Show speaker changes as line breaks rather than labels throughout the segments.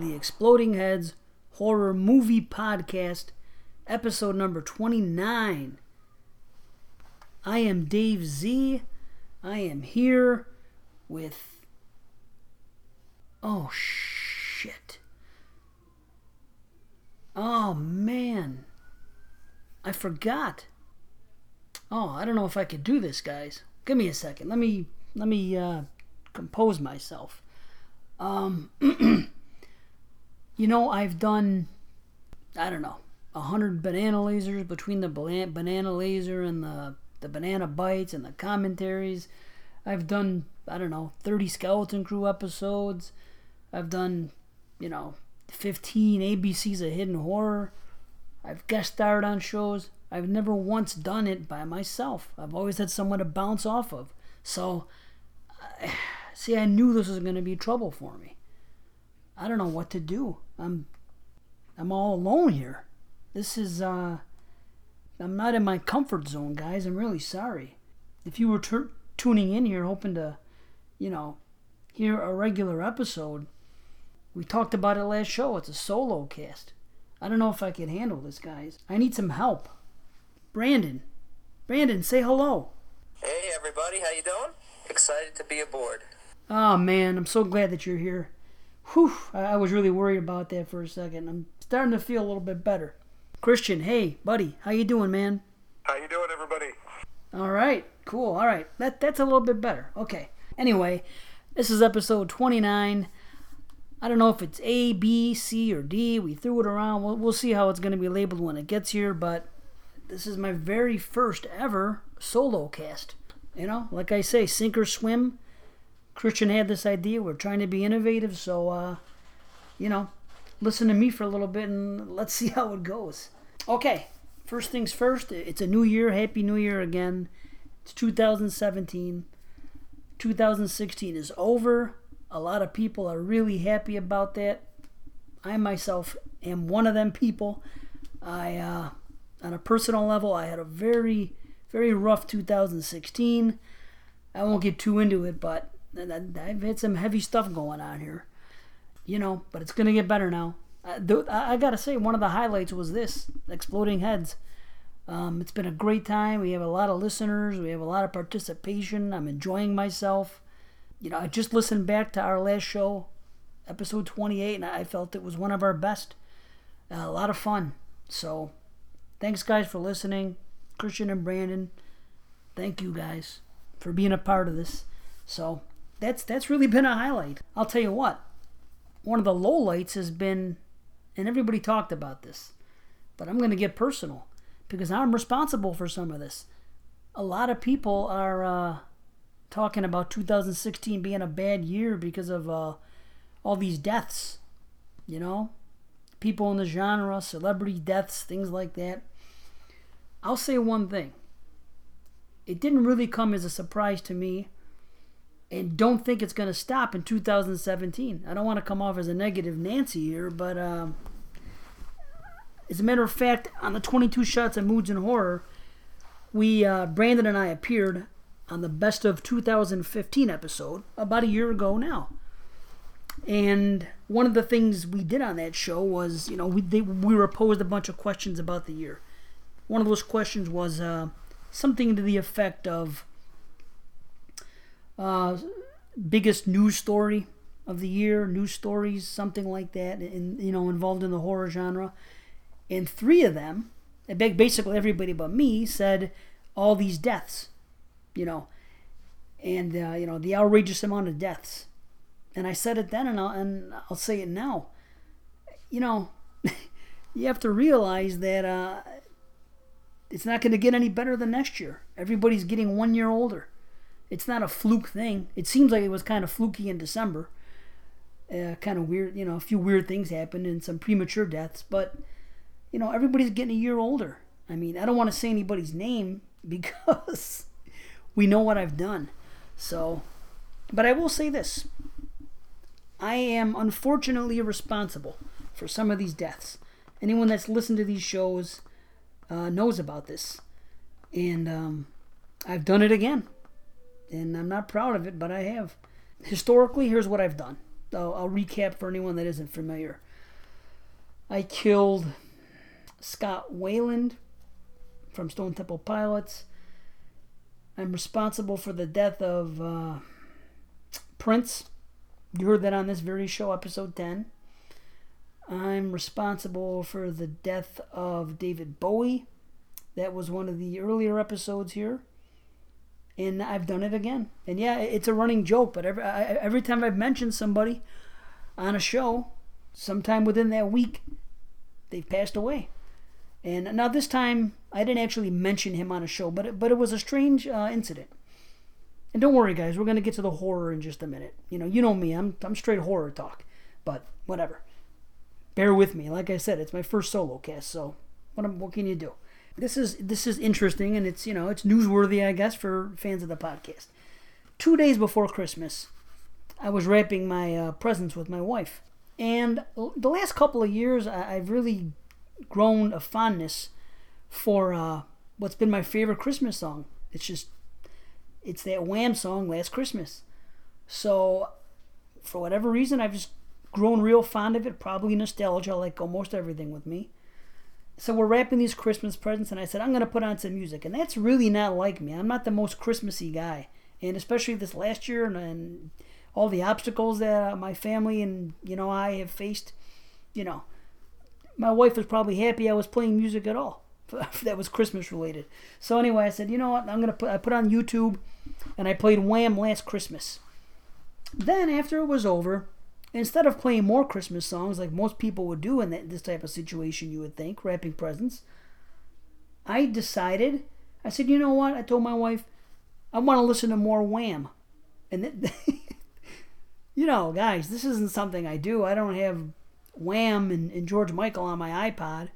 the Exploding Heads Horror Movie Podcast, episode number 29. I am Dave Z. I am here with. Oh, shit. Oh, man. I forgot. Oh, I don't know if I could do this, guys. Give me a second. Let me let me uh, compose myself. Um, you know, I've done, I don't know, a hundred banana lasers between the banana laser and the the banana bites and the commentaries. I've done, I don't know, 30 Skeleton Crew episodes. I've done, you know, 15 ABCs of Hidden Horror. I've guest starred on shows. I've never once done it by myself. I've always had someone to bounce off of. So, see, I knew this was going to be trouble for me. I don't know what to do. I'm, I'm all alone here. This is, uh, I'm not in my comfort zone, guys. I'm really sorry. If you were t- tuning in here hoping to, you know, hear a regular episode, we talked about it last show. It's a solo cast. I don't know if I can handle this, guys. I need some help. Brandon. Brandon, say hello.
Hey everybody, how you doing? Excited to be aboard.
Oh man, I'm so glad that you're here. Whew, I was really worried about that for a second. I'm starting to feel a little bit better. Christian, hey buddy, how you doing, man?
How you doing, everybody?
All right, cool. All right, that that's a little bit better. Okay. Anyway, this is episode 29. I don't know if it's A, B, C, or D. We threw it around. We'll, we'll see how it's going to be labeled when it gets here, but this is my very first ever solo cast. You know, like I say, sink or swim. Christian had this idea. We're trying to be innovative, so, uh, you know, listen to me for a little bit and let's see how it goes. Okay, first things first, it's a new year. Happy New Year again. It's 2017. 2016 is over. A lot of people are really happy about that. I myself am one of them people. I, uh, on a personal level, I had a very, very rough 2016. I won't get too into it, but I've had some heavy stuff going on here. You know, but it's gonna get better now. I, I gotta say, one of the highlights was this exploding heads. Um, it's been a great time. We have a lot of listeners. We have a lot of participation. I'm enjoying myself you know, I just listened back to our last show, episode 28, and I felt it was one of our best. Uh, a lot of fun. So, thanks, guys, for listening. Christian and Brandon, thank you guys for being a part of this. So, that's that's really been a highlight. I'll tell you what, one of the lowlights has been, and everybody talked about this, but I'm going to get personal because I'm responsible for some of this. A lot of people are. Uh, talking about 2016 being a bad year because of uh, all these deaths. You know, people in the genre, celebrity deaths, things like that. I'll say one thing. It didn't really come as a surprise to me, and don't think it's going to stop in 2017. I don't want to come off as a negative Nancy here, but um, as a matter of fact, on the 22 shots of Moods and Horror, we uh, Brandon and I appeared on the best of 2015 episode about a year ago now. And one of the things we did on that show was, you know, we they, we were posed a bunch of questions about the year. One of those questions was uh, something to the effect of uh, biggest news story of the year, news stories, something like that, in, you know, involved in the horror genre. And three of them, basically everybody but me, said all these deaths you know, and uh, you know the outrageous amount of deaths. And I said it then, and I'll, and I'll say it now. You know, you have to realize that uh, it's not going to get any better than next year. Everybody's getting one year older. It's not a fluke thing. It seems like it was kind of fluky in December. Uh, kind of weird, you know, a few weird things happened and some premature deaths, but you know, everybody's getting a year older. I mean, I don't want to say anybody's name because we know what I've done. So, but I will say this I am unfortunately responsible for some of these deaths. Anyone that's listened to these shows uh, knows about this. And um, I've done it again. And I'm not proud of it, but I have. Historically, here's what I've done I'll, I'll recap for anyone that isn't familiar. I killed Scott Weiland from Stone Temple Pilots. I'm responsible for the death of uh, Prince. You heard that on this very show, episode 10. I'm responsible for the death of David Bowie. That was one of the earlier episodes here. And I've done it again. And yeah, it's a running joke, but every, I, every time I've mentioned somebody on a show, sometime within that week, they've passed away. And now this time, I didn't actually mention him on a show, but it, but it was a strange uh, incident. And don't worry, guys, we're gonna get to the horror in just a minute. You know, you know me, I'm I'm straight horror talk, but whatever. Bear with me. Like I said, it's my first solo cast, so what what can you do? This is this is interesting, and it's you know it's newsworthy, I guess, for fans of the podcast. Two days before Christmas, I was wrapping my uh, presents with my wife, and the last couple of years, I, I've really grown a fondness for uh, what's been my favorite Christmas song. It's just it's that Wham song, Last Christmas. So, for whatever reason, I've just grown real fond of it. Probably nostalgia, like almost everything with me. So we're wrapping these Christmas presents, and I said I'm gonna put on some music, and that's really not like me. I'm not the most Christmassy guy, and especially this last year and, and all the obstacles that uh, my family and you know I have faced. You know, my wife was probably happy I was playing music at all that was Christmas related. So anyway, I said, you know what? I'm gonna put I put on YouTube, and I played Wham Last Christmas. Then after it was over, instead of playing more Christmas songs like most people would do in this type of situation, you would think wrapping presents, I decided. I said, you know what? I told my wife, I want to listen to more Wham, and. You know, guys, this isn't something I do. I don't have Wham and, and George Michael on my iPod.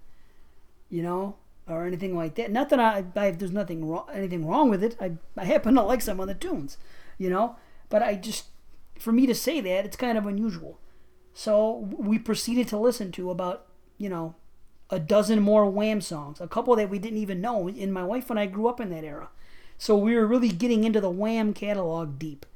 You know, or anything like that. Not that I, I there's nothing wrong, anything wrong with it. I, I happen to like some of the tunes, you know. But I just, for me to say that, it's kind of unusual. So we proceeded to listen to about, you know, a dozen more Wham songs, a couple that we didn't even know. And my wife and I grew up in that era, so we were really getting into the Wham catalog deep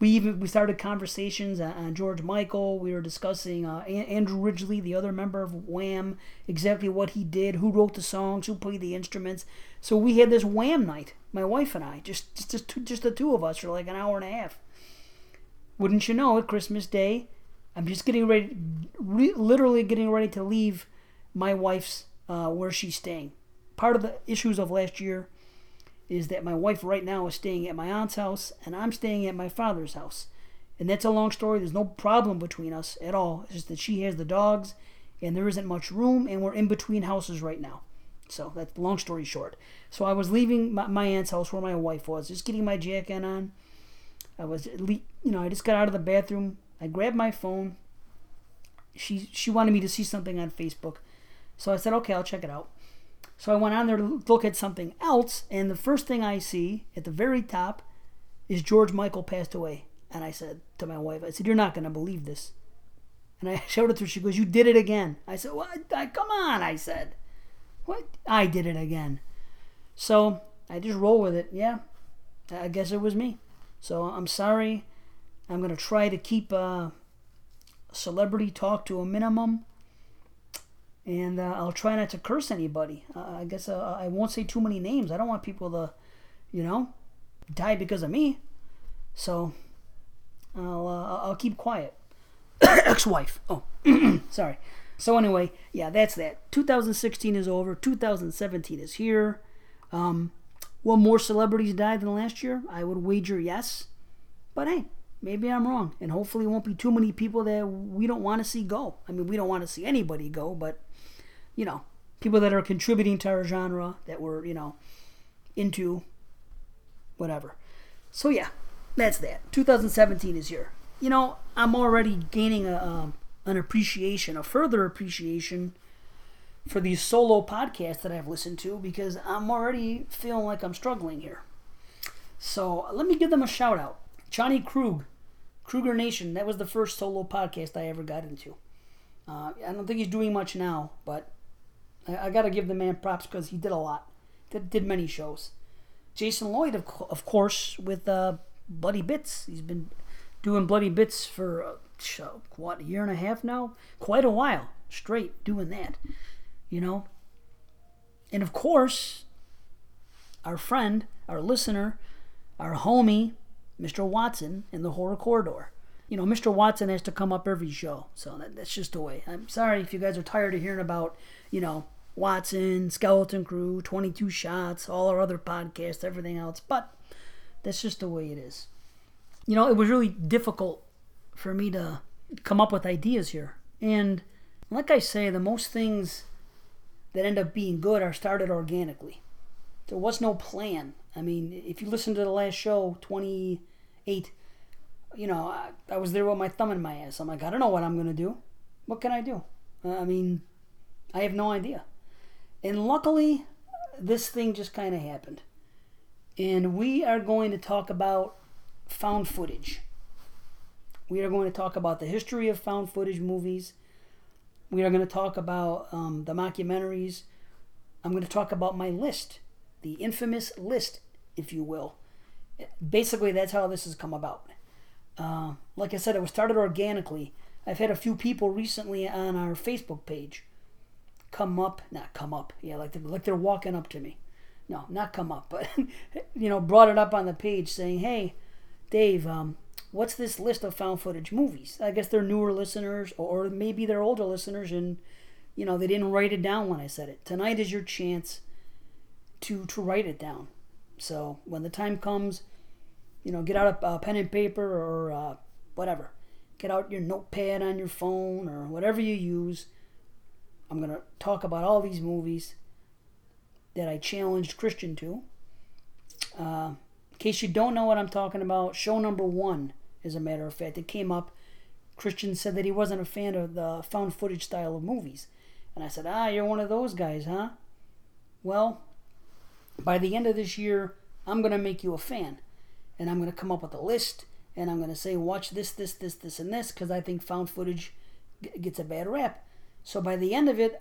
we even we started conversations on, George Michael. We were discussing uh, Andrew Ridgeley, the other member of Wham, exactly what he did, who wrote the songs, who played the instruments. So we had this Wham night, my wife and I, just just just, just the two of us for like an hour and a half. Wouldn't you know it, Christmas Day, I'm just getting ready, re- literally getting ready to leave my wife's uh, where she's staying. Part of the issues of last year is that my wife right now is staying at my aunt's house and I'm staying at my father's house. And that's a long story. There's no problem between us at all. It's just that she has the dogs and there isn't much room and we're in between houses right now. So that's long story short. So I was leaving my, my aunt's house where my wife was, just getting my jacket on. I was, you know, I just got out of the bathroom. I grabbed my phone. She she wanted me to see something on Facebook, so I said, okay, I'll check it out. So I went on there to look at something else, and the first thing I see at the very top is George Michael passed away. And I said to my wife, I said, You're not going to believe this. And I shouted to her. She goes, You did it again. I said, What? I, come on, I said. What? I did it again. So I just roll with it. Yeah, I guess it was me. So I'm sorry. I'm going to try to keep uh, celebrity talk to a minimum and uh, I'll try not to curse anybody. Uh, I guess uh, I won't say too many names. I don't want people to, you know, die because of me. So I'll uh, I'll keep quiet. Ex-wife. Oh, sorry. So anyway, yeah, that's that. 2016 is over. 2017 is here. Um, will more celebrities die than last year? I would wager yes. But hey, maybe I'm wrong, and hopefully, it won't be too many people that we don't want to see go. I mean, we don't want to see anybody go, but you know, people that are contributing to our genre that we're, you know, into whatever. So yeah, that's that. 2017 is here. You know, I'm already gaining a um, an appreciation, a further appreciation for these solo podcasts that I've listened to because I'm already feeling like I'm struggling here. So let me give them a shout out. Johnny Krug, Kruger Nation. That was the first solo podcast I ever got into. Uh, I don't think he's doing much now, but I, I got to give the man props because he did a lot. Did, did many shows. Jason Lloyd, of, of course, with uh, Bloody Bits. He's been doing Bloody Bits for, uh, what, a year and a half now? Quite a while straight doing that, you know? And of course, our friend, our listener, our homie, Mr. Watson in the Horror Corridor. You know, Mr. Watson has to come up every show, so that, that's just the way. I'm sorry if you guys are tired of hearing about, you know, Watson, Skeleton Crew, 22 Shots, all our other podcasts, everything else, but that's just the way it is. You know, it was really difficult for me to come up with ideas here. And like I say, the most things that end up being good are started organically. There was no plan. I mean, if you listen to the last show, 28, you know, I, I was there with my thumb in my ass. I'm like, I don't know what I'm going to do. What can I do? Uh, I mean, I have no idea. And luckily, this thing just kind of happened. And we are going to talk about found footage. We are going to talk about the history of found footage movies. We are going to talk about um, the mockumentaries. I'm going to talk about my list, the infamous list, if you will. Basically, that's how this has come about. Uh, like I said, it was started organically. I've had a few people recently on our Facebook page come up, not come up, yeah, like they're, like they're walking up to me. No, not come up, but you know, brought it up on the page saying, "Hey, Dave, um, what's this list of found footage movies?" I guess they're newer listeners, or maybe they're older listeners, and you know they didn't write it down when I said it. Tonight is your chance to to write it down. So when the time comes, you know, get out a, a pen and paper or uh, whatever. Get out your notepad on your phone or whatever you use. I'm to talk about all these movies that I challenged Christian to. Uh, in case you don't know what I'm talking about, show number one, as a matter of fact, it came up. Christian said that he wasn't a fan of the found footage style of movies. And I said, Ah, you're one of those guys, huh? Well, by the end of this year, I'm going to make you a fan. And I'm going to come up with a list. And I'm going to say, watch this, this, this, this, and this, because I think found footage g- gets a bad rap. So by the end of it,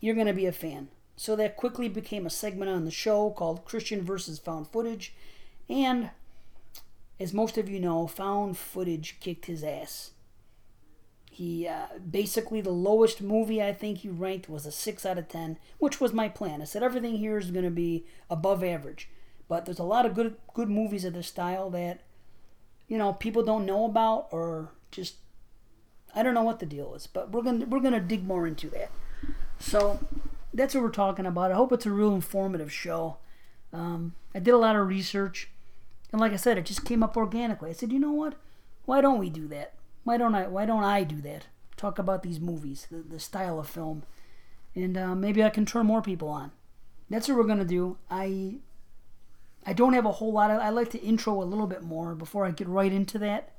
you're going to be a fan. So that quickly became a segment on the show called Christian versus Found Footage. And as most of you know, found footage kicked his ass. He uh, basically the lowest movie I think he ranked was a six out of ten, which was my plan. I said everything here is going to be above average, but there's a lot of good good movies of this style that you know people don't know about or just I don't know what the deal is. But we're gonna we're gonna dig more into that. So that's what we're talking about. I hope it's a real informative show. Um, I did a lot of research, and like I said, it just came up organically. I said, you know what? Why don't we do that? Why don't I? Why don't I do that? Talk about these movies, the, the style of film, and uh, maybe I can turn more people on. That's what we're gonna do. I I don't have a whole lot of. I like to intro a little bit more before I get right into that.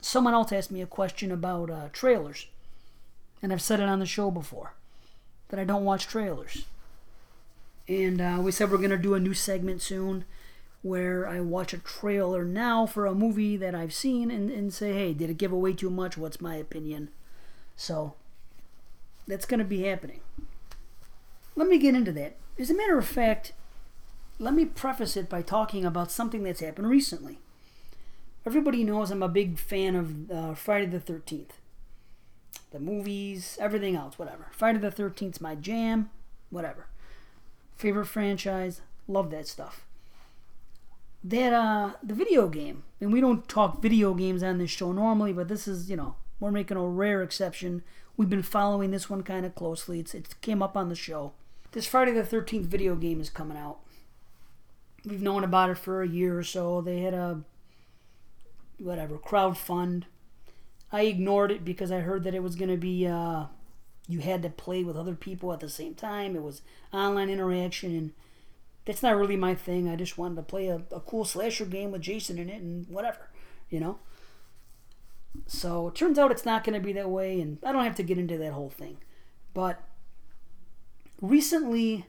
Someone else asked me a question about uh, trailers, and I've said it on the show before that I don't watch trailers. And uh, we said we're to do a new segment soon where I watch a trailer now for a movie that I've seen and, and say, hey, did it give away too much? What's my opinion? So that's going to be happening. Let me get into that. As a matter of fact, let me preface it by talking about something that's happened recently. Everybody knows I'm a big fan of uh, Friday the 13th the movies, everything else, whatever. Friday the 13th's my jam, whatever. Favorite franchise, love that stuff. That, uh, the video game, and we don't talk video games on this show normally, but this is, you know, we're making a rare exception. We've been following this one kind of closely. It's, it came up on the show. This Friday the 13th video game is coming out. We've known about it for a year or so. They had a, whatever, crowd fund I ignored it because I heard that it was going to be uh, you had to play with other people at the same time. It was online interaction, and that's not really my thing. I just wanted to play a, a cool slasher game with Jason in it and whatever, you know. So it turns out it's not going to be that way, and I don't have to get into that whole thing. But recently,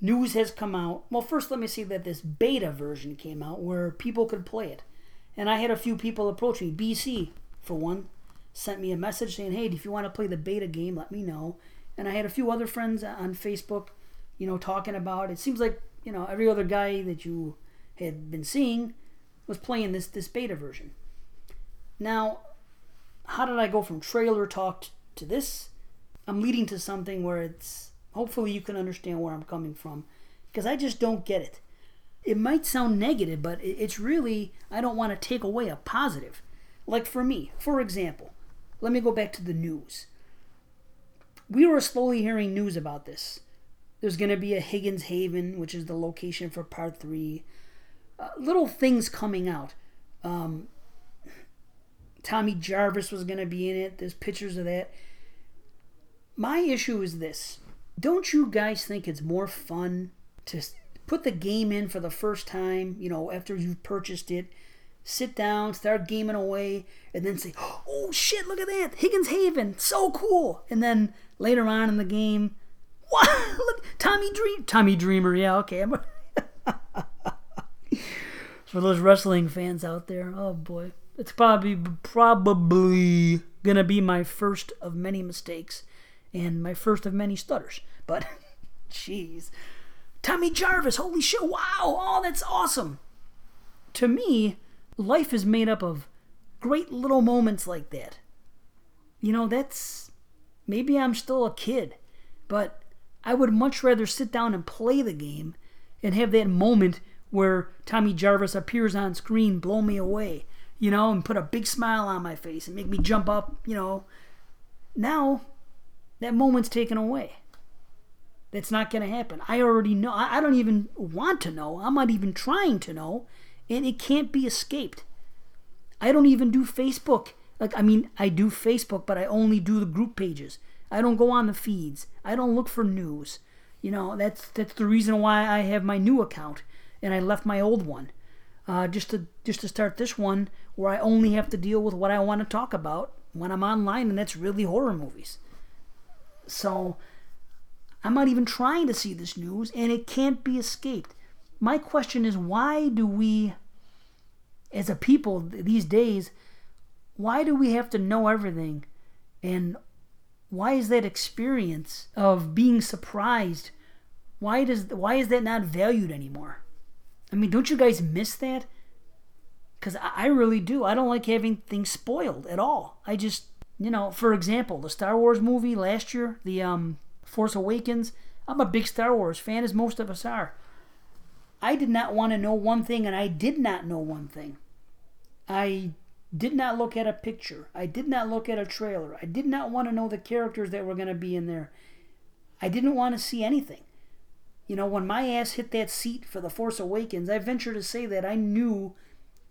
news has come out. Well, first, let me see that this beta version came out where people could play it. And I had a few people approach me. BC, for one, sent me a message saying, "Hey, if you want to play the beta game, let me know." And I had a few other friends on Facebook, you know, talking about it. Seems like you know every other guy that you had been seeing was playing this this beta version. Now, how did I go from trailer talk to this? I'm leading to something where it's hopefully you can understand where I'm coming from because I just don't get it. It might sound negative, but it's really, I don't want to take away a positive. Like for me, for example, let me go back to the news. We were slowly hearing news about this. There's going to be a Higgins Haven, which is the location for part three. Uh, little things coming out. Um, Tommy Jarvis was going to be in it. There's pictures of that. My issue is this. Don't you guys think it's more fun to put the game in for the first time, you know, after you've purchased it, sit down, start gaming away, and then say, oh shit, look at that, Higgins Haven, so cool. And then later on in the game, Look, Tommy Dream, Tommy Dreamer, yeah, okay. for those wrestling fans out there, oh boy, it's probably probably gonna be my first of many mistakes, and my first of many stutters. But, jeez. Tommy Jarvis, holy shit, wow, oh, that's awesome. To me, life is made up of great little moments like that. You know, that's. Maybe I'm still a kid, but I would much rather sit down and play the game and have that moment where Tommy Jarvis appears on screen, blow me away, you know, and put a big smile on my face and make me jump up, you know. Now, that moment's taken away. That's not going to happen. I already know. I don't even want to know. I'm not even trying to know. And it can't be escaped. I don't even do Facebook. Like, I mean, I do Facebook, but I only do the group pages. I don't go on the feeds. I don't look for news. You know, that's that's the reason why I have my new account and I left my old one. Uh, just to just to start this one where I only have to deal with what I want to talk about when I'm online, and that's really horror movies. So I'm not even trying to see this news, and it can't be escaped. My question is why do we, as a people these days, why do we have to know everything? And why is that experience of being surprised? Why does why is that not valued anymore? I mean, don't you guys miss that? Because I really do. I don't like having things spoiled at all. I just, you know, for example, the Star Wars movie last year, the um, Force Awakens. I'm a big Star Wars fan, as most of us are. I did not want to know one thing, and I did not know one thing. I did not look at a picture. I did not look at a trailer. I did not want to know the characters that were going to be in there. I didn't want to see anything. You know, when my ass hit that seat for The Force Awakens, I venture to say that I knew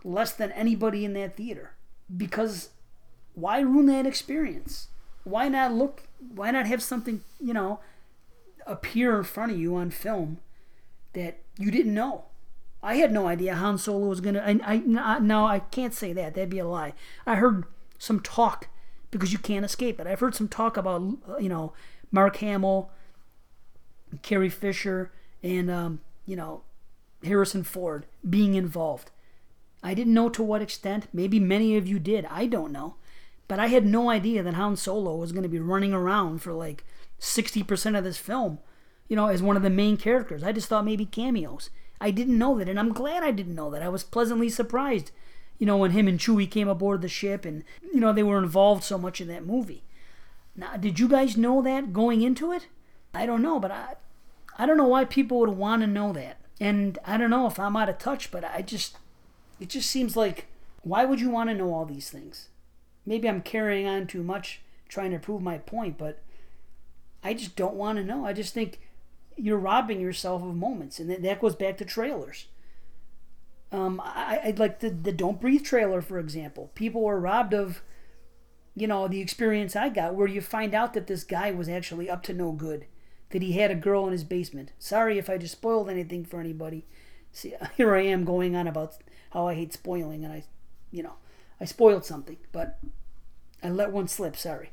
less than anybody in that theater. Because why ruin that experience? Why not look why not have something, you know, appear in front of you on film that you didn't know? I had no idea Han Solo was gonna. I, I no, I can't say that. That'd be a lie. I heard some talk because you can't escape it. I've heard some talk about you know Mark Hamill, Carrie Fisher, and um, you know Harrison Ford being involved. I didn't know to what extent. Maybe many of you did. I don't know. But I had no idea that Han Solo was going to be running around for like 60% of this film, you know, as one of the main characters. I just thought maybe cameos. I didn't know that, and I'm glad I didn't know that. I was pleasantly surprised, you know, when him and Chewie came aboard the ship and, you know, they were involved so much in that movie. Now, did you guys know that going into it? I don't know, but I, I don't know why people would want to know that. And I don't know if I'm out of touch, but I just, it just seems like, why would you want to know all these things? maybe I'm carrying on too much trying to prove my point, but I just don't want to know. I just think you're robbing yourself of moments, and that goes back to trailers. Um, I, like the the Don't Breathe trailer, for example. People were robbed of, you know, the experience I got, where you find out that this guy was actually up to no good, that he had a girl in his basement. Sorry if I just spoiled anything for anybody. See, here I am going on about how I hate spoiling, and I, you know, I spoiled something, but I let one slip, sorry.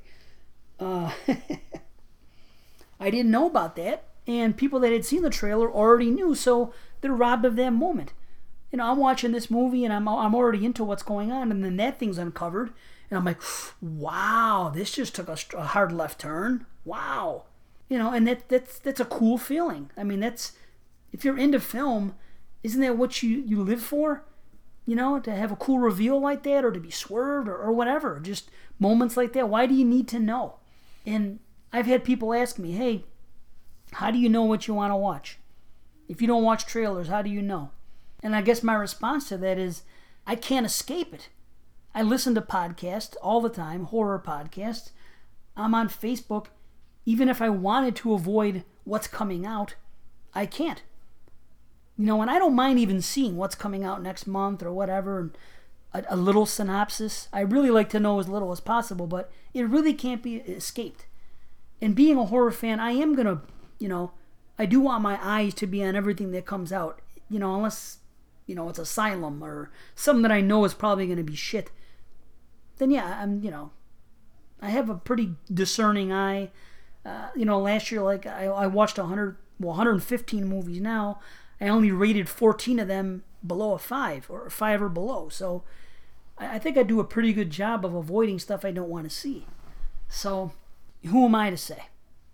Uh, I didn't know about that, and people that had seen the trailer already knew, so they're robbed of that moment. You know, I'm watching this movie and I'm, I'm already into what's going on, and then that thing's uncovered, and I'm like, wow, this just took a, a hard left turn. Wow. You know, and that, that's, that's a cool feeling. I mean, that's, if you're into film, isn't that what you, you live for? You know, to have a cool reveal like that or to be swerved or, or whatever. Just moments like that. Why do you need to know? And I've had people ask me, hey, how do you know what you want to watch? If you don't watch trailers, how do you know? And I guess my response to that is I can't escape it. I listen to podcasts all the time, horror podcasts. I'm on Facebook. Even if I wanted to avoid what's coming out, I can't. You know, and I don't mind even seeing what's coming out next month or whatever, a, a little synopsis. I really like to know as little as possible, but it really can't be escaped. And being a horror fan, I am going to, you know, I do want my eyes to be on everything that comes out, you know, unless, you know, it's Asylum or something that I know is probably going to be shit. Then, yeah, I'm, you know, I have a pretty discerning eye. Uh, you know, last year, like, I, I watched 100, well, 115 movies now. I only rated 14 of them below a 5 or a 5 or below. So I, I think I do a pretty good job of avoiding stuff I don't want to see. So who am I to say?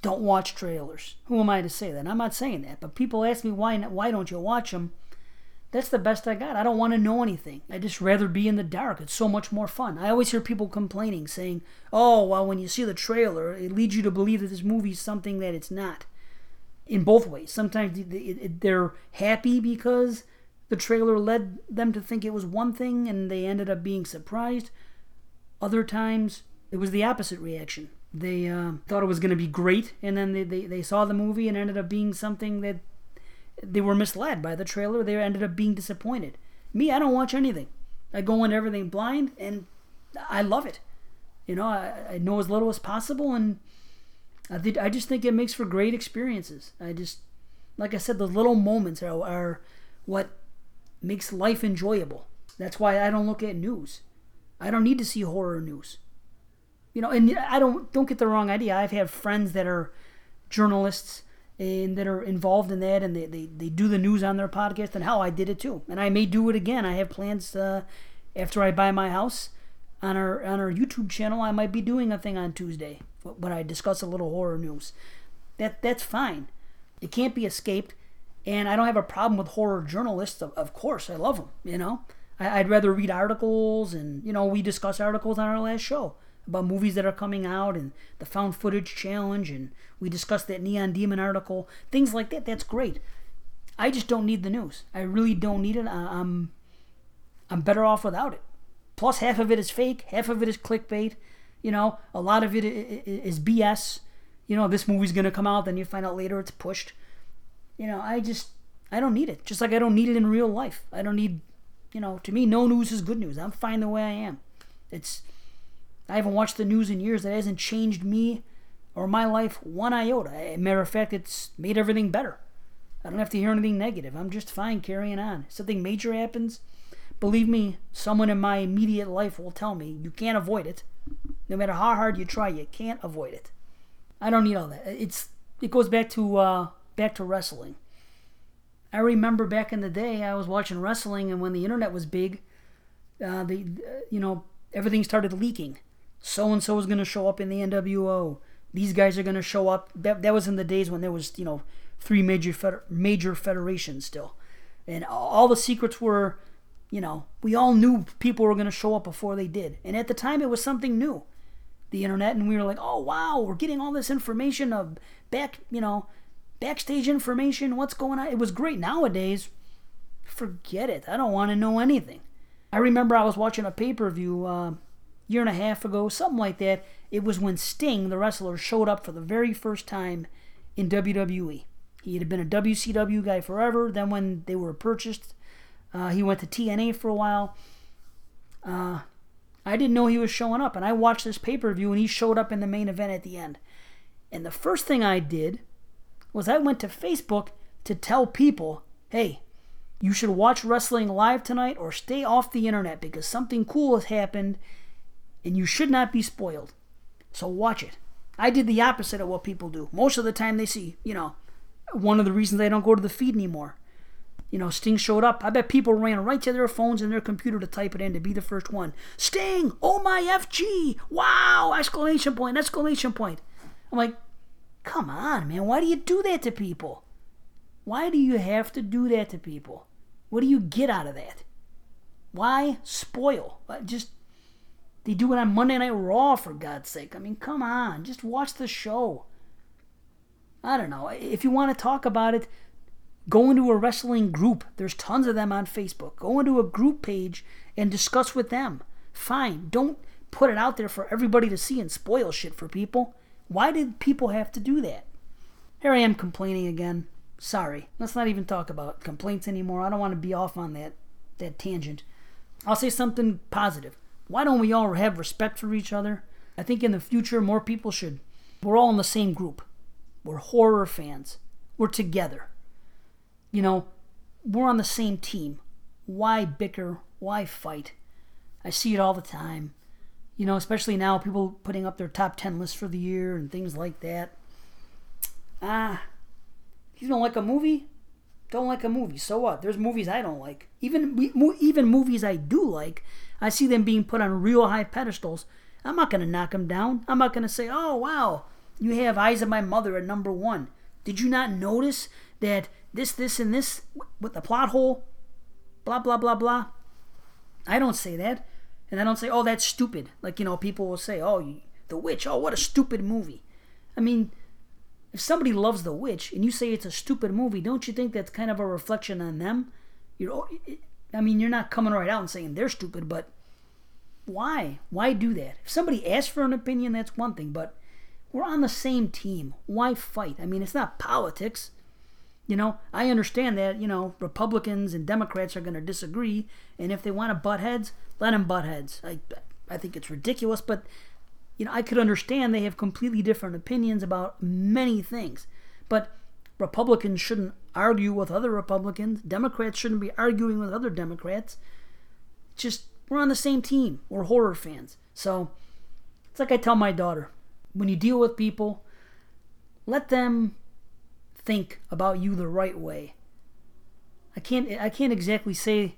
Don't watch trailers. Who am I to say that? I'm not saying that, but people ask me why why don't you watch them? That's the best I got. I don't want to know anything. I just rather be in the dark. It's so much more fun. I always hear people complaining, saying, "Oh, well, when you see the trailer, it leads you to believe that this movie is something that it's not." In both ways. Sometimes they're happy because the trailer led them to think it was one thing and they ended up being surprised. Other times, it was the opposite reaction they uh, thought it was going to be great, and then they, they, they saw the movie and ended up being something that they were misled by the trailer. They ended up being disappointed. Me, I don't watch anything. I go into everything blind, and I love it. You know, I, I know as little as possible, and I, th- I just think it makes for great experiences. I just, like I said, the little moments are, are what makes life enjoyable. That's why I don't look at news. I don't need to see horror news you know, and I don't don't get the wrong idea. I've had friends that are journalists and that are involved in that, and they, they, they do the news on their podcast. And hell, I did it too, and I may do it again. I have plans uh, after I buy my house on our on our YouTube channel. I might be doing a thing on Tuesday when I discuss a little horror news. That that's fine. It can't be escaped, and I don't have a problem with horror journalists. Of, of course, I love them. You know, I, I'd rather read articles, and you know, we discuss articles on our last show about movies that are coming out and the found footage challenge and we discussed that neon demon article things like that that's great. I just don't need the news. I really don't need it. I'm i'm better off without it. Plus half of it is fake half of it is clickbait. You know a lot of it is bs you know this movie's going to come out then you find out later it's pushed. You know i just i don't need it. Just like i don't need it in real life. I don't need you know to me no news is good news. I'm fine the way i am. It's I haven't watched the news in years. That hasn't changed me or my life one iota. matter of fact, it's made everything better. I don't have to hear anything negative. I'm just fine carrying on. If something major happens, believe me, someone in my immediate life will tell me you can't avoid it. No matter how hard you try, you can't avoid it. I don't need all that. It's it goes back to uh, back to wrestling. I remember back in the day, I was watching wrestling, and when the internet was big, uh, the uh, you know everything started leaking so and so is going to show up in the NWO. These guys are going to show up. That, that was in the days when there was, you know, three major feder- major federations still. And all the secrets were, you know, we all knew people were going to show up before they did. And at the time, it was something new, the internet. And we were like, oh, wow, we're getting all this information of back, you know, backstage information. What's going on? It was great. Nowadays, forget it. I don't want to know anything. I remember I was watching a pay per view. Uh, year and a half ago, something like that. It was when Sting, the wrestler, showed up for the very first time in WWE. He had been a WCW guy forever. Then, when they were purchased, uh, he went to TNA for a while. Uh, I didn't know he was showing up, and I watched this pay per view, and he showed up in the main event at the end. And the first thing I did was I went to Facebook to tell people, hey, you should watch wrestling live tonight or stay off the internet because something cool has happened and you should not be spoiled. So watch it. I did the opposite of what people do. Most of the time they see, you know, one of the reasons they don't go to the feed anymore. You know, Sting showed up. I bet people ran right to their phones and their computer to type it in to be the first one. Sting! Oh my FG! Wow! Exclamation point! Exclamation point! I'm like, come on, man. Why do you do that to people? Why do you have to do that to people? What do you get out of that? Why spoil? Just they do it on Monday Night Raw for God's sake. I mean, come on, just watch the show. I don't know. If you want to talk about it, go into a wrestling group. There's tons of them on Facebook. Go into a group page and discuss with them. Fine. Don't put it out there for everybody to see and spoil shit for people. Why did people have to do that? Here I am complaining again. Sorry. Let's not even talk about complaints anymore. I don't want to be off on that that tangent. I'll say something positive. Why don't we all have respect for each other? I think in the future more people should. We're all in the same group. We're horror fans. We're together. You know, we're on the same team. Why bicker? Why fight? I see it all the time. You know, especially now, people putting up their top 10 lists for the year and things like that. Ah, you don't like a movie? Don't like a movie. So what? There's movies I don't like. Even even movies I do like, I see them being put on real high pedestals. I'm not gonna knock them down. I'm not gonna say, "Oh wow, you have Eyes of My Mother at number one." Did you not notice that this, this, and this with the plot hole? Blah blah blah blah. I don't say that, and I don't say, "Oh, that's stupid." Like you know, people will say, "Oh, The Witch. Oh, what a stupid movie." I mean, if somebody loves The Witch and you say it's a stupid movie, don't you think that's kind of a reflection on them? You know, I mean, you're not coming right out and saying they're stupid, but why? Why do that? If somebody asks for an opinion, that's one thing, but we're on the same team. Why fight? I mean, it's not politics. You know, I understand that, you know, Republicans and Democrats are going to disagree, and if they want to butt heads, let them butt heads. I, I think it's ridiculous, but, you know, I could understand they have completely different opinions about many things. But Republicans shouldn't argue with other Republicans. Democrats shouldn't be arguing with other Democrats. Just, we're on the same team. We're horror fans. So, it's like I tell my daughter when you deal with people, let them think about you the right way. I can't I can't exactly say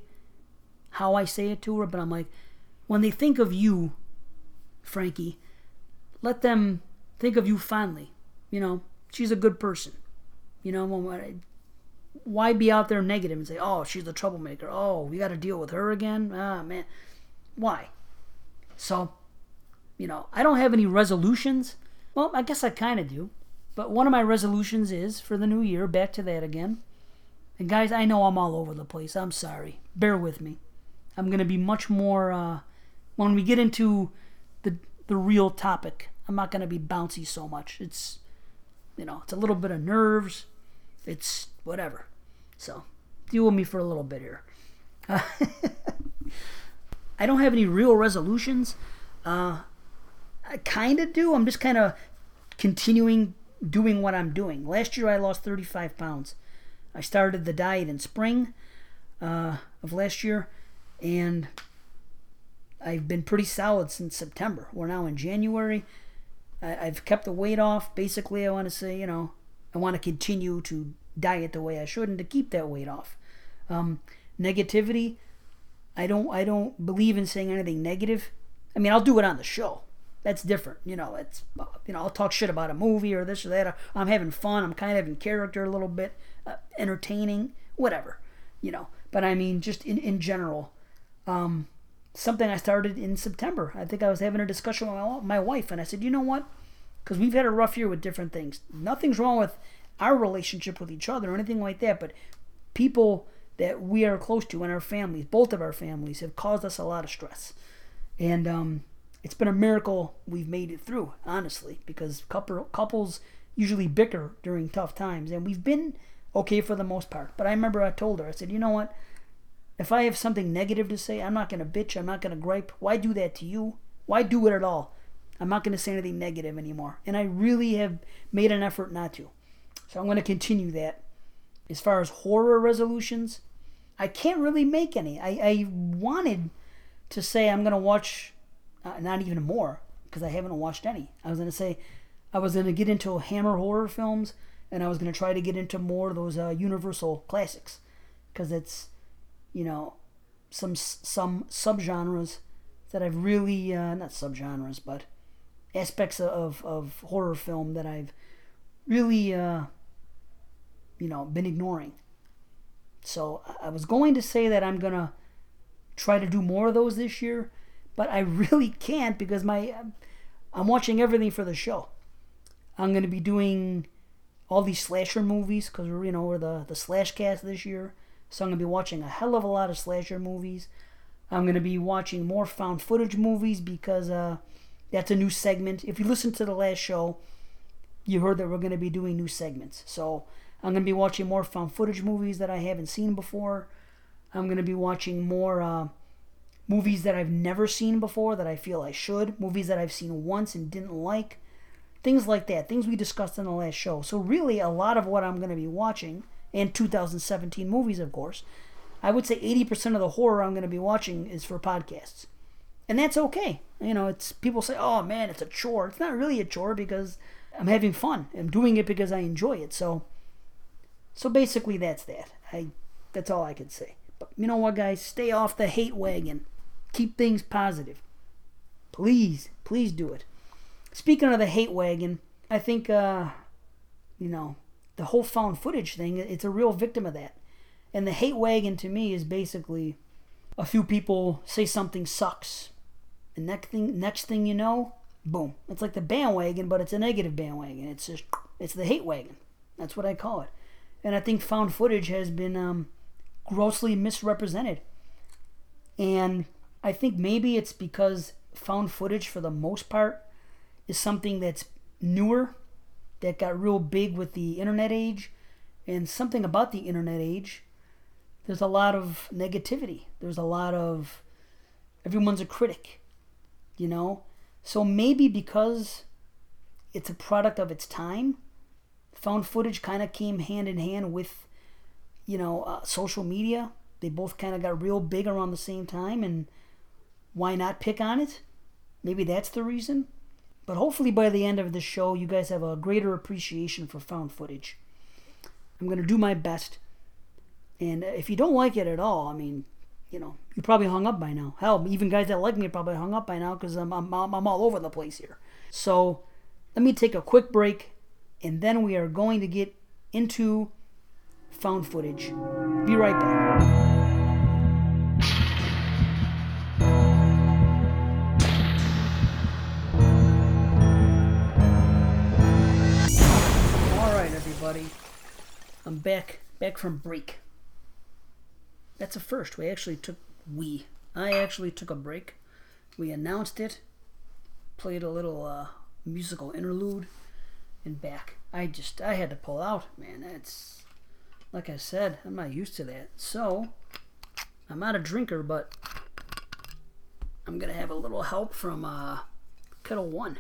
how I say it to her, but I'm like, when they think of you, Frankie, let them think of you fondly. You know, she's a good person. You know, why be out there negative and say, oh, she's a troublemaker. Oh, we got to deal with her again? Ah, man. Why? So, you know, I don't have any resolutions. Well, I guess I kind of do. But one of my resolutions is for the new year, back to that again. And guys, I know I'm all over the place. I'm sorry. Bear with me. I'm going to be much more uh, when we get into the the real topic. I'm not going to be bouncy so much. It's you know, it's a little bit of nerves. It's whatever. So, deal with me for a little bit here. Uh, I don't have any real resolutions. Uh, I kind of do. I'm just kind of continuing doing what I'm doing. Last year I lost 35 pounds. I started the diet in spring uh, of last year, and I've been pretty solid since September. We're now in January. I, have kept the weight off. Basically, I want to say, you know, I want to continue to diet the way I should and to keep that weight off. Um, negativity, I don't, I don't believe in saying anything negative. I mean, I'll do it on the show that's different. You know, it's you know I'll talk shit about a movie or this or that. I'm having fun. I'm kind of in character a little bit, uh, entertaining, whatever. You know, but I mean just in in general, um, something I started in September. I think I was having a discussion with my, my wife, and I said, you know what? Because we've had a rough year with different things. Nothing's wrong with our relationship with each other or anything like that, but people that we are close to in our families, both of our families, have caused us a lot of stress. And um, it's been a miracle we've made it through, honestly, because couple, couples usually bicker during tough times, and we've been okay for the most part. But I remember I told her, I said, you know what? If I have something negative to say, I'm not going to bitch, I'm not going to gripe. Why do that to you? Why do it at all? I'm not going to say anything negative anymore. And I really have made an effort not to. So I'm going to continue that. As far as horror resolutions, I can't really make any. I, I wanted to say I'm going to watch uh, not even more because I haven't watched any. I was gonna say I was gonna get into Hammer horror films, and I was gonna try to get into more of those uh, Universal classics because it's you know some some subgenres that I've really uh, not subgenres but aspects of, of horror film that I've really uh, you know been ignoring. So I was going to say that I'm gonna try to do more of those this year, but I really can't because my I'm watching everything for the show. I'm going to be doing all these slasher movies because we're you know we're the the slash cast this year, so I'm going to be watching a hell of a lot of slasher movies. I'm going to be watching more found footage movies because uh, that's a new segment. If you listen to the last show, you heard that we're going to be doing new segments. So I'm going to be watching more found footage movies that I haven't seen before. I'm going to be watching more uh, movies that I've never seen before that I feel I should, movies that I've seen once and didn't like, things like that, things we discussed in the last show. So, really, a lot of what I'm going to be watching, and 2017 movies, of course, I would say 80% of the horror I'm going to be watching is for podcasts. And that's okay. You know, it's people say, "Oh man, it's a chore." It's not really a chore because I'm having fun. I'm doing it because I enjoy it. So so basically that's that. I that's all I can say. But you know what guys, stay off the hate wagon. Keep things positive. Please, please do it. Speaking of the hate wagon, I think uh you know, the whole found footage thing, it's a real victim of that. And the hate wagon to me is basically a few people say something sucks. And next thing next thing you know, boom. It's like the bandwagon, but it's a negative bandwagon. It's just it's the hate wagon. That's what I call it. And I think found footage has been um, grossly misrepresented. And I think maybe it's because found footage, for the most part, is something that's newer, that got real big with the internet age. And something about the internet age, there's a lot of negativity. There's a lot of everyone's a critic, you know? So maybe because it's a product of its time, found footage kind of came hand in hand with, you know, uh, social media. They both kind of got real big around the same time, and why not pick on it? Maybe that's the reason. But hopefully by the end of the show, you guys have a greater appreciation for found footage. I'm going to do my best. And if you don't like it at all, I mean, you know, you probably hung up by now. Hell, even guys that like me probably hung up by now because I'm, I'm, I'm all over the place here. So let me take a quick break and then we are going to get into found footage. Be right back. All right, everybody. I'm back, back from break. That's a first. We actually took we. I actually took a break. We announced it, played a little uh, musical interlude, and back. I just I had to pull out, man. That's like I said, I'm not used to that. So I'm not a drinker, but I'm gonna have a little help from uh, Ketel One.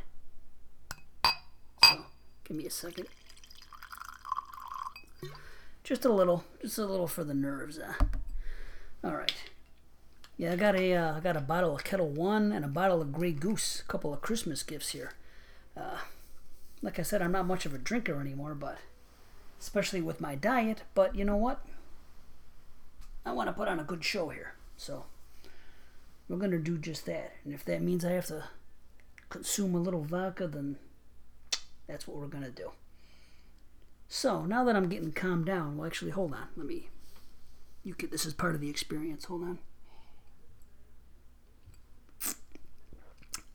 So give me a second. Just a little, just a little for the nerves. Uh. All right. Yeah, I got a uh, I got a bottle of Ketel One and a bottle of Grey Goose. A couple of Christmas gifts here. Uh, like I said, I'm not much of a drinker anymore, but especially with my diet. But you know what? I want to put on a good show here, so we're gonna do just that. And if that means I have to consume a little vodka, then that's what we're gonna do. So now that I'm getting calmed down, well, actually, hold on. Let me you could this is part of the experience. Hold on.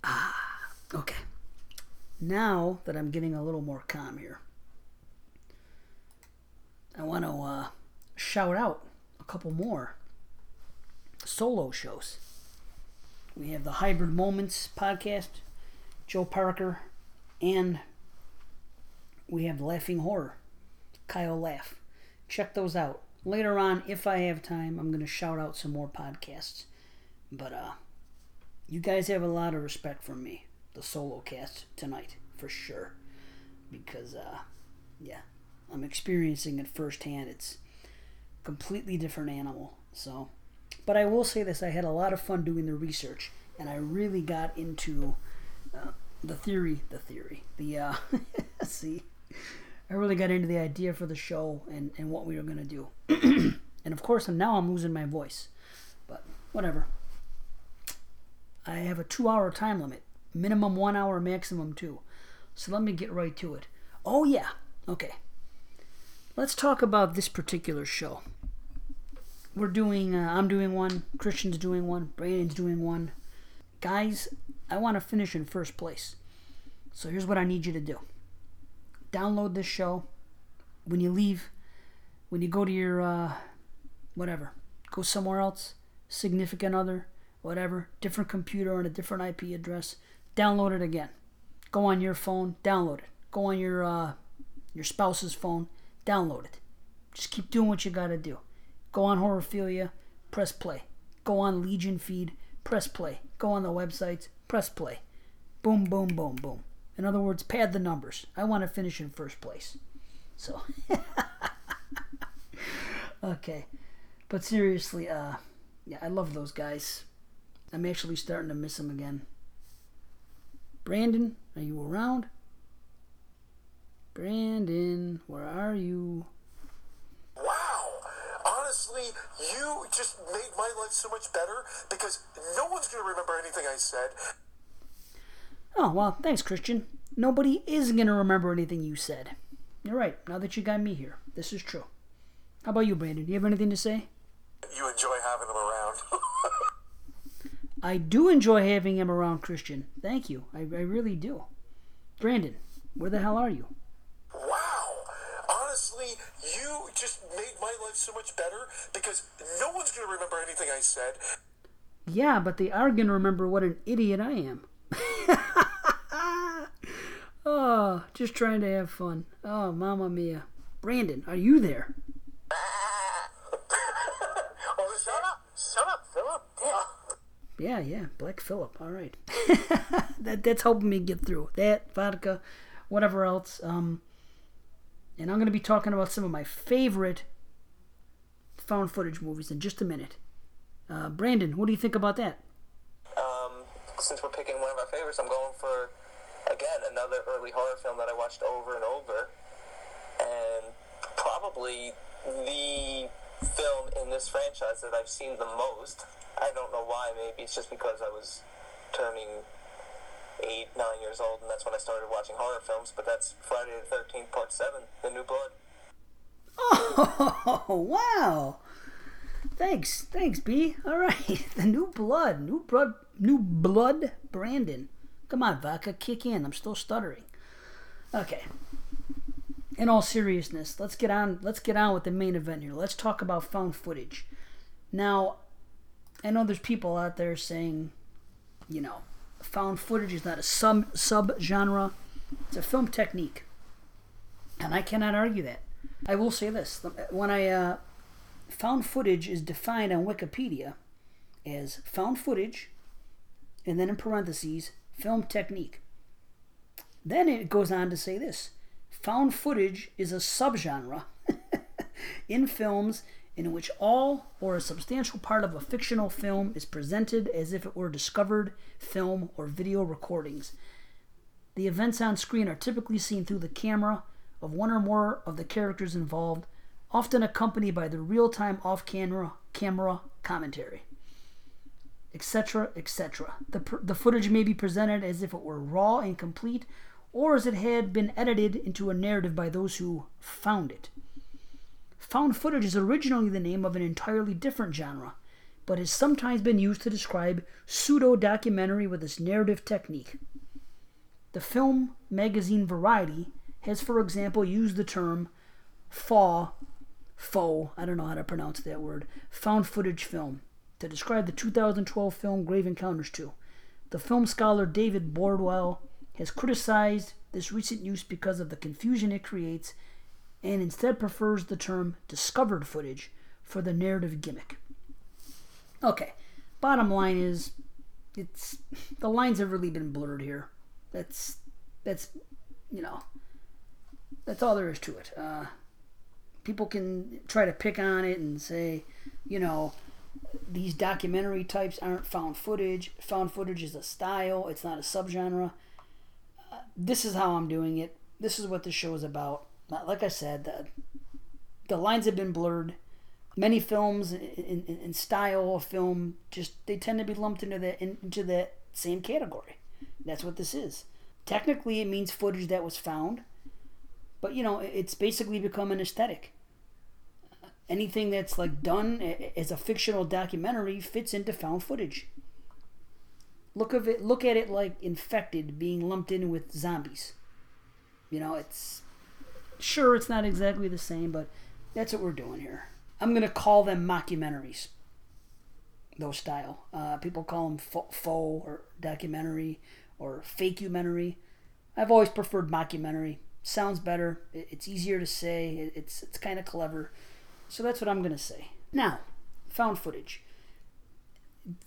Ah, okay. Now that I'm getting a little more calm here, I want to uh, shout out a couple more solo shows. We have the Hybrid Moments podcast, Joe Parker, and we have Laughing Horror, Kyle Laugh. Check those out later on, if I have time, I'm going to shout out some more podcasts. But uh, you guys have a lot of respect from me, the solo cast tonight, for sure. Because, uh, yeah, I'm experiencing it firsthand. It's completely different animal. So, but I will say this: I had a lot of fun doing the research, and I really got into uh, the theory. The theory. The uh, see. I really got into the idea for the show and, and what we were going to do. and of course, now I'm losing my voice. But whatever. I have a two hour time limit, minimum one hour, maximum two. So let me get right to it. Oh, yeah. Okay. Let's talk about this particular show. we're doing. Uh, I'm doing one. Christian's doing one. Brandon's doing one. Guys, I want to finish in first place. So here's what I need you to do. Download this show. When you leave, when you go to your uh, whatever, go somewhere else, significant other, whatever, different computer on a different IP address, download it again. Go on your phone, download it. Go on your uh, your spouse's phone, download it. Just keep doing what you gotta do. Go on Horrorphilia, press play. Go on Legion feed, press play. Go on the websites, press play. Boom, boom, boom, boom. In other words, pad the numbers. I want to finish in first place. So, okay. But seriously, uh, yeah, I love those guys. I'm actually starting to miss them again. Brandon, are you around? Brandon, where are you?
Wow! Honestly, you just made my life so much better because no one's going to remember anything I said.
Oh, well, thanks, Christian. Nobody is going to remember anything you said. You're right, now that you got me here. This is true. How about you, Brandon? Do you have anything to say?
You enjoy having them around.
I do enjoy having him around, Christian. Thank you. I, I really do. Brandon, where the hell are you?
wow! Honestly, you just made my life so much better because no one's going to remember anything I said.
Yeah, but they are going to remember what an idiot I am. oh, just trying to have fun. Oh, mamma mia. Brandon, are you there?
Oh, shut up! Shut up, Philip!
Yeah, yeah, Black Philip. All right, that that's helping me get through that vodka, whatever else. Um, and I'm gonna be talking about some of my favorite found footage movies in just a minute. Uh, Brandon, what do you think about that?
Since we're picking one of our favorites, I'm going for again another early horror film that I watched over and over, and probably the film in this franchise that I've seen the most. I don't know why. Maybe it's just because I was turning eight, nine years old, and that's when I started watching horror films. But that's Friday the Thirteenth Part Seven, The New Blood.
Oh wow! Thanks, thanks, B. All right, the new blood, new blood, new blood. Brandon, come on, vodka, kick in. I'm still stuttering. Okay. In all seriousness, let's get on. Let's get on with the main event here. Let's talk about found footage. Now, I know there's people out there saying, you know, found footage is not a sub sub genre. It's a film technique, and I cannot argue that. I will say this: when I uh, found footage is defined on Wikipedia as found footage, and then in parentheses, film technique. Then it goes on to say this: found footage is a subgenre in films in which all or a substantial part of a fictional film is presented as if it were discovered film or video recordings. The events on screen are typically seen through the camera of one or more of the characters involved, often accompanied by the real-time off-camera camera commentary, etc., etc. The, the footage may be presented as if it were raw and complete, or as it had been edited into a narrative by those who found it. Found footage is originally the name of an entirely different genre, but has sometimes been used to describe pseudo documentary with this narrative technique. The film magazine Variety has, for example, used the term FAW, faux, I don't know how to pronounce that word, found footage film, to describe the 2012 film Grave Encounters 2. The film scholar David Bordwell has criticized this recent use because of the confusion it creates and instead prefers the term discovered footage for the narrative gimmick. Okay, bottom line is it's the lines have really been blurred here. That's that's you know that's all there is to it. Uh, people can try to pick on it and say, you know, these documentary types aren't found footage. Found footage is a style. It's not a subgenre. Uh, this is how I'm doing it. This is what the show is about. Like I said, the, the lines have been blurred. Many films in, in, in style of film just they tend to be lumped into that into that same category. That's what this is. Technically, it means footage that was found, but you know, it's basically become an aesthetic. Anything that's like done as a fictional documentary fits into found footage. Look of it. Look at it like infected being lumped in with zombies. You know, it's sure it's not exactly the same, but that's what we're doing here. I'm gonna call them mockumentaries. Those style. Uh, people call them faux or documentary or fakeumentary. I've always preferred mockumentary. Sounds better. It's easier to say. It's it's kind of clever. So that's what I'm gonna say. Now, found footage.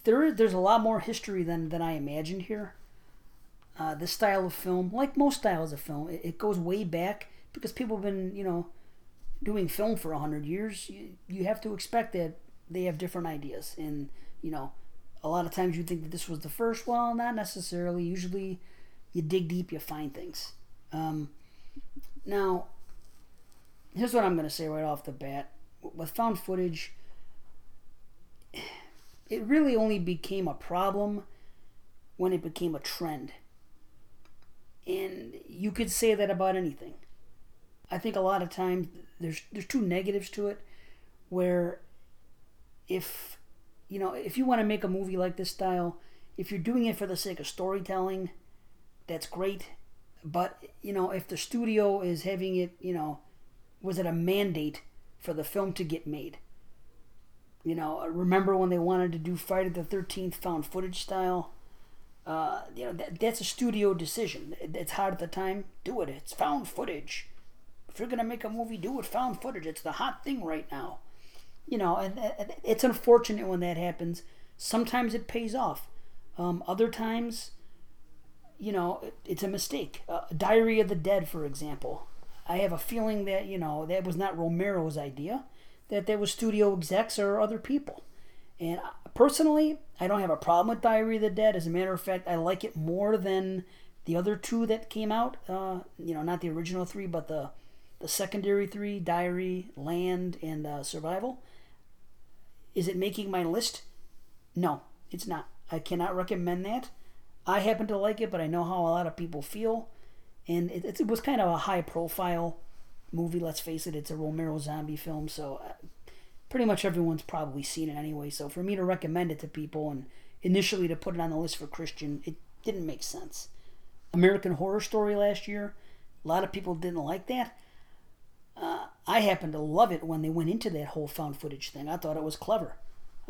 There there's a lot more history than than I imagined here. Uh, this style of film, like most styles of film, it, it goes way back because people have been you know doing film for a hundred years. You, you have to expect that they have different ideas, and you know a lot of times you think that this was the first. Well, not necessarily. Usually, you dig deep, you find things. Um, now, here's what I'm going to say right off the bat. With found footage, it really only became a problem when it became a trend. And you could say that about anything. I think a lot of times there's there's two negatives to it where if you know, if you want to make a movie like this style, if you're doing it for the sake of storytelling, that's great. But, you know, if the studio is having it, you know, was it a mandate for the film to get made? You know, remember when they wanted to do Friday the 13th found footage style? Uh, you know, that, that's a studio decision. It's hard at the time. Do it. It's found footage. If you're going to make a movie, do it found footage. It's the hot thing right now you know, and, and it's unfortunate when that happens. Sometimes it pays off. Um, other times, you know, it, it's a mistake. Uh, Diary of the Dead, for example. I have a feeling that you know that was not Romero's idea. That there was studio execs or other people. And personally, I don't have a problem with Diary of the Dead. As a matter of fact, I like it more than the other two that came out. Uh, you know, not the original three, but the the secondary three: Diary, Land, and uh, Survival. Is it making my list? No, it's not. I cannot recommend that. I happen to like it, but I know how a lot of people feel. And it, it was kind of a high profile movie, let's face it. It's a Romero zombie film, so uh, pretty much everyone's probably seen it anyway. So for me to recommend it to people and initially to put it on the list for Christian, it didn't make sense. American Horror Story last year, a lot of people didn't like that. Uh, I happen to love it when they went into that whole found footage thing. I thought it was clever.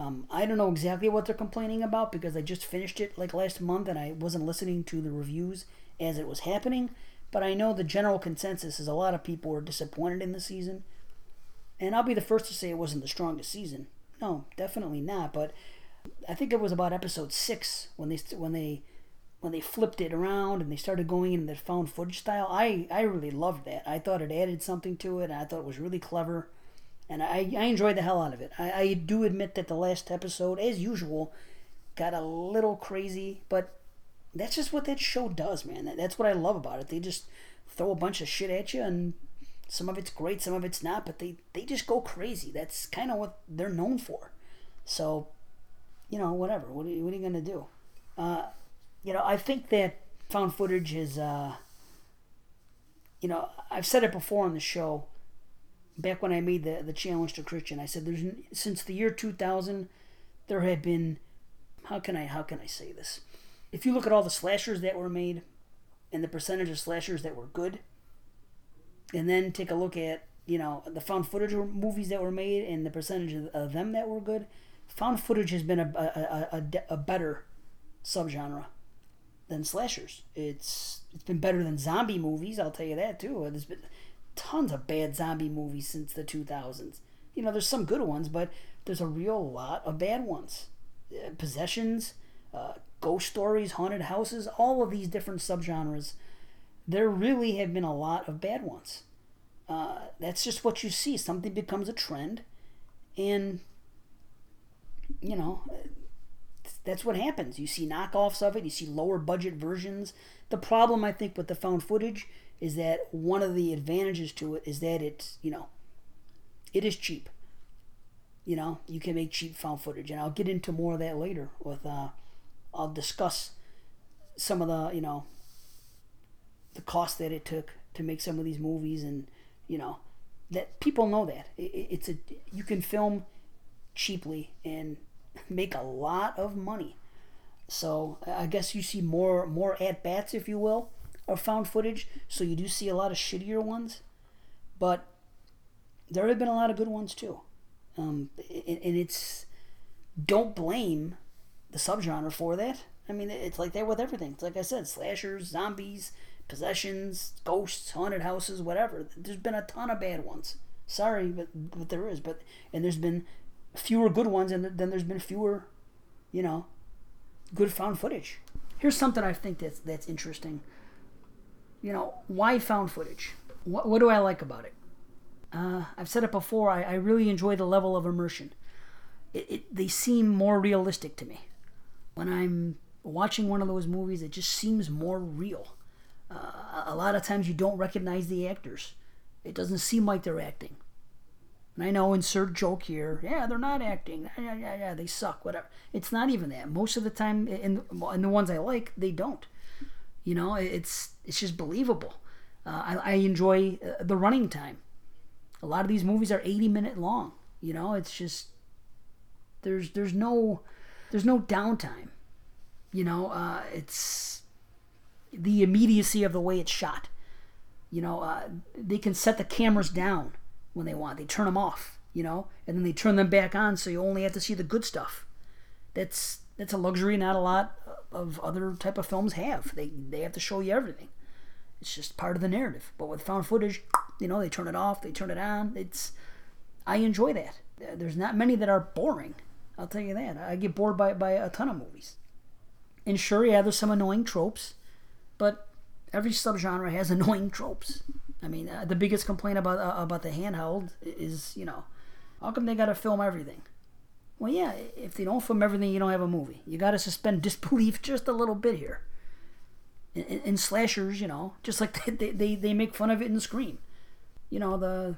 Um, I don't know exactly what they're complaining about because I just finished it like last month and I wasn't listening to the reviews as it was happening. But I know the general consensus is a lot of people were disappointed in the season. And I'll be the first to say it wasn't the strongest season. No, definitely not. But I think it was about episode six when they when they when they flipped it around and they started going in the found footage style, I, I really loved that. I thought it added something to it, and I thought it was really clever, and I, I enjoyed the hell out of it. I, I do admit that the last episode, as usual, got a little crazy, but that's just what that show does, man. That, that's what I love about it. They just throw a bunch of shit at you, and some of it's great, some of it's not, but they, they just go crazy. That's kind of what they're known for. So, you know, whatever. What are you, what are you going to do? Uh, you know, I think that found footage is, uh, you know, I've said it before on the show. Back when I made the the challenge to Christian, I said there's since the year 2000, there had been, how can I how can I say this? If you look at all the slashers that were made, and the percentage of slashers that were good, and then take a look at you know the found footage movies that were made and the percentage of, them that were good, found footage has been a a, a, a better subgenre than slashers. It's it's been better than zombie movies. I'll tell you that too. There's been tons of bad zombie movies since the 2000s. You know, there's some good ones, but there's a real lot of bad ones. Uh, possessions, uh, ghost stories, haunted houses, all of these different subgenres. There really have been a lot of bad ones. Uh, that's just what you see. Something becomes a trend, and you know that's what happens. You see knockoffs of it, you see lower budget versions. The problem, I think, with the found footage is that one of the advantages to it is that it's, you know, it is cheap. You know, you can make cheap found footage, and I'll get into more of that later. With, uh, I'll discuss some of the, you know, the cost that it took to make some of these movies, and you know, that people know that it, it's a you can film cheaply and make a lot of money. So I guess you see more more at bats, if you will, of found footage. So you do see a lot of shittier ones, but there have been a lot of good ones too. Um, and, and it's don't blame the subgenre for that. I mean, it's like that with everything. It's like I said, slashers, zombies, possessions, ghosts, haunted houses, whatever. There's been a ton of bad ones. Sorry, but but there is. But and there's been fewer good ones, and then there's been fewer, you know, good found footage. Here's something I think that's that's interesting. You know, why found footage? What what do I like about it? Uh, I've said it before. I, I really enjoy the level of immersion. It, it, they seem more realistic to me. When I'm watching one of those movies, it just seems more real. Uh, a lot of times you don't recognize the actors. It doesn't seem like they're acting. And I know, insert joke here. Yeah, they're not acting. Yeah, yeah, yeah, they suck. Whatever. It's not even that. Most of the time, in, in the ones I like, they don't. You know, it's it's just believable. Uh, I, I enjoy uh, the running time. A lot of these movies are 80 minute long. You know, it's just there's there's no there's no downtime. You know, uh, it's the immediacy of the way it's shot. You know, uh, they can set the cameras down when they want. They turn them off, you know, and then they turn them back on, so you only have to see the good stuff. That's that's a luxury not a lot of other type of films have. They they have to show you everything. It's just part of the narrative. But with found footage, you know, they turn it off, they turn it on. It's I enjoy that. There's not many that are boring. I'll tell you that. I get bored by by a ton of movies. And sure, yeah, there's some annoying tropes, but every subgenre has annoying tropes. I mean, uh, the biggest complaint about uh, about the handheld is, you know, how come they got to film everything? Well, yeah, if they don't film everything, you don't have a movie. You got to suspend disbelief just a little bit here. In, in, in, slashers, you know, just like they, they, they make fun of it in Scream. You know, the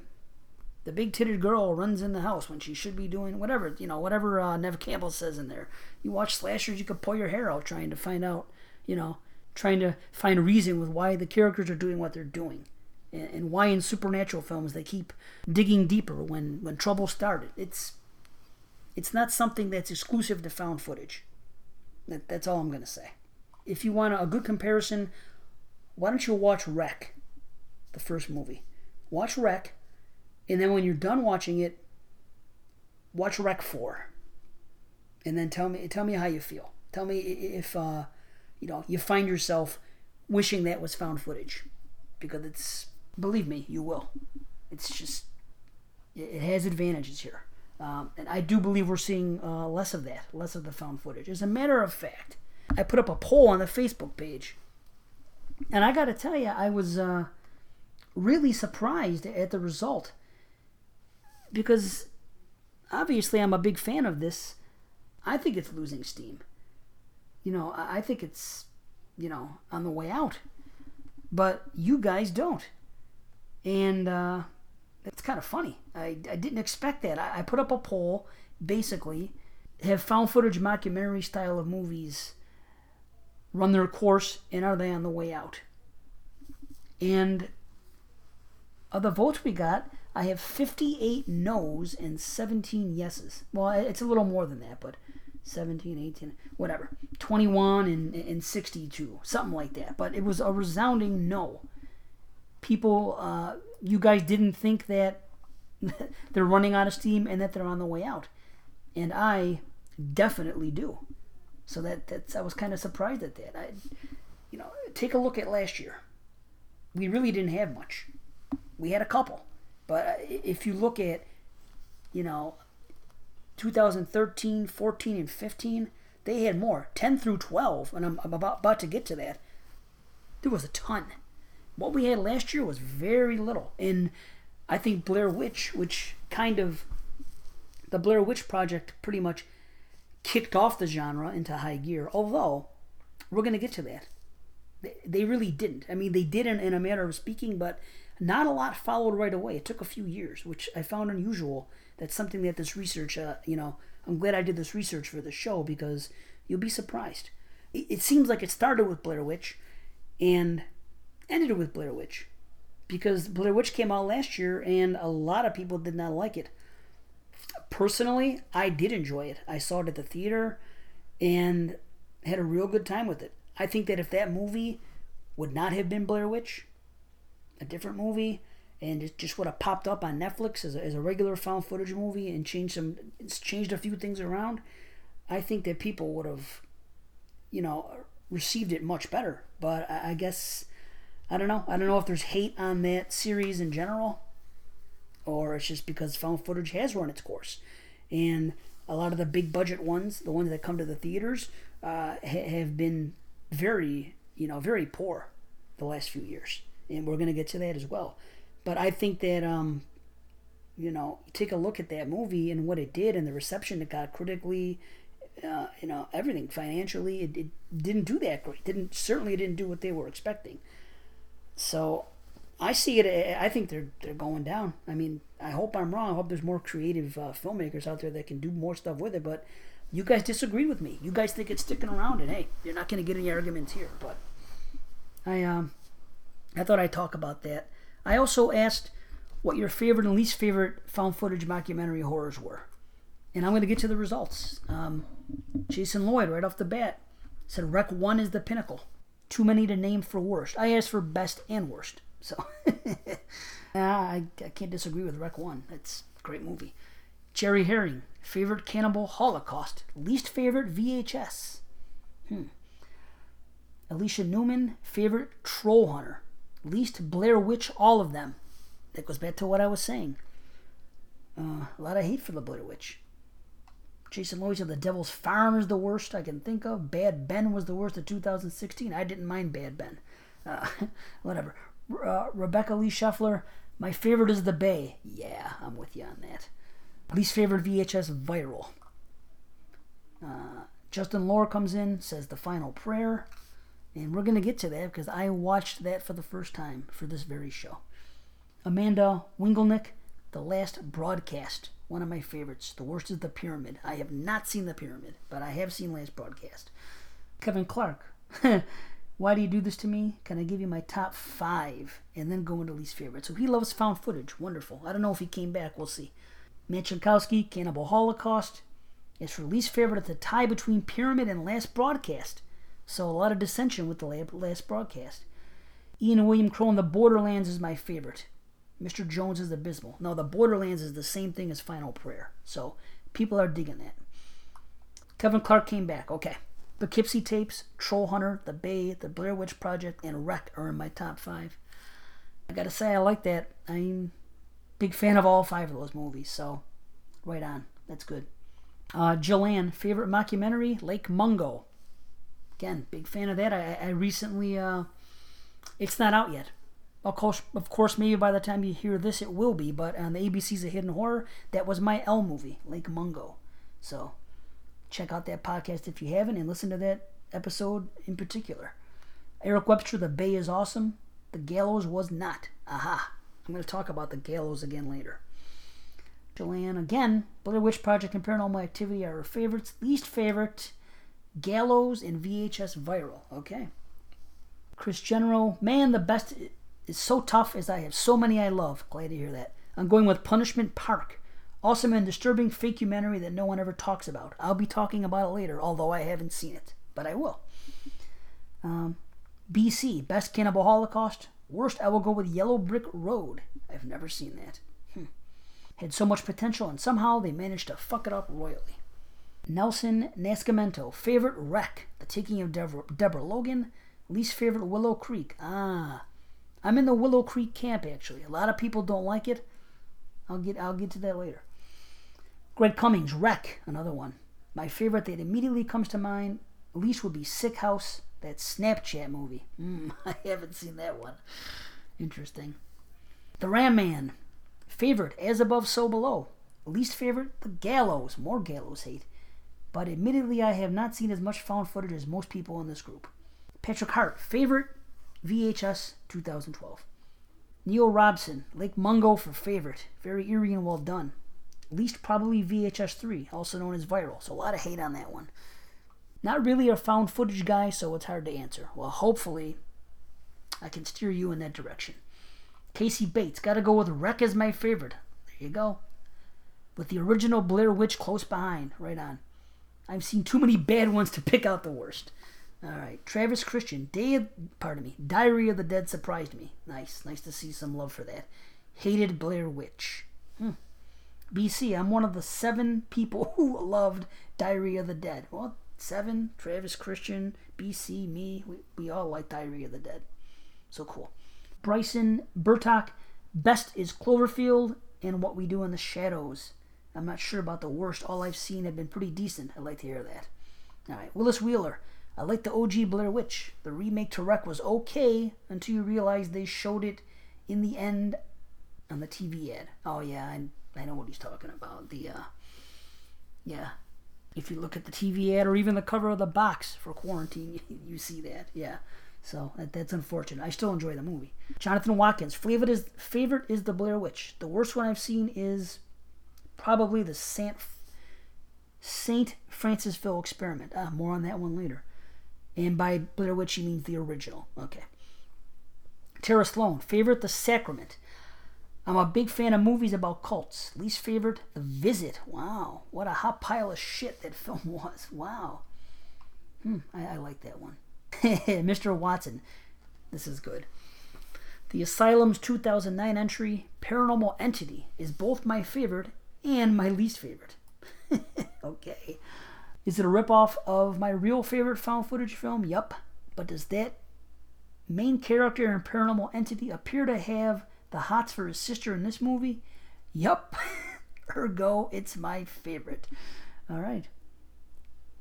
the big titted girl runs in the house when she should be doing whatever, you know, whatever uh, Neve Campbell says in there. You watch slashers, you could pull your hair out trying to find out, you know, trying to find a reason with why the characters are doing what they're doing and why in supernatural films they keep digging deeper when when trouble started. It's it's not something that's exclusive to found footage. That, that's all I'm gonna say. If you want a good comparison, why don't you watch Rec, the first movie? Watch Rec, and then when you're done watching it, watch Rec Four, and then tell me tell me how you feel. Tell me if uh, you know you find yourself wishing that was found footage, because it's Believe me, you will. It's just, it has advantages here. Um, and I do believe we're seeing uh, less of that, less of the found footage. As a matter of fact, I put up a poll on the Facebook page. And I got to tell you, I was uh, really surprised at the result. Because obviously, I'm a big fan of this. I think it's losing steam. You know, I think it's, you know, on the way out. But you guys don't and uh, it's kind of funny. I, I didn't expect that. I, I put up a poll, basically, have found footage mockumentary style of movies run their course, and are they on the way out? And of the votes we got, I have 58 no's and 17 yeses. Well, it's a little more than that, but 17, 18, whatever. 21 and, and 62, something like that. But it was a resounding no people, uh, you guys didn't think that they're running out of steam and that they're on the way out, and I definitely do. So that that's I was kind of surprised at that. I, you know, take a look at last year. We really didn't have much. We had a couple, but uh, if you look at, you know, 2013, 14, and 15, they had more. 10 through 12, and I'm, I'm about, about to get to that. There was a ton. What we had last year was very little. And I think Blair Witch, which kind of the Blair Witch Project pretty much kicked off the genre into high gear, although we're going to get to that. They, really didn't. I mean, they did in, in a matter of speaking, but not a lot followed right away. It took a few years, which I found unusual. That's something that this research, uh, you know, I'm glad I did this research for the show because you'll be surprised. It, it seems like it started with Blair Witch, and ended with Blair Witch. because Blair Witch came out last year and a lot of people did not like it. Personally, I did enjoy it. I saw it at the theater and had a real good time with it. I think that if that movie would not have been Blair Witch, a different movie, and it just would have popped up on Netflix as a, as a regular found footage movie and changed some changed a few things around, I think that people would have, you know, received it much better. But I, I guess I don't know. I don't know if there's hate on that series in general, or it's just because found footage has run its course, and a lot of the big budget ones, the ones that come to the theaters, uh, ha- have been very, you know, very poor the last few years, and we're gonna get to that as well. But I think that, um, you know, take a look at that movie and what it did and the reception it got critically, uh, you know, everything financially, it, it didn't do that great. Didn't certainly didn't do what they were expecting. So I see it. I think they're they're going down. I mean, I hope I'm wrong. I hope there's more creative uh, filmmakers out there that can do more stuff with it. But you guys disagree with me. You guys think it's sticking around, and hey, you're not going to get any arguments here. But I um, I thought I'd talk about that. I also asked what your favorite and least favorite found footage mockumentary horrors were, and I'm going to get to the results. Um, Jason Lloyd, right off the bat, said Rec One is the pinnacle. Too many to name for worst. I asked for best and worst. So I, I can't disagree with Rec 1. It's a great movie. Jerry Herring, favorite Cannibal Holocaust. Least favorite VHS. Hmm. Alicia Newman, favorite Troll Hunter. Least Blair Witch, all of them. That goes back to what I was saying. Uh, a lot of hate for the Blair Witch. Jason Lloyd said The Devil's Farm is the worst I can think of. Bad Ben was the worst of 2016. I didn't mind Bad Ben. Uh, whatever. Uh, Rebecca Lee Scheffler, my favorite is The Bay. Yeah, I'm with you on that. Least favorite VHS Viral. Uh, Justin Lore comes in, says The Final Prayer. And we're going to get to that because I watched that for the first time for this very show. Amanda Wingelnick, The Last Broadcast one of my favorites. The worst is The Pyramid. I have not seen The Pyramid, but I have seen Last Broadcast. Kevin Clark. Why do you do this to me? Can I give you my top five and then go into least favorite? So he loves found footage. Wonderful. I don't know if he came back. We'll see. Matt Chankowski, Cannibal Holocaust. As for least favorite, it's a tie between Pyramid and Last Broadcast. So a lot of dissension with the Last Broadcast. Ian William Crow The Borderlands is my favorite. Mr. Jones is abysmal. No, the Borderlands is the same thing as Final Prayer. So people are digging that. Kevin Clark came back. Okay. Poughkeepsie Tapes, Troll Hunter, The Bay, The Blair Witch Project, and Rec are in my top five. I gotta say, I like that. I'm big fan of all five of those movies. So, right on. That's good. Uh, Joanne, favorite mockumentary, Lake Mungo. Again, big fan of that. I, I recently, uh, it's not out yet. Of course, of course, maybe by the time you hear this, it will be. But on the ABC's A Hidden Horror, that was my L movie, Lake Mungo. So check out that podcast if you haven't, and listen to that episode in particular. Eric Webster, The Bay is awesome. The Gallows was not. Aha. I'm going to talk about the Gallows again later. Joanne, again, Blair Witch Project and Paranormal Activity are her favorites. Least favorite, Gallows and VHS Viral. Okay. Chris General, man, the best is so tough as I have so many I love. Glad to hear that. I'm going with Punishment Park. Awesome and disturbing fakeumentary that no one ever talks about. I'll be talking about it later, although I haven't seen it, but I will. Um, BC, Best Cannibal Holocaust. Worst, I will go with Yellow Brick Road. I've never seen that. Hmm. Had so much potential, and somehow they managed to fuck it up royally. Nelson Nascimento, favorite Rec, The Taking of Deborah, Deborah Logan. Least favorite, Willow Creek. Ah, I'm in the Willow Creek camp actually. A lot of people don't like it. I'll get I'll get to that later. Greg Cummings, Rec, another one. My favorite that immediately comes to mind, at least would be Sick House, that Snapchat movie. Mm, I haven't seen that one. Interesting. The Ram Man, favorite, As Above, So Below. Least favorite, The Gallows, more Gallows hate. But admittedly, I have not seen as much found footage as most people in this group. Patrick Hart, favorite, VHS 2012. Neil Robson, Lake Mungo for favorite. Very eerie and well done. Least probably VHS 3, also known as Viral. So a lot of hate on that one. Not really a found footage guy, so it's hard to answer. Well, hopefully, I can steer you in that direction. Casey Bates, gotta go with Rec as my favorite. There you go. With the original Blair Witch close behind. Right on. I've seen too many bad ones to pick out the worst. All right, Travis Christian, Day of, pardon me, Diary of the Dead surprised me. Nice, nice to see some love for that. Hated Blair Witch. Hmm. BC, I'm one of the seven people who loved Diary of the Dead. Well, seven, Travis Christian, BC, me, we, we all like Diary of the Dead. So cool. Bryson Burtock, best is Cloverfield and What We Do in the Shadows. I'm not sure about the worst. All I've seen have been pretty decent. I'd like to hear that. All right, Willis Wheeler. I like the OG Blair Witch. The remake to Rec was okay until you realize they showed it in the end on the TV ad. Oh yeah, I, I know what he's talking about. The uh, yeah, if you look at the TV ad or even the cover of the box for Quarantine, you see that. Yeah, so that, that's unfortunate. I still enjoy the movie. Jonathan Watkins, favorite is favorite is the Blair Witch. The worst one I've seen is probably the Saint Saint Francisville experiment. Ah, more on that one later. And by Blair Witch, he means the original. Okay. Tara Sloan, favorite The Sacrament. I'm a big fan of movies about cults. Least favorite, The Visit. Wow, what a hot pile of shit that film was. Wow. Hmm, I, I like that one. Mr. Watson, this is good. The Asylum's 2009 entry, Paranormal Entity, is both my favorite and my least favorite. okay. Is it a ripoff of my real favorite found footage film? Yup. But does that main character and paranormal entity appear to have the hots for his sister in this movie? Yup. Ergo, it's my favorite. All right.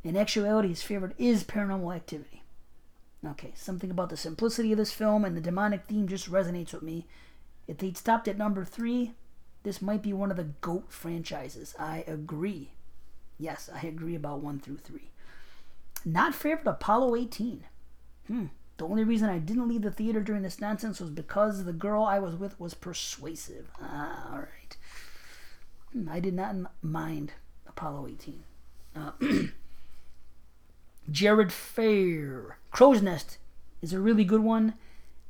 In actuality, his favorite is Paranormal Activity. Okay, something about the simplicity of this film and the demonic theme just resonates with me. If they'd stopped at number three, this might be one of the GOAT franchises. I agree. Yes, I agree about 1 through 3. Not favorite Apollo 18. Hmm. The only reason I didn't leave the theater during this nonsense was because the girl I was with was persuasive. Ah, all right. Hmm, I did not mind Apollo 18. Uh, Jared Fair. Crow's Nest is a really good one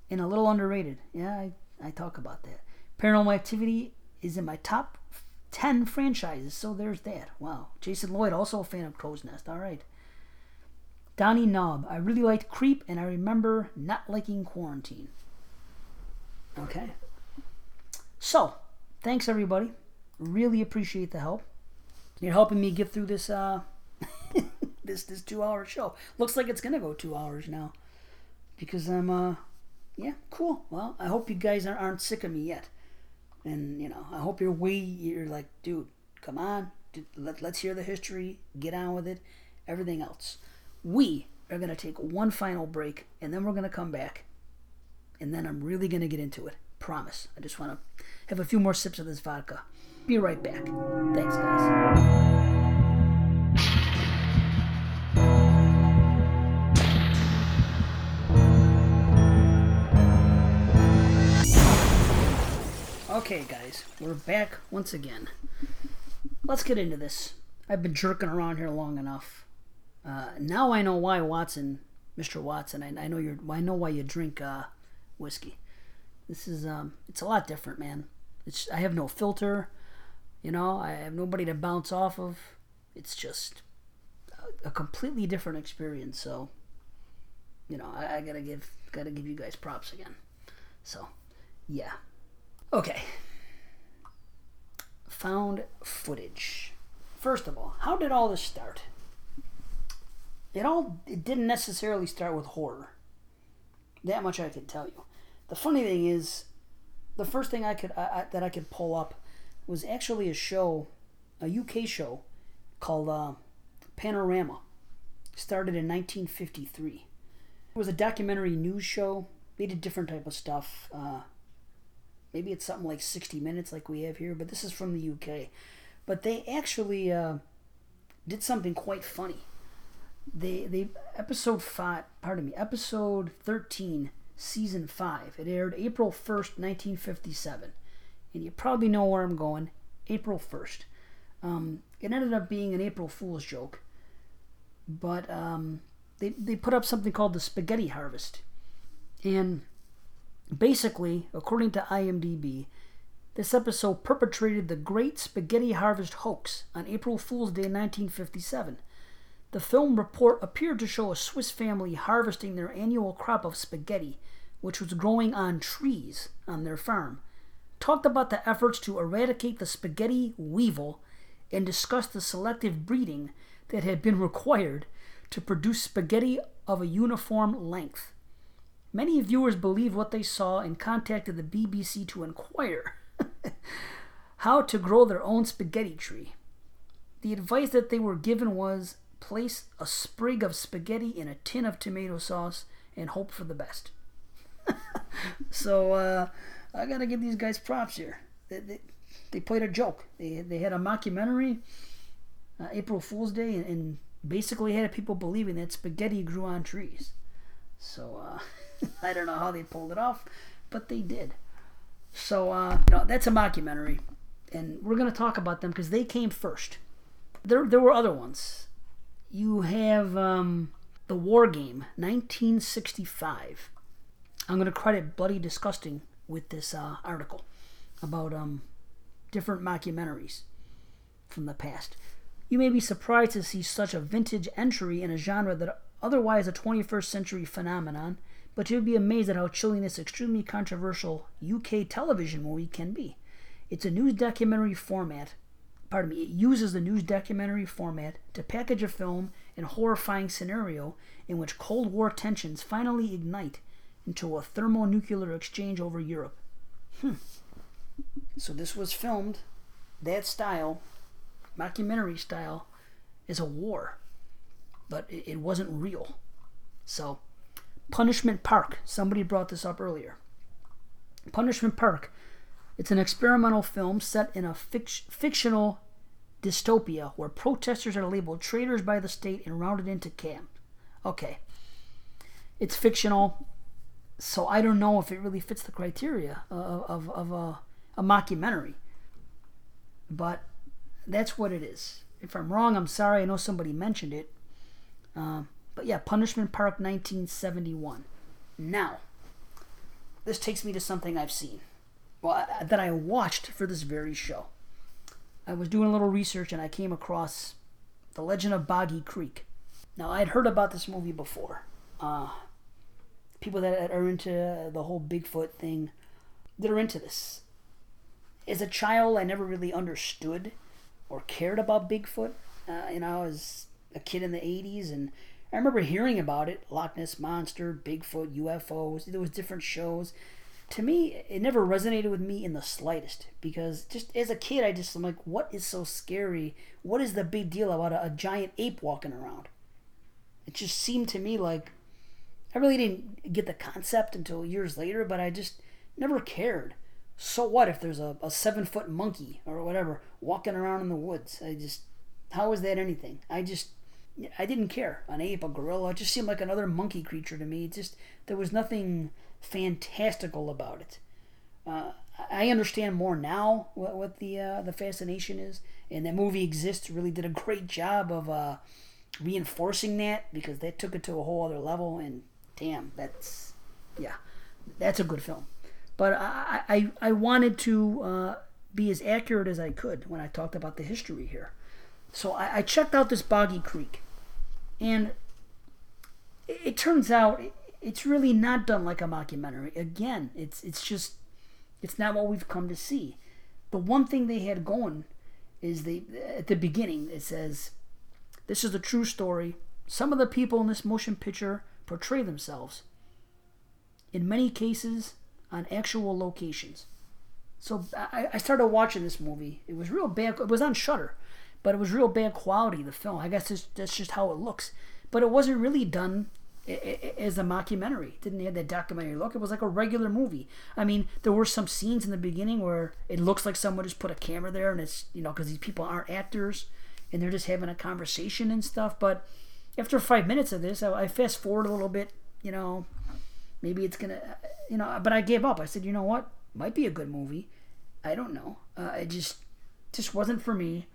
and a little underrated. Yeah, I, I talk about that. Paranormal Activity is in my top 10 franchises, so there's that. Wow. Jason Lloyd, also a fan of Crow's Nest. All right. Donnie Knob. I really liked Creep, and I remember not liking Quarantine. Okay. So, thanks everybody. Really appreciate the help. You're helping me get through this uh this this two hour show. Looks like it's gonna go two hours now. Because I'm uh yeah, cool. Well, I hope you guys aren't sick of me yet. And you know, I hope you're way you're like, dude, come on, dude, let, let's hear the history, get on with it, everything else. We are gonna take one final break, and then we're gonna come back, and then I'm really gonna get into it. Promise. I just want to have a few more sips of this vodka. Be right back. Thanks, guys. Okay, guys, we're back once again. Let's get into this. I've been jerking around here long enough. Uh, now I know why Watson, Mr. Watson. I, I know you're. I know why you drink uh, whiskey. This is um, it's a lot different, man. It's I have no filter. You know, I have nobody to bounce off of. It's just a, a completely different experience. So, you know, I, I gotta give gotta give you guys props again. So, yeah. Okay. Found footage. First of all, how did all this start? It all it didn't necessarily start with horror. That much I can tell you. The funny thing is, the first thing I could I, I, that I could pull up was actually a show, a UK show called uh, Panorama. Started in 1953. It was a documentary news show. They did different type of stuff. Uh, maybe it's something like 60 minutes like we have here but this is from the uk but they actually uh, did something quite funny. They they episode 5 pardon me episode 13 season 5 it aired april 1st 1957 and you probably know where i'm going april 1st um, it ended up being an april fool's joke. But um, they, they put up something called the spaghetti harvest. And Basically, according to IMDb, this episode perpetrated the Great Spaghetti Harvest hoax on April Fool's Day 1957. The film report appeared to show a Swiss family harvesting their annual crop of spaghetti, which was growing on trees on their farm. Talked about the efforts to eradicate the spaghetti weevil and discussed the selective breeding that had been required to produce spaghetti of a uniform length. Many viewers believed what they saw and contacted the BBC to inquire how to grow their own spaghetti tree. The advice that they were given was place a sprig of spaghetti in a tin of tomato sauce and hope for the best. so uh, I gotta give these guys props here. They, they, they played a joke. They, they had a mockumentary, uh, April Fool's Day, and, and, basically had people believing that spaghetti grew on trees. So uh, I don't know how they pulled it off, but they did. So uh, you know, that's a mockumentary, and we're gonna talk about them because they came first. There, there were other ones. You have um, the War Game, 1965. I'm gonna credit Bloody Disgusting with this uh, article about um, different mockumentaries from the past. You may be surprised to see such a vintage entry in a genre that otherwise a 21st century phenomenon, but you'd be amazed at how chilling this extremely controversial UK television movie can be. It's a news documentary format. Pardon me, it uses the news documentary format to package a film and horrifying scenario in which Cold War tensions finally ignite into a thermonuclear exchange over Europe. Hmm. So this was filmed, that style, mockumentary style, is a war, but it, it wasn't real. So, Punishment Park. Somebody brought this up earlier. Punishment Park. It's an experimental film set in a fic- fictional dystopia where protesters are labeled traitors by the state and rounded into camp. Okay. It's fictional, so I don't know if it really fits the criteria of, of, of a a mockumentary. But that's what it is. If I'm wrong, I'm sorry. I know somebody mentioned it. Um, but yeah, Punishment Park 1971. Now, this takes me to something I've seen. Well, I, that I watched for this very show. I was doing a little research and I came across The Legend of Boggy Creek. Now, I had heard about this movie before. Uh, people that are into the whole Bigfoot thing, that are into this as a child, I never really understood or cared about Bigfoot. Uh, you know, I was a kid in the 80s, and I remember hearing about it Loch Ness Monster, Bigfoot, UFOs. There was different shows. To me, it never resonated with me in the slightest because just as a kid, I just am like, what is so scary? What is the big deal about a, a giant ape walking around? It just seemed to me like I really didn't get the concept until years later, but I just never cared so what if there's a, a seven foot monkey or whatever walking around in the woods? I just, how is that anything? I just, I didn't care. An ape, a gorilla, it just seemed like another monkey creature to me. It just, there was nothing fantastical about it. Uh, I understand more now what, what the uh, the fascination is, and that movie exists really did a great job of uh, reinforcing that because that took it to a whole other level. And damn, that's yeah, that's a good film. But I, I, I wanted to uh, be as accurate as I could when I talked about the history here. So I, I checked out this Boggy Creek. And it, it turns out it's really not done like a mockumentary. Again, it's it's just it's not what we've come to see. The one thing they had going is they at the beginning it says this is a true story. Some of the people in this motion picture portray themselves. In many cases, on actual locations. So I, I started watching this movie. It was real bad. It was on Shudder, but it was real bad quality. The film. I guess that's just how it looks. But it wasn't really done as a mockumentary. It didn't have that documentary look. It was like a regular movie. I mean, there were some scenes in the beginning where it looks like someone just put a camera there, and it's you know because these people aren't actors and they're just having a conversation and stuff. But after five minutes of this, I, I fast forward a little bit. You know, maybe it's gonna you know but i gave up i said you know what might be a good movie i don't know uh, it just just wasn't for me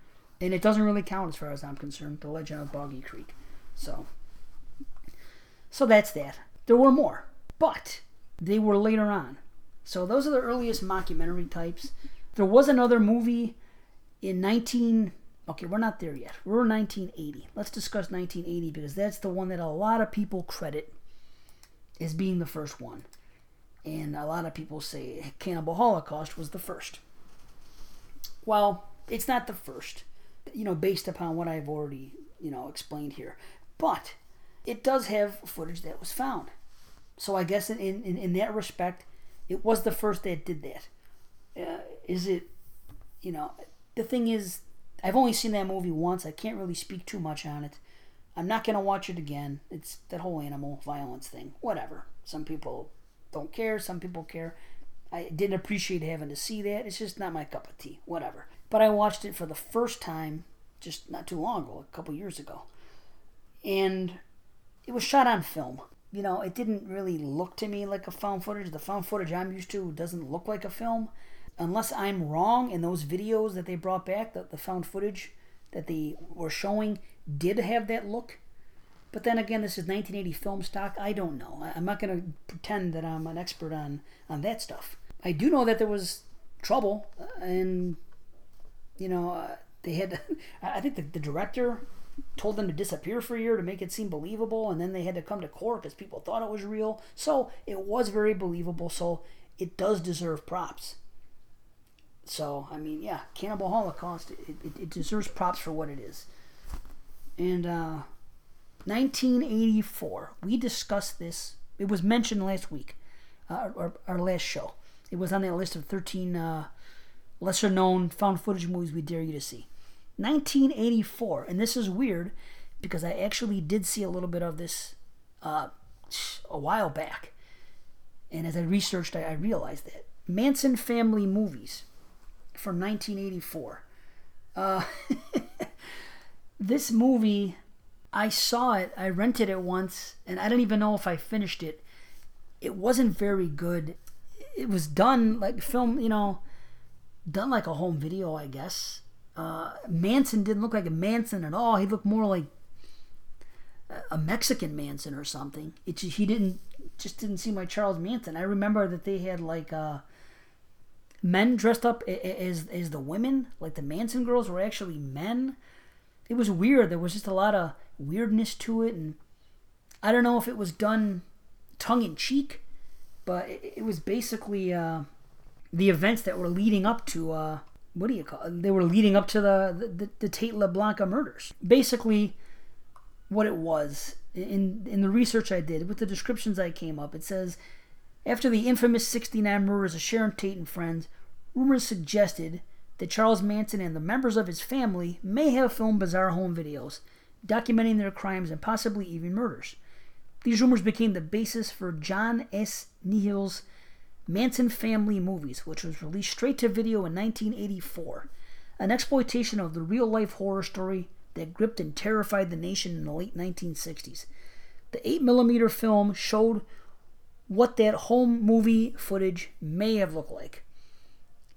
and it doesn't really count as far as i'm concerned the legend of boggy creek so so that's that there were more but they were later on So those are the earliest mockumentary types. There was another movie in 19 Okay, we're not there yet. We're 1980. Let's discuss 1980 because that's the one that a lot of people credit as being the first one. And a lot of people say Cannibal Holocaust was the first. Well, it's not the first, you know, based upon what I've already, you know, explained here. But it does have footage that was found. So I guess in, in, in that respect, it was the first that did that. Uh, is it, you know, the thing is, I've only seen that movie once. I can't really speak too much on it. I'm not going to watch it again. It's that whole animal violence thing. Whatever. Some people don't care, some people care. I didn't appreciate having to see that. It's just not my cup of tea. Whatever. But I watched it for the first time just not too long ago, a couple years ago. And it was shot on film. You know, it didn't really look to me like a found footage. The found footage I'm used to doesn't look like a film unless I'm wrong and those videos that they brought back, the, the found footage that they were showing, did have that look. But then again, this is 1980 film stock. I don't know. I'm not going to pretend that I'm an expert on, on that stuff. I do know that there was trouble, uh, and, you know, uh, they had, I think the, the director told them to disappear for a year to make it seem believable, and then they had to come to court because people thought it was real. So it was very believable, so it does deserve props. So, I mean, yeah, Cannibal Holocaust, it, it, it deserves props for what it is. And uh, 1984, we discussed this. It was mentioned last week, uh, our, our last show. It was on that list of 13 uh, lesser known found footage movies we dare you to see. 1984, and this is weird because I actually did see a little bit of this uh, a while back. And as I researched, I, I realized that. Manson family movies from 1984. Uh, this movie, I saw it, I rented it once, and I don't even know if I finished it. It wasn't very good. It was done like film, you know, done like a home video, I guess. Uh, Manson didn't look like a Manson at all. He looked more like a Mexican Manson or something. It just, he didn't just didn't seem like Charles Manson. I remember that they had like uh, men dressed up as as the women, like the Manson girls were actually men. It was weird. There was just a lot of weirdness to it, and I don't know if it was done tongue in cheek, but it, it was basically uh, the events that were leading up to uh, what do you call? It? They were leading up to the the, the Tate LaBlanca murders. Basically, what it was in in the research I did with the descriptions I came up, it says after the infamous 69 murders of Sharon Tate and friends, rumors suggested that Charles Manson and the members of his family may have filmed bizarre home videos documenting their crimes and possibly even murders. These rumors became the basis for John S. Nihil's Manson Family Movies, which was released straight to video in 1984, an exploitation of the real life horror story that gripped and terrified the nation in the late 1960s. The 8mm film showed what that home movie footage may have looked like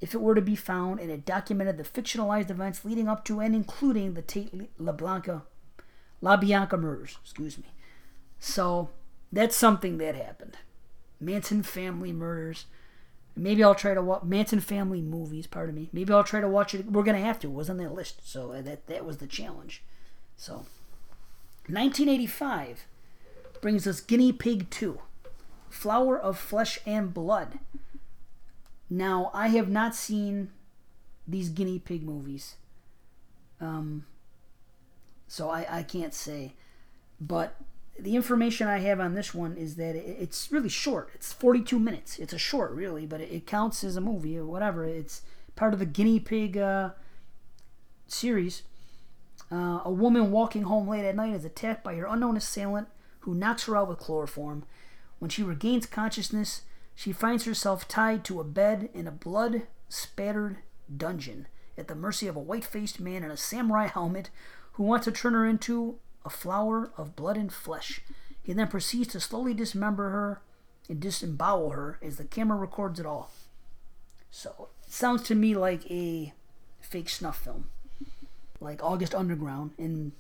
if it were to be found and it documented the fictionalized events leading up to and including the Tate LaBlanca, LaBianca murders. Excuse me. So that's something that happened. Manson family murders. Maybe I'll try to watch Manson family movies. Pardon me. Maybe I'll try to watch it. We're gonna have to. It was on that list, so that that was the challenge. So, 1985 brings us Guinea Pig 2. Flower of Flesh and Blood. Now, I have not seen these guinea pig movies. Um, so I, I can't say. But the information I have on this one is that it's really short. It's 42 minutes. It's a short, really, but it, counts as a movie or whatever. It's part of the guinea pig uh, series. Uh, a woman walking home late at night is attacked by her unknown assailant who knocks her out with chloroform. When she regains consciousness, she finds herself tied to a bed in a blood spattered dungeon at the mercy of a white faced man in a samurai helmet who wants to turn her into a flower of blood and flesh. He then proceeds to slowly dismember her and disembowel her as the camera records it all. So, it sounds to me like a fake snuff film. Like August Underground, and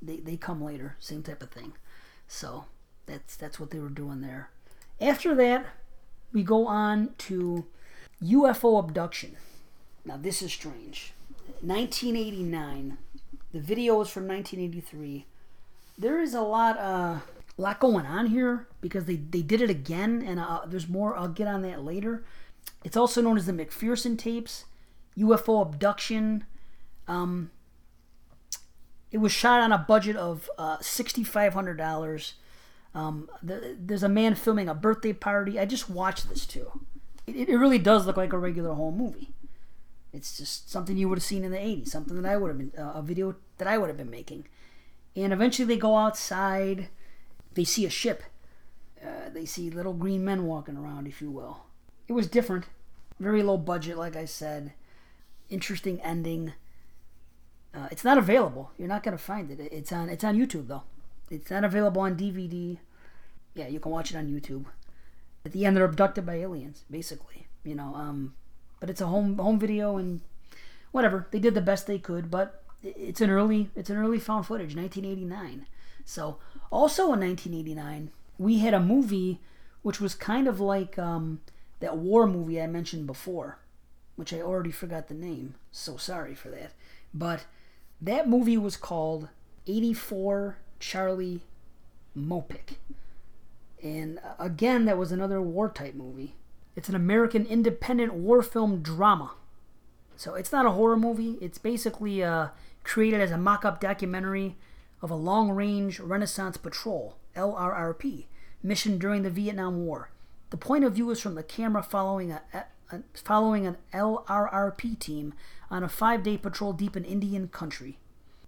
they, they come later, same type of thing. So, that's that's what they were doing there. After that, we go on to UFO abduction. Now, this is strange. 1989. The video is from 1983. There is a lot, uh, lot going on here because they, they did it again, and uh, there's more. I'll get on that later. It's also known as the McPherson tapes, UFO abduction. Um, it was shot on a budget of uh, $6,500. Um, the, there's a man filming a birthday party. I just watched this too. It, it really does look like a regular home movie. It's just something you would have seen in the 80s, something that I would have been, uh, a video that I would have been making. And eventually they go outside, they see a ship, uh, they see little green men walking around, if you will. It was different, very low budget, like I said. Interesting ending. Uh, it's not available. You're not gonna find it. It's on. It's on YouTube though. It's not available on DVD. Yeah, you can watch it on YouTube. At the end, they're abducted by aliens, basically. You know, um, but it's a home home video and whatever. They did the best they could, but it's an early it's an early found footage, 1989. So also in 1989, we had a movie which was kind of like um, that war movie I mentioned before, which I already forgot the name. So sorry for that. But that movie was called 84 Charlie Mopic. And uh, again, that was another war type movie. It's an American independent war film drama. So it's not a horror movie. It's basically uh, created as a mock up documentary of a long range Renaissance Patrol, LRRP, mission during the Vietnam War. The point of view is from the camera following, a, a following an LRRP team on a five day patrol deep in Indian country,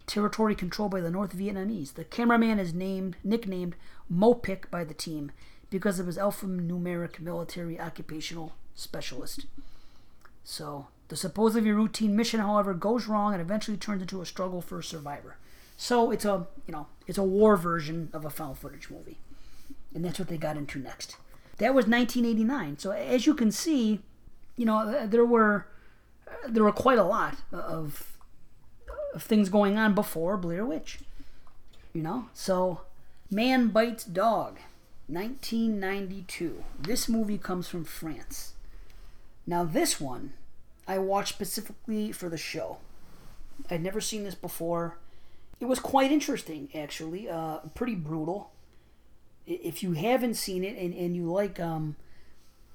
territory controlled by the North Vietnamese. The cameraman is named nicknamed Mopic by the team because of his alphanumeric military occupational specialist. So, the supposedly routine mission, however, goes wrong and eventually turns into a struggle for a survivor. So it's a you know it's a war version of a found footage movie, and that's what they got into next. That was 1989. So as you can see, you know there were there were quite a lot of, of things going on before Blair Witch. You know, so Man Bites Dog, 1992. This movie comes from France. Now, this one I watched specifically for the show. I'd never seen this before. It was quite interesting, actually. Uh, pretty brutal. If you haven't seen it and, and you like um,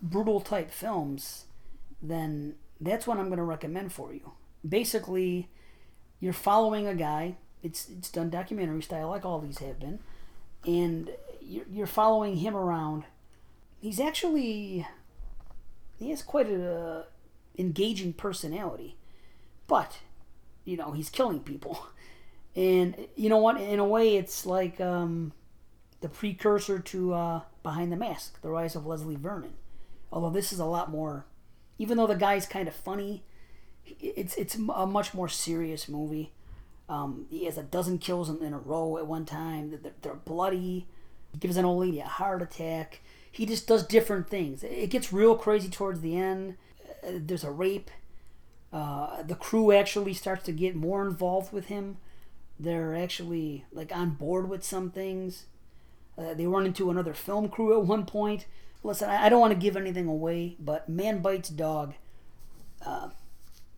brutal type films, then that's what I'm going to recommend for you. Basically, you're following a guy. It's it's done documentary style, like all these have been, and you're, you're following him around. He's actually he has quite a engaging personality, but you know he's killing people, and you know what? In a way, it's like um, the precursor to uh, Behind the Mask, The Rise of Leslie Vernon. Although this is a lot more even though the guy's kind of funny, it's it's a much more serious movie. Um, he has a dozen kills in, in a row at one time. They're, they're, bloody. He gives an old lady a heart attack. He just does different things. It gets real crazy towards the end. There's a rape. Uh, the crew actually starts to get more involved with him. They're actually like on board with some things. Uh, they run into another film crew at one point listen, I, don't want to give anything away, but Man Bites Dog. Uh,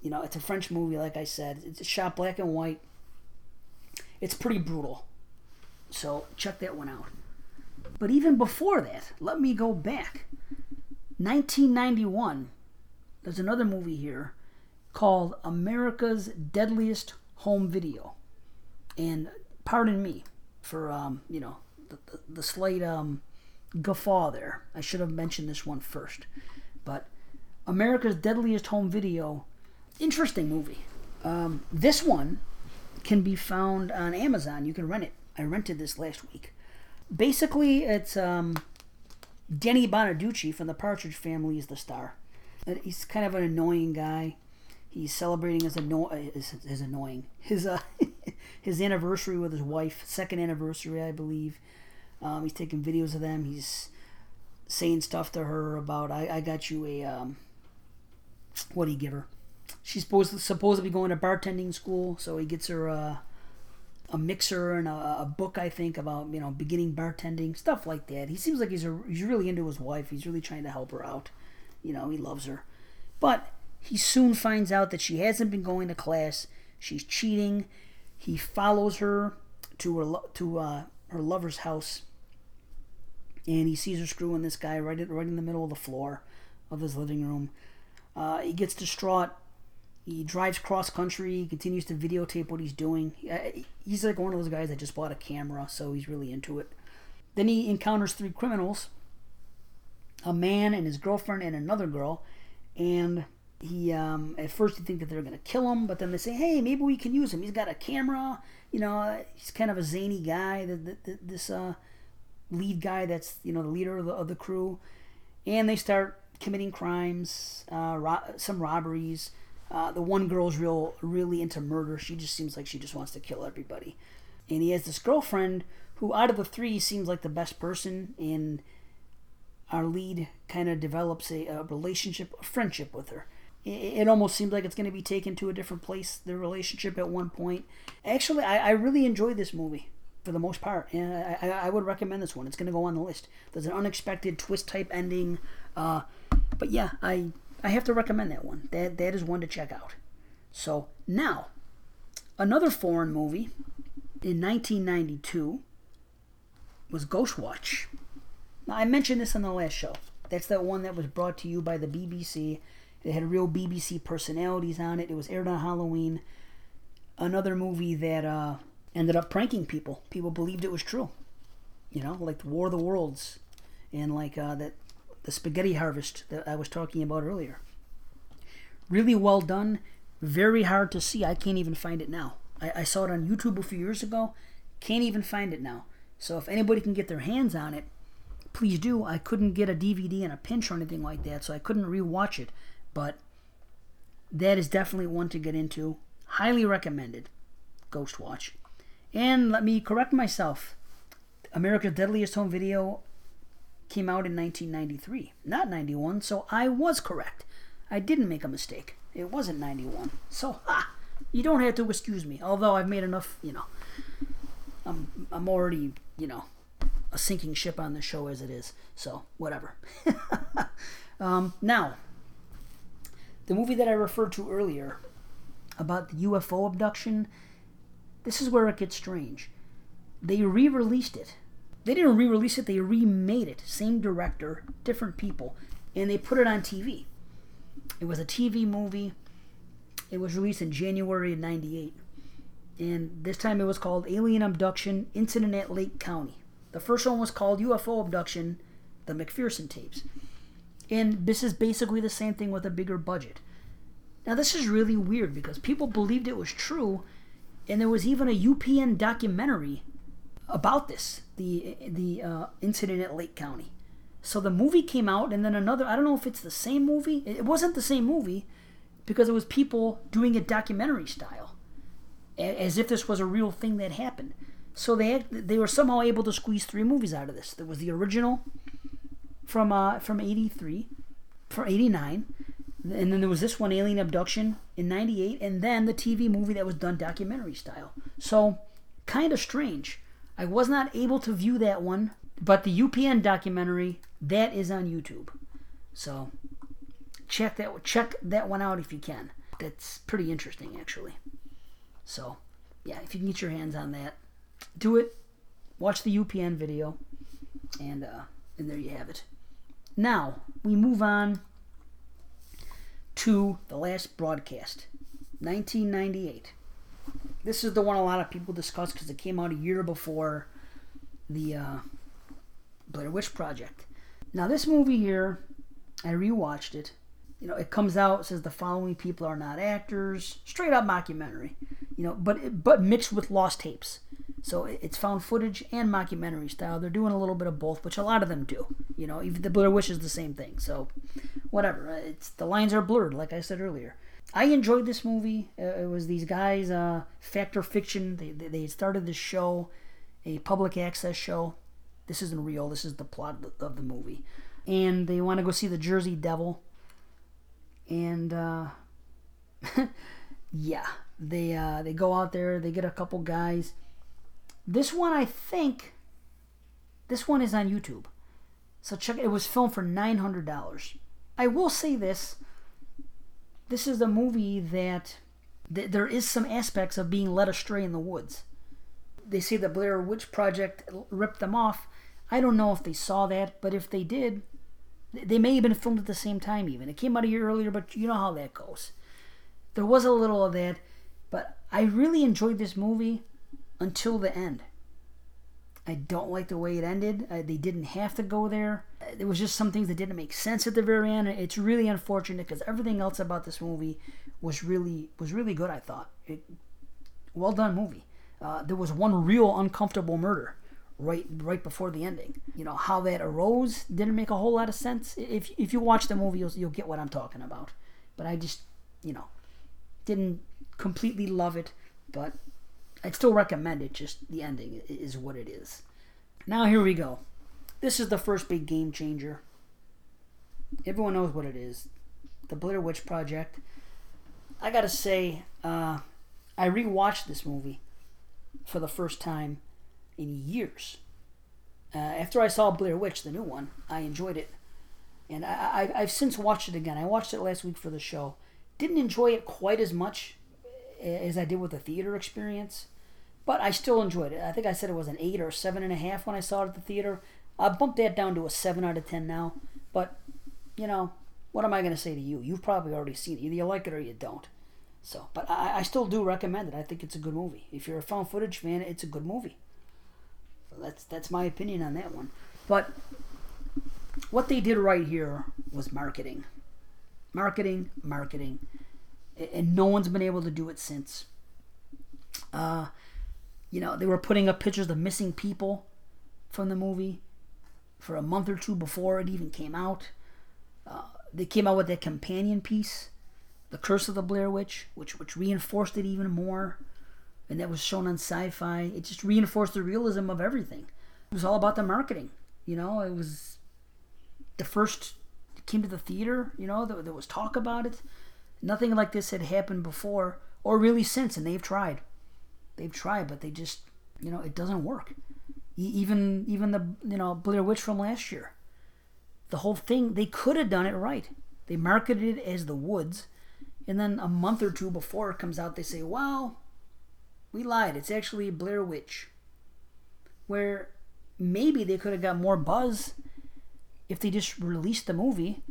you know, it's a French movie, like I said. It's shot black and white. It's pretty brutal. So check that one out. But even before that, let me go back. 1991. There's another movie here called America's Deadliest Home Video. And pardon me for um, you know the, the, the slight um, guffaw there. I should have mentioned this one first. But America's Deadliest Home Video, interesting movie. Um, this one can be found on Amazon. You can rent it. I rented this last week. Basically, it's um, Danny Bonaduce from the Partridge Family is the star. He's kind of an annoying guy. He's celebrating his, anno- his, his annoying his uh, his anniversary with his wife, second anniversary, I believe. Um, he's taking videos of them. He's saying stuff to her about I, I got you a um, what do you give her? She's supposed to, supposed to be going to bartending school, so he gets her a mixer and a, a book, I think, about you know beginning bartending stuff like that. He seems like he's a, he's really into his wife. He's really trying to help her out. You know, he loves her, but he soon finds out that she hasn't been going to class. She's cheating. He follows her to her to uh, her lover's house, and he sees her screwing this guy right at, right in the middle of the floor of his living room. Uh, he gets distraught. He drives cross country. He continues to videotape what he's doing. Uh, He's like one of those guys that just bought a camera, so he's really into it. Then he encounters three criminals a man and his girlfriend and another girl. And he, um, at first, you think that they're to kill him, but then they say, hey, maybe we can use him. He's got a camera. You know, he's kind of a zany guy, the, the, the, this uh, lead guy that's, you know, the leader of the, of the crew. And they start committing crimes, uh, ro- some robberies. Uh, the one girl's real, really into murder. She just seems like she just wants to kill everybody. And he has this girlfriend who, out of the three, seems like the best person. And our lead kind of develops a, a, relationship, a friendship with her. It, it almost seems like it's going to be taken to a different place, their relationship at one point. Actually, I, I really enjoyed this movie for the most part. And I, I, would recommend this one. It's going to go on the list. There's an unexpected twist type ending. Uh, but yeah, I I have to recommend that one. That that is one to check out. So now, another foreign movie in 1992 was Ghostwatch. Now I mentioned this on the last show. That's that one that was brought to you by the BBC. It had real BBC personalities on it. It was aired on Halloween. Another movie that uh, ended up pranking people. People believed it was true. You know, like War of the Worlds, and like uh, that the spaghetti harvest that I was talking about earlier. Really well done. Very hard to see. I can't even find it now. I, I saw it on YouTube a few years ago. Can't even find it now. So if anybody can get their hands on it, please do. I couldn't get a DVD in a pinch or anything like that, so I couldn't rewatch it. But that is definitely one to get into. Highly recommended. Ghostwatch. And let me correct myself. America's Deadliest Home Video came out in 1993, not 91, so I was correct. I didn't make a mistake. It wasn't 91. So, ha! You don't have to excuse me, although I've made enough, you know. I'm, I'm already, you know, a sinking ship on the show as it is, so whatever. um, now, the movie that I referred to earlier about the UFO abduction, this is where it gets strange. They re released it they didn't re-release it; they remade it. Same director, different people, and they put it on TV. It was a TV movie. It was released in January of '98, and this time it was called Alien Abduction Incident at Lake County. The first one was called UFO Abduction: The McPherson Tapes, and this is basically the same thing with a bigger budget. Now this is really weird because people believed it was true, and there was even a UPN documentary about this, the the uh, incident at Lake County. So the movie came out, and then another. I don't know if it's the same movie. It wasn't the same movie because it was people doing it documentary style, as if this was a real thing that happened. So they they were somehow able to squeeze three movies out of this. There was the original from uh, from '83, from '89, and then there was this one, Alien Abduction, in '98, and then the TV movie that was done documentary style. So kind of strange. I was not able to view that one, but the UPN documentary that is on YouTube. So check that check that one out if you can. That's pretty interesting actually. So yeah, if you can get your hands on that, do it. Watch the UPN video, and uh, and there you have it. Now we move on to the last broadcast, 1998 this is the one a lot of people discuss because it came out a year before the uh, Blair Witch Project. Now, this movie here, I rewatched it. You know, it comes out says the following people are not actors, straight up mockumentary. You know, but but mixed with lost tapes. So it's found footage and mockumentary style. They're doing a little bit of both, which a lot of them do. You know, even the Blair Witch is the same thing. So, whatever. It's the lines are blurred, like I said earlier. I enjoyed this movie. Uh, it was these guys, uh, Fact or Fiction. They, they, they started this show, a public access show. This isn't real. This is the plot of the movie. And they want to go see the Jersey Devil. And uh, yeah, they uh, they go out there. They get a couple guys. This one, I think, this one is on YouTube. So check. It was filmed for nine hundred dollars. I will say this. This is a movie that th- there is some aspects of being led astray in the woods. They say the Blair Witch Project ripped them off. I don't know if they saw that, but if they did, they may have been filmed at the same time. Even it came out a year earlier, but you know how that goes. There was a little of that, but I really enjoyed this movie until the end. I don't like the way it ended. Uh, they didn't have to go there. There was just some things that didn't make sense at the very end. It's really unfortunate because everything else about this movie was really was really good. I thought it well done movie. Uh, there was one real uncomfortable murder right right before the ending. You know how that arose didn't make a whole lot of sense. If if you watch the movie, you'll you'll get what I'm talking about. But I just you know didn't completely love it, but I'd still recommend it. Just the ending is what it is. Now here we go. This is the first big game changer. Everyone knows what it is. The Blair Witch Project. I gotta say, uh, I rewatched this movie for the first time in years. Uh, after I saw Blair Witch, the new one, I enjoyed it, and I, I, I've since watched it again. I watched it last week for the show. Didn't enjoy it quite as much as I did with the theater experience, but I still enjoyed it. I think I said it was an eight or seven and a half when I saw it at the theater. I bumped that down to a seven out of ten now. But you know, what am I going to say to you? You've probably already seen it. Either you like it or you don't. So, but I, I still do recommend it. I think it's a good movie. If you're a found footage fan, it's a good movie. That's that's my opinion on that one. But what they did right here was marketing, marketing, marketing, and no one's been able to do it since. Uh, you know, they were putting up pictures of missing people from the movie for a month or two before it even came out. Uh, they came out with that companion piece, The Curse of the Blair Witch, which which reinforced it even more. And that was shown on sci-fi. It just reinforced the realism of everything. It was all about the marketing. You know, it was the first came to the theater. You know, there, there was talk about it. Nothing like this had happened before, or really since, and they've tried. They've tried, but they just, you know, it doesn't work. Even even the you know Blair Witch from last year, the whole thing they could have done it right. They marketed it as the woods, and then a month or two before it comes out, they say, "Well, we lied. It's actually Blair Witch." Where maybe they could have got more buzz if they just released the movie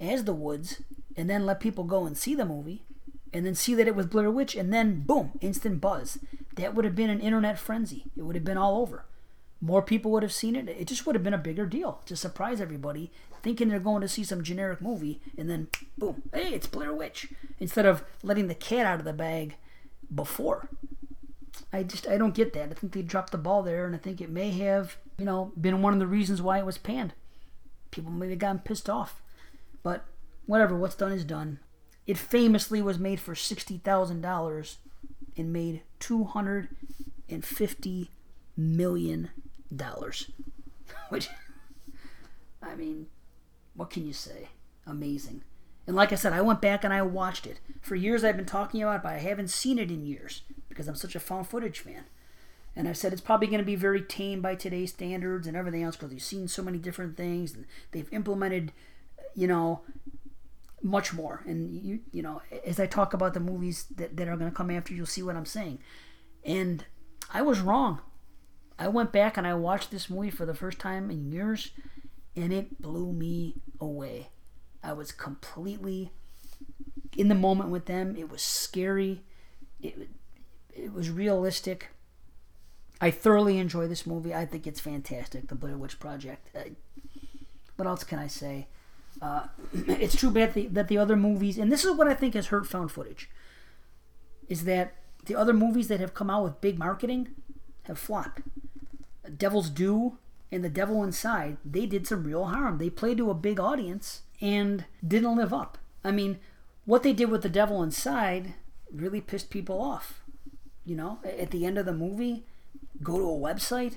as the woods and then let people go and see the movie and then see that it was Blair Witch and then boom, instant buzz. That would have been an internet frenzy. It would have been all over. More people would have seen it. It just would have been a bigger deal to surprise everybody, thinking they're going to see some generic movie, and then boom, hey, it's Blair Witch. Instead of letting the cat out of the bag before. I just I don't get that. I think they dropped the ball there, and I think it may have you know been one of the reasons why it was panned. People may have gotten pissed off, but whatever. What's done is done. It famously was made for sixty thousand dollars, and made two hundred and fifty million dollars. Which, I mean, what can you say? Amazing. And like I said, I went back and I watched it. For years I've been talking about it, but I haven't seen it in years because I'm such a found footage fan. And I've said it's probably going to be very tame by today's standards and everything else because you've seen so many different things and they've implemented, you know, much more. And you, you know, as I talk about the movies that, that are going to come after, you'll see what I'm saying. And I was wrong. I went back and I watched this movie for the first time in years, and it blew me away. I was completely in the moment with them. It was scary. It it was realistic. I thoroughly enjoy this movie. I think it's fantastic, The Blair Witch Project. Uh, what else can I say? Uh, it's true bad the, that the other movies, and this is what I think has hurt found footage, is that the other movies that have come out with big marketing have flopped. Devil's Due and The Devil Inside, they did some real harm. They played to a big audience and didn't live up. I mean, what they did with The Devil Inside really pissed people off. You know, at the end of the movie, go to a website.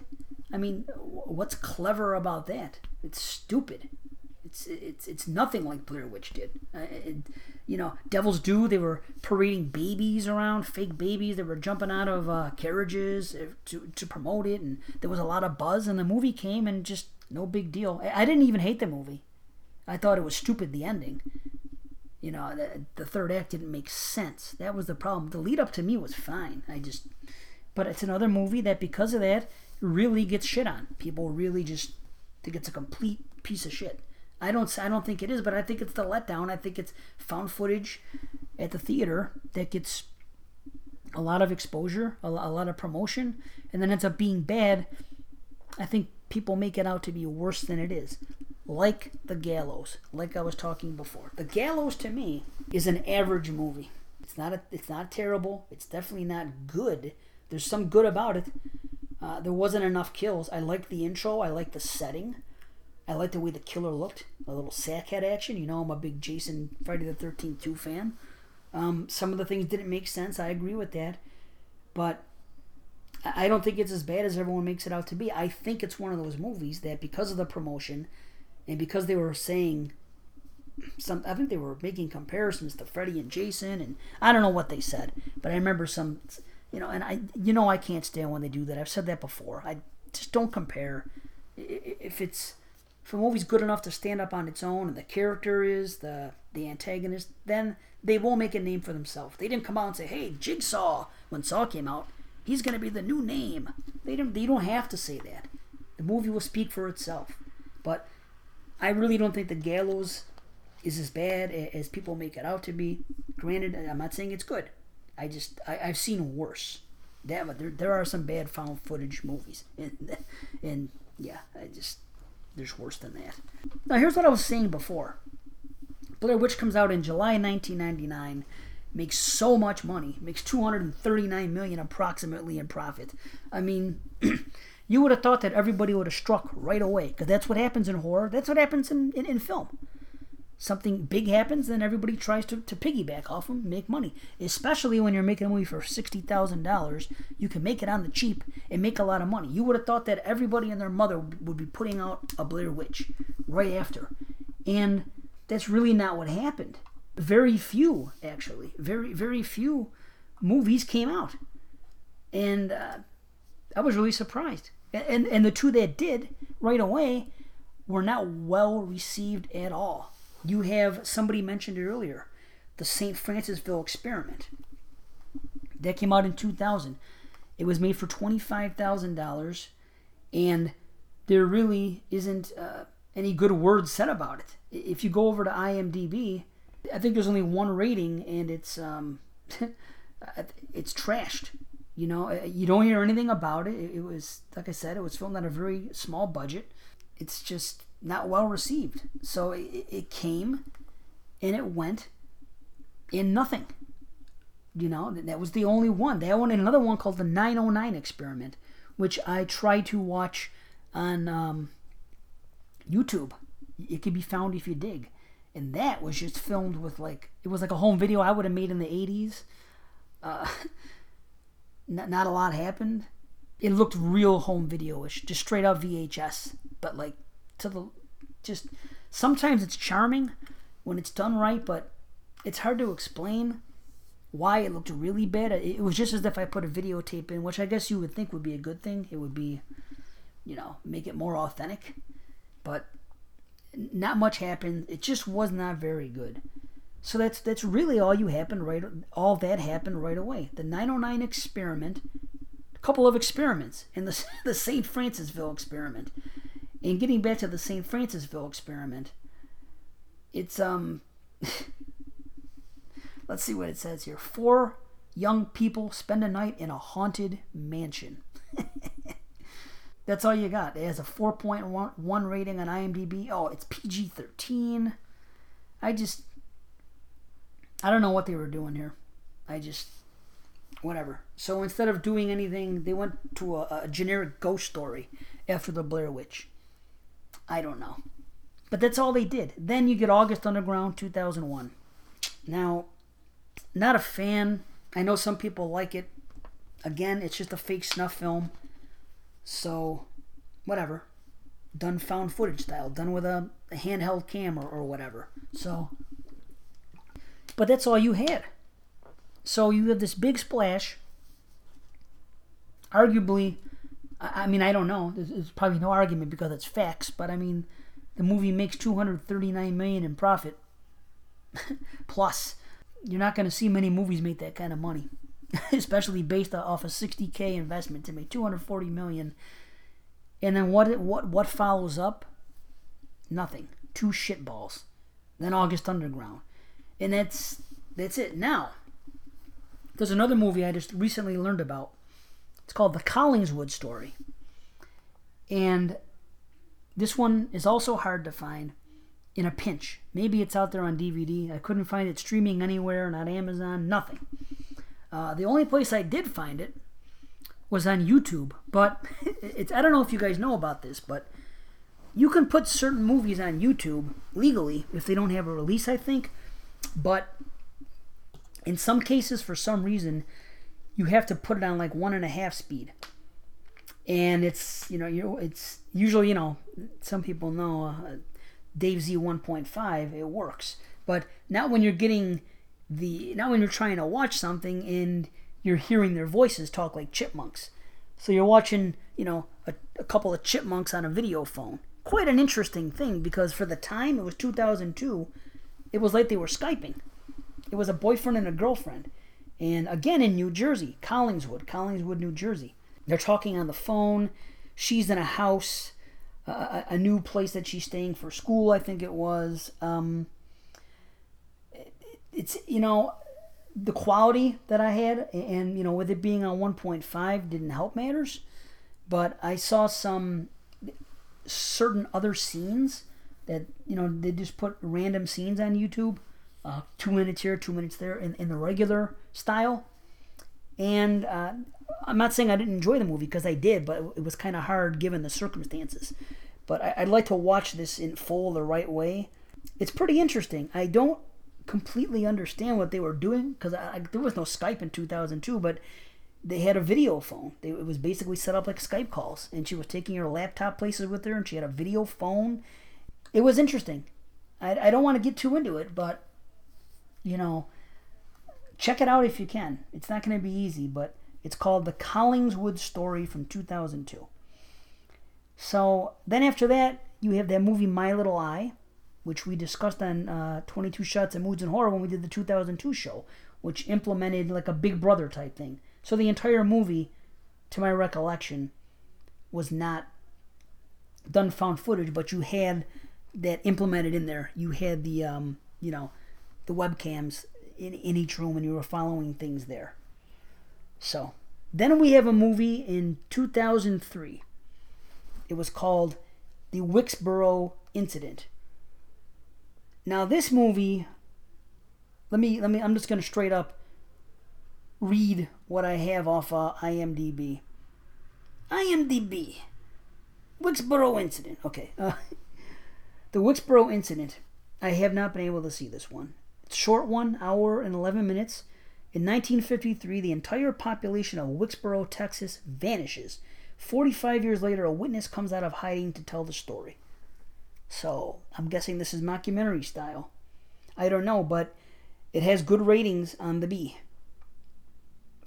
I mean, what's clever about that? It's stupid. It's it's it's nothing like Blair Witch did. It, you know, Devil's Due. They were parading babies around, fake babies. They were jumping out of uh, carriages uh, to to promote it, and there was a lot of buzz. And the movie came, and just no big deal. I, I didn't even hate the movie. I thought it was stupid the ending. You know, the, the third act didn't make sense. That was the problem. The lead up to me was fine. I just, but it's another movie that because of that really gets shit on. People really just think it's a complete piece of shit. I don't I don't think it is, but I think it's the letdown. I think it's found footage at the theater that gets a lot of exposure, a, a lot of promotion, and then ends up being bad. I think people make it out to be worse than it is. Like The Gallows, like I was talking before. The Gallows to me is an average movie. It's not a, it's not terrible. It's definitely not good. There's some good about it. Uh, there wasn't enough kills. I liked the intro. I liked the setting. I liked the way the killer looked. A little sackhead action. You know, I'm a big Jason Friday the 13th 2 fan. Um, some of the things didn't make sense. I agree with that. But I don't think it's as bad as everyone makes it out to be. I think it's one of those movies that because of the promotion and because they were saying some I think they were making comparisons to Freddy and Jason and I don't know what they said, but I remember some you know, and I you know I can't stand when they do that. I've said that before. I just don't compare. If it's if a movie's good enough to stand up on its own and the character is the the antagonist, then they will make a name for themselves. They didn't come out and say, "Hey, Jigsaw," when Saw came out. He's going to be the new name. They don't. They don't have to say that. The movie will speak for itself. But I really don't think the Gallows is as bad as people make it out to be. Granted, I'm not saying it's good. I just I, have seen worse. It, there, there are some bad found footage movies, and, and yeah, I just there's worse than that. Now here's what I was saying before. Blair Witch comes out in July 1999 makes so much money, makes 239 million approximately in profit. I mean, you would have thought that everybody would have struck right away because that's what happens in horror. That's what happens in, in, in, film. Something big happens, then everybody tries to, to piggyback off them, make money. Especially when you're making a movie for $60,000, you can make it on the cheap and make a lot of money. You would have thought that everybody and their mother would be putting out a Blair Witch right after. And that's really not what happened very few actually very very few movies came out and uh, i was really surprised and, and the two that did right away were not well received at all. You have somebody mentioned earlier the st francisville experiment. That came out in 2000 it was made for $25000 and there really isn't uh, any good words said about it. If you go over to imdb I think there's only one rating, and it's um, it's trashed. You know, uh, you don't hear anything about it. it. was like I said, it was filmed on a very small budget. It's just not well received. So it, it came, and it went, in nothing. You know, that was the only one. One and another one called the 909 Experiment, which I tried to watch on um, YouTube. It can be found if you dig and that was just filmed with like it was like a home video I would have made in the 80s. Uh, not, a lot happened. It looked real home video-ish, just straight out VHS, but like to the just sometimes it's charming when it's done right, but it's hard to explain why it looked really bad. It was just as if I put a videotape in, which I guess you would think would be a good thing. It would be, you know, make it more authentic. But not much happened. It just was not very good. So that's that's really all you happened right all that happened right away. The 909 experiment, a couple of experiments, and the the St. Francisville experiment. And getting back to the St. Francisville experiment, it's um let's see what it says here. Four young people spend a night in a haunted mansion. That's all you got. It has a 4.1 rating on IMDb. Oh, it's PG 13. I just. I don't know what they were doing here. I just. Whatever. So instead of doing anything, they went to a, a generic ghost story after the Blair Witch. I don't know. But that's all they did. Then you get August Underground 2001. Now, not a fan. I know some people like it. Again, it's just a fake snuff film. So, whatever. done found footage style, done with a, a handheld camera or whatever. So, but that's all you had. So you have this big splash. Arguably, I mean, I don't know. There's, there's probably no argument because it's facts, but I mean, the movie makes 239 million in profit. Plus, you're not going to see many movies make that kind of money, especially based off a 60k investment to make 240 million. And then what what what follows up? Nothing. Two shitballs. Then August Underground. And that's that's it. Now, there's another movie I just recently learned about. It's called The Collingswood Story. And this one is also hard to find in a pinch. Maybe it's out there on DVD. I couldn't find it streaming anywhere, not Amazon, nothing. Uh, the only place I did find it was on YouTube. But it's I don't know if you guys know about this, but you can put certain movies on YouTube legally if they don't have a release, I think. But in some cases, for some reason, you have to put it on like one and a half speed. And it's you know you it's usually you know some people know uh, Dave Z 1.5 it works, but not when you're getting the not when you're trying to watch something and you're hearing their voices talk like chipmunks. So you're watching you know a, a couple of chipmunks on a video phone. Quite an interesting thing because for the time it was 2002, it was like they were skyping. It was a boyfriend and a girlfriend. And again in New Jersey, Collingswood, Collingswood, New Jersey. They're talking on the phone. She's in a house, a, a new place that she's staying for school, I think it was. Um, it's, you know, the quality that I had, and, you know, with it being on 1.5 didn't help matters. But I saw some certain other scenes that, you know, they just put random scenes on YouTube uh, two minutes here, two minutes there, in, in the regular style. And uh, I'm not saying I didn't enjoy the movie because I did, but it was kind of hard given the circumstances. But I, would like to watch this in full the right way. It's pretty interesting. I don't completely understand what they were doing because there was no Skype in 2002, but they had a video phone. They, it was basically set up like Skype calls, and she was taking her laptop places with her, and she had a video phone. It was interesting. I, I don't want to get too into it, but you know, check it out if you can. It's not going to be easy, but it's called The Collingswood Story from 2002. So then after that, you have that movie My Little Eye, which we discussed on uh, 22 Shots of Moods and Horror when we did the 2002 show, which implemented like a Big Brother type thing. So the entire movie, to my recollection, was not done found footage, but you had that implemented in there. You had the, um, you know, the webcams in, in each room and you were following things there. So, then we have a movie in 2003. It was called The Wilkesboro Incident. Now, this movie, let me, let me, I'm just to straight up read what I have off uh, IMDb. IMDb. Wilkesboro Incident. Okay. Uh, the Wilkesboro Incident. I have not been able to see this one It's short one, hour and 11 minutes. In 1953, the entire population of Wilkesboro, Texas vanishes. 45 years later, a witness comes out of hiding to tell the story. So, I'm guessing this is mockumentary style. I don't know, but it has good ratings on the B.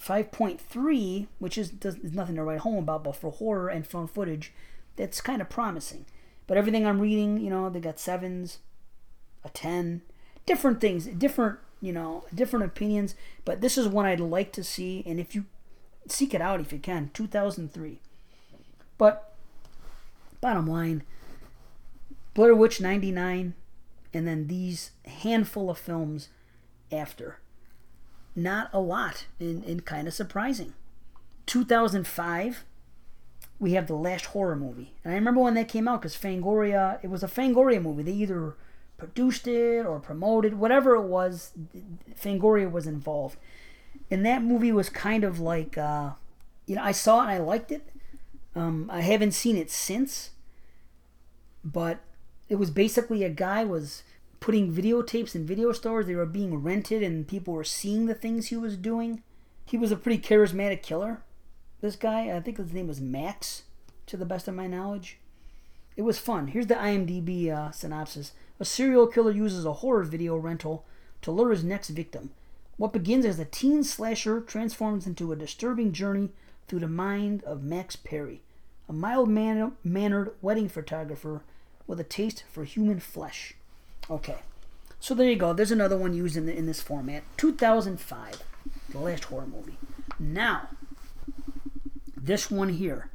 5.3, which is, does, is nothing to write home about, but for horror and found footage, that's kind of promising. But everything I'm reading, you know, they got sevens, a 10, different things, different you know, different opinions. But this is one I'd like to see, and if you seek it out if you can, 2003. But bottom line, Blair Witch 99, and then these handful of films after. Not a lot, and, and kind of surprising. 2005, we have the last horror movie. And I remember when that came out because Fangoria, it was a Fangoria movie. They either produced it or promoted, whatever it was, Fangoria was involved. And that movie was kind of like, uh, you know, I saw it and I liked it. Um, I haven't seen it since, but it was basically a guy was putting videotapes in video stores. They were being rented, and people were seeing the things he was doing. He was a pretty charismatic killer. This guy, I think his name was Max, to the best of my knowledge. It was fun. Here's the IMDb uh, synopsis. A serial killer uses a horror video rental to lure his next victim. What begins as a teen slasher transforms into a disturbing journey through the mind of Max Parry, a mild mannered wedding photographer with a taste for human flesh. Okay, so there you go. There's another one used in, the, in this format. 2005, the last horror movie. Now, this one here,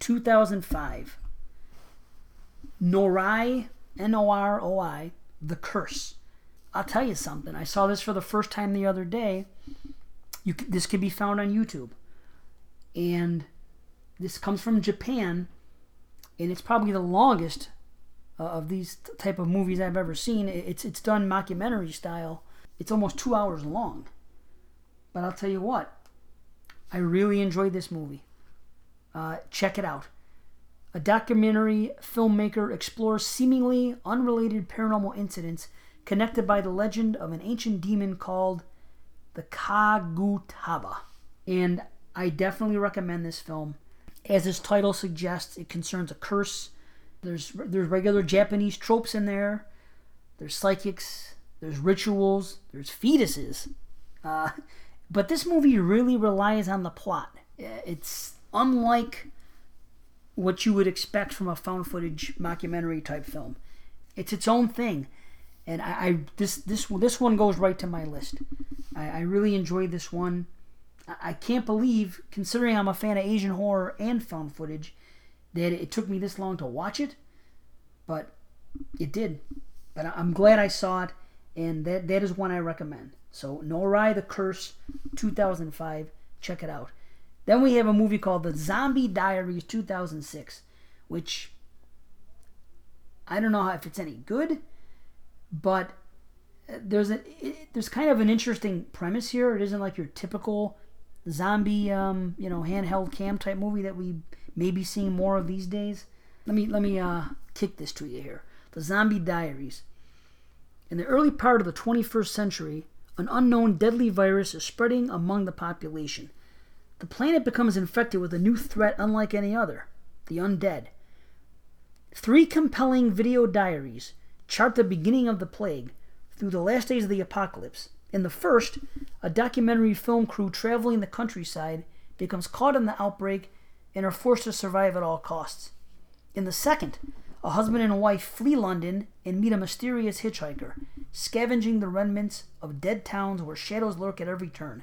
2005, Noroi, N O R O I, The Curse. I'll tell you something. I saw this for the first time the other day. You, this can be found on YouTube, and this comes from Japan, and it's probably the longest uh, of these type of movies I've ever seen. It's it's done mockumentary style. It's almost two hours long, but I'll tell you what, I really enjoyed this movie. Uh, check it out. A documentary filmmaker explores seemingly unrelated paranormal incidents connected by the legend of an ancient demon called the Kagutaba. And I definitely recommend this film. As its title suggests, it concerns a curse. There's there's regular Japanese tropes in there. There's psychics. There's rituals. There's fetuses. Uh, but this movie really relies on the plot. It's unlike what you would expect from a found footage mockumentary type film. It's its own thing and I, I, this this this one goes right to my list. I, I really enjoyed this one. I, I, can't believe, considering I'm a fan of Asian horror and found footage, that it took me this long to watch it, but it did. But I'm glad I saw it, and that that is one I recommend. So Noroi the Curse, 2005. Check it out. Then we have a movie called The Zombie Diaries 2006, which I don't know if it's any good but there's a it, there's kind of an interesting premise here. It isn't like your typical zombie, um, you know, handheld cam type movie that we may be seeing more of these days. Let me let me uh, kick this to you here. The Zombie Diaries. In the early part of the 21st century, an unknown deadly virus is spreading among the population. The planet becomes infected with a new threat unlike any other the undead. Three compelling video diaries chart the beginning of the plague through the last days of the apocalypse. In the first, a documentary film crew traveling the countryside becomes caught in the outbreak and are forced to survive at all costs. In the second, a husband and wife flee London and meet a mysterious hitchhiker, scavenging the remnants of dead towns where shadows lurk at every turn.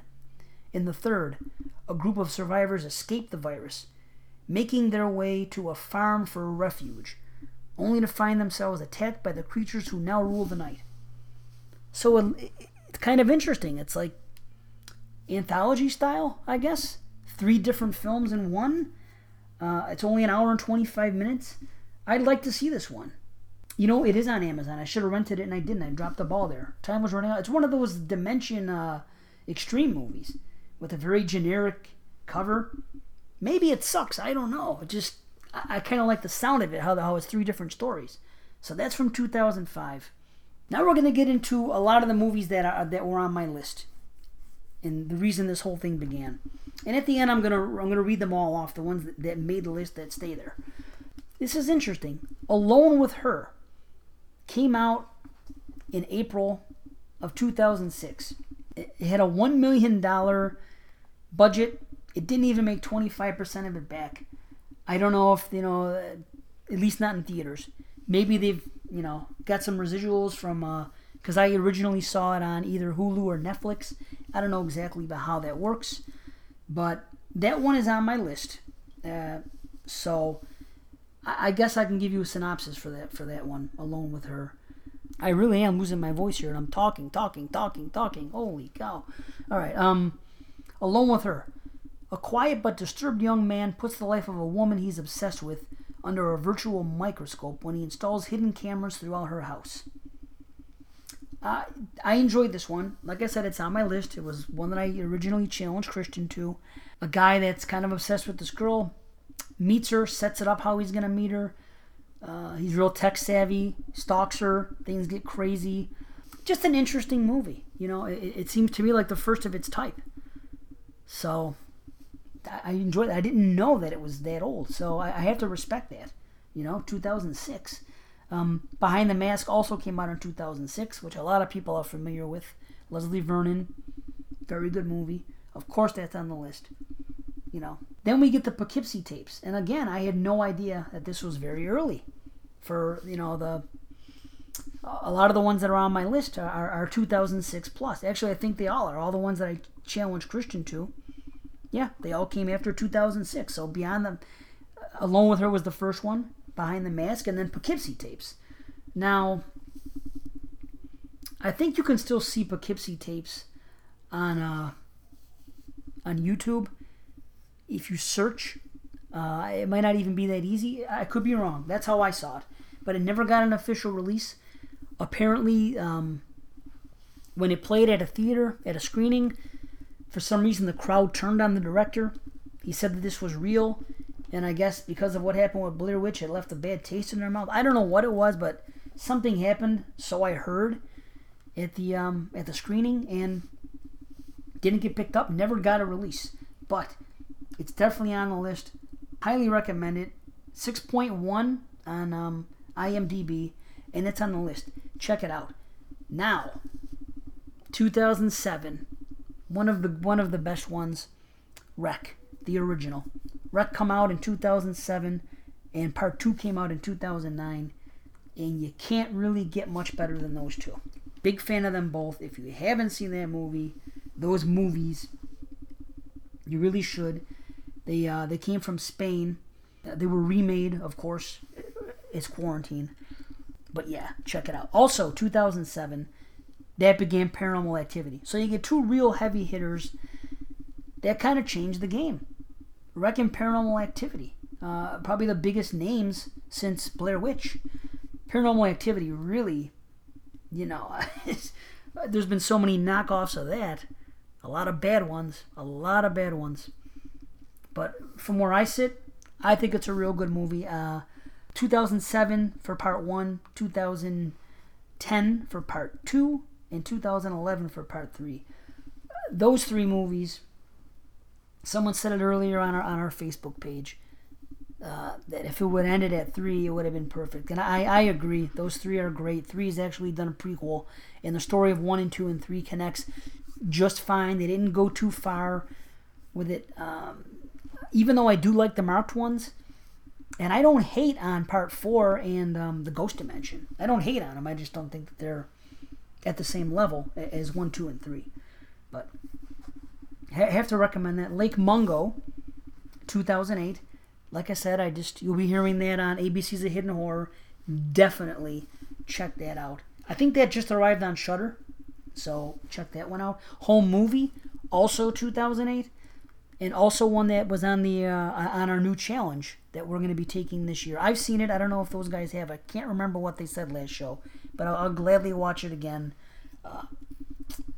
In the third, a group of survivors escape the virus, making their way to a farm for refuge, only to find themselves attacked by the creatures who now rule the night. So it's kind of interesting. It's like anthology style, I guess. Three different films in one. Uh, it's only an hour and 25 minutes. I'd like to see this one. You know, it is on Amazon. I should have rented it and I didn't. I dropped the ball there. Time was running out. It's one of those Dimension uh, Extreme movies with a very generic cover. Maybe it sucks. I don't know. It just I, I kind of like the sound of it, how, the, how it's three different stories. So that's from 2005. Now we're going to get into a lot of the movies that are, that were on my list, and the reason this whole thing began. And at the end, I'm gonna I'm gonna read them all off, the ones that, that made the list that stay there. This is interesting. Alone with Her came out in April of 2006. It had a one million dollar budget. It didn't even make 25% of it back. I don't know if you know, at least not in theaters. Maybe they've you know got some residuals from because uh, I originally saw it on either Hulu or Netflix. I don't know exactly about how that works, but that one is on my list. Uh, so I, I guess I can give you a synopsis for that for that one. Alone with her. I really am losing my voice here, and I'm talking, talking, talking, talking. Holy cow! All right, um, alone with her. A quiet but disturbed young man puts the life of a woman he's obsessed with under a virtual microscope when he installs hidden cameras throughout her house. Uh, I enjoyed this one. Like I said, it's on my list. It was one that I originally challenged Christian to. A guy that's kind of obsessed with this girl meets her, sets it up how he's going to meet her. Uh, he's real tech savvy, stalks her, things get crazy. Just an interesting movie. You know, it, it seems to me like the first of its type. So I enjoyed it. I didn't know that it was that old, so I, I have to respect that. You know, 2006. Um, Behind the Mask also came out in 2006, which a lot of people are familiar with. Leslie Vernon, very good movie. Of course, that's on the list. You know. Then we get the Poughkeepsie tapes, and again, I had no idea that this was very early. For you know the a lot of the ones that are on my list are, are, are 2006 plus. Actually, I think they all are. All the ones that I challenged Christian to, yeah, they all came after 2006. So Beyond the, Alone with Her was the first one, Behind the Mask, and then Poughkeepsie tapes. Now, I think you can still see Poughkeepsie tapes on uh, on YouTube if you search. Uh, it might not even be that easy. I could be wrong. That's how I saw it, but it never got an official release apparently um, when it played at a theater at a screening for some reason the crowd turned on the director he said that this was real and i guess because of what happened with blair witch it left a bad taste in their mouth i don't know what it was but something happened so i heard at the um, at the screening and didn't get picked up never got a release but it's definitely on the list highly recommend it 6.1 on um, imdb and it's on the list Check it out. Now, 2007, one of the one of the best ones, Rec, the original. Rec come out in 2007, and Part Two came out in 2009, and you can't really get much better than those two. Big fan of them both. If you haven't seen that movie, those movies, you really should. They uh, they came from Spain. They were remade, of course. It's quarantine but yeah, check it out. Also, 2007, that began Paranormal Activity. So you get two real heavy hitters that kind of changed the game. Rec and Paranormal Activity. Uh, probably the biggest names since Blair Witch. Paranormal Activity really, you know, there's been so many knockoffs of that. A lot of bad ones. A lot of bad ones. But from where I sit, I think it's a real good movie. Uh, 2007 for part 1, 2010 for part 2, and 2011 for part 3. Those three movies, someone said it earlier on our, on our Facebook page, uh, that if it would ended at 3, it would have been perfect. And I, I agree. Those three are great. 3 has actually done a prequel, and the story of 1 and 2 and 3 connects just fine. They didn't go too far with it. Um, even though I do like the marked ones, and I don't hate on part four and um, the Ghost Dimension. I don't hate on them. I just don't think that they're at the same level as one, two, and three. But I have to recommend that Lake Mungo, 2008. Like I said, I just you'll be hearing that on ABC's A Hidden Horror. Definitely check that out. I think that just arrived on Shudder, so check that one out. Home Movie, also 2008 and also one that was on the uh, on our new challenge that we're going to be taking this year. I've seen it. I don't know if those guys have. I can't remember what they said last show, but I'll, I'll gladly watch it again. Uh,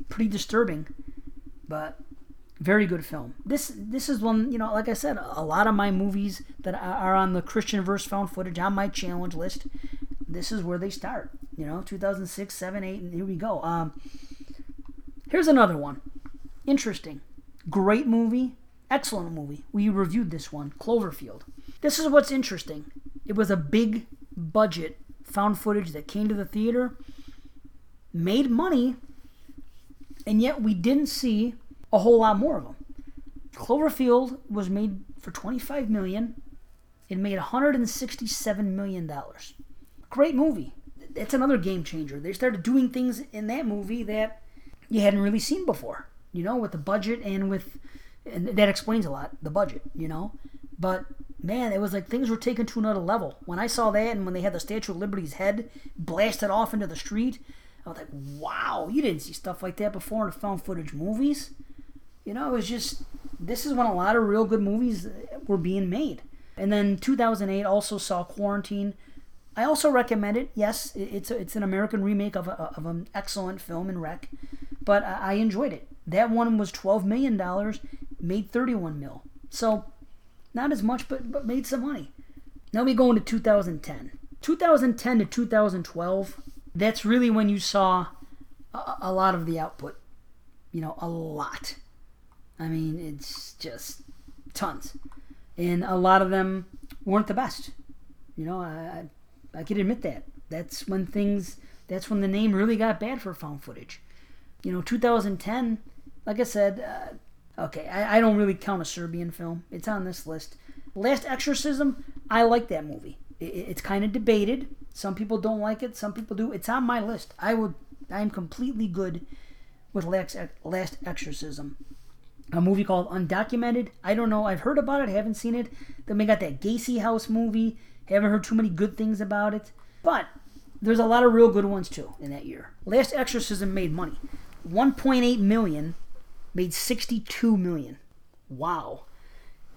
pretty disturbing, but very good film. This this is one you know, like I said, a lot of my movies that are on the Christian verse found footage on my challenge list. This is where they start. You know, 2006, 7, 8, and here we go. Um, here's another one. Interesting. Great movie Excellent movie. We reviewed this one, Cloverfield. This is what's interesting. It was a big budget found footage that came to the theater, made money, and yet we didn't see a whole lot more of them. Cloverfield was made for 25 million. It made 167 million dollars. Great movie. It's another game changer. They started doing things in that movie that you hadn't really seen before. You know, with the budget and with and that explains a lot the budget you know? But man it was like things were taken to another level. When i saw that and when they had the statue of liberty's head blasted off into the street i was like wow you didn't see stuff like that before in the found footage movies. You know it was just this is when a lot of real good movies were being made. And then 2008 also saw quarantine i also recommend it yes it's a, it's an american remake of, a, of an excellent film in rec but i enjoyed it that one was $12 million made 31 mil. So not as much, but but made some money. Now we go into 2010. 2010 to 2012. That's really when you saw a, a lot of the output. You know, a lot. I mean, it's just tons, and a lot of them weren't the best. You know, I I, can admit that. That's when things. That's when the name really got bad for found footage. You know, 2010. Like I said, uh, okay, I, I don't really count a Serbian film. It's on this list. Last Exorcism. I like that movie. It, it's kind of debated. Some people don't like it. Some people do. It's on my list. I would. I am completely good with Last, Last Exorcism. A movie called Undocumented. I don't know. I've heard about it. Haven't seen it. Then we got that Gacy House movie. Haven't heard too many good things about it. But there's a lot of real good ones too in that year. Last Exorcism made money. 1.8 million made 62 million. Wow.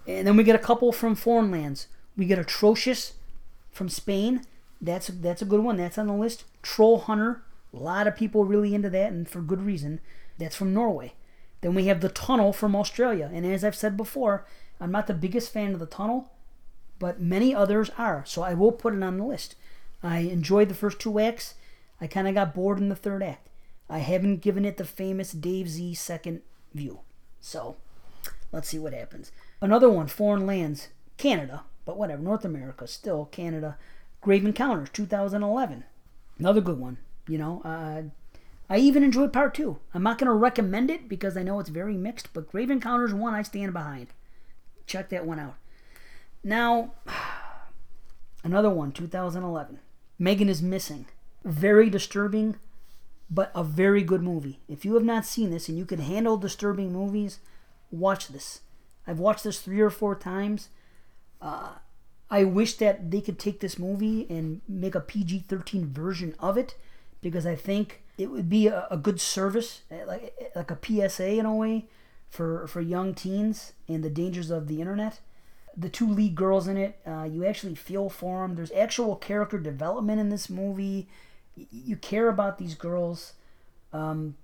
And then we get a couple from foreign lands. We get Atrocious from Spain. That's that's a good one. That's on the list. Troll Hunter. A lot of people really into that, and for good reason. That's from Norway. Then we have The Tunnel from Australia. And as I've said before, I'm not the biggest fan of The Tunnel, but many others are. So I will put it on the list. I enjoyed the first two acts. I kind of got bored in the third act. I haven't given it the famous Dave Z second view. So let's see what happens. Another one, Foreign Lands, Canada, but whatever, North America, still Canada. Grave Encounters, 2011. Another good one. You know, uh, I even enjoyed part two. I'm not going to recommend it because I know it's very mixed, but Grave Encounters 1 I stand behind. Check that one out. Now, another one, 2011. Megan is Missing. Very disturbing, but a very good movie. If you have not seen this and you can handle disturbing movies, watch this. I've watched this three or four times. Uh, I wish that they could take this movie and make a PG 13 version of it because I think it would be a, a, good service, eh, like, eh, like a PSA in a way, for, for young teens and the dangers of the internet. The two lead girls in it, uh, you actually feel for them. There's actual character development in this movie. Y- you care about these girls. Um,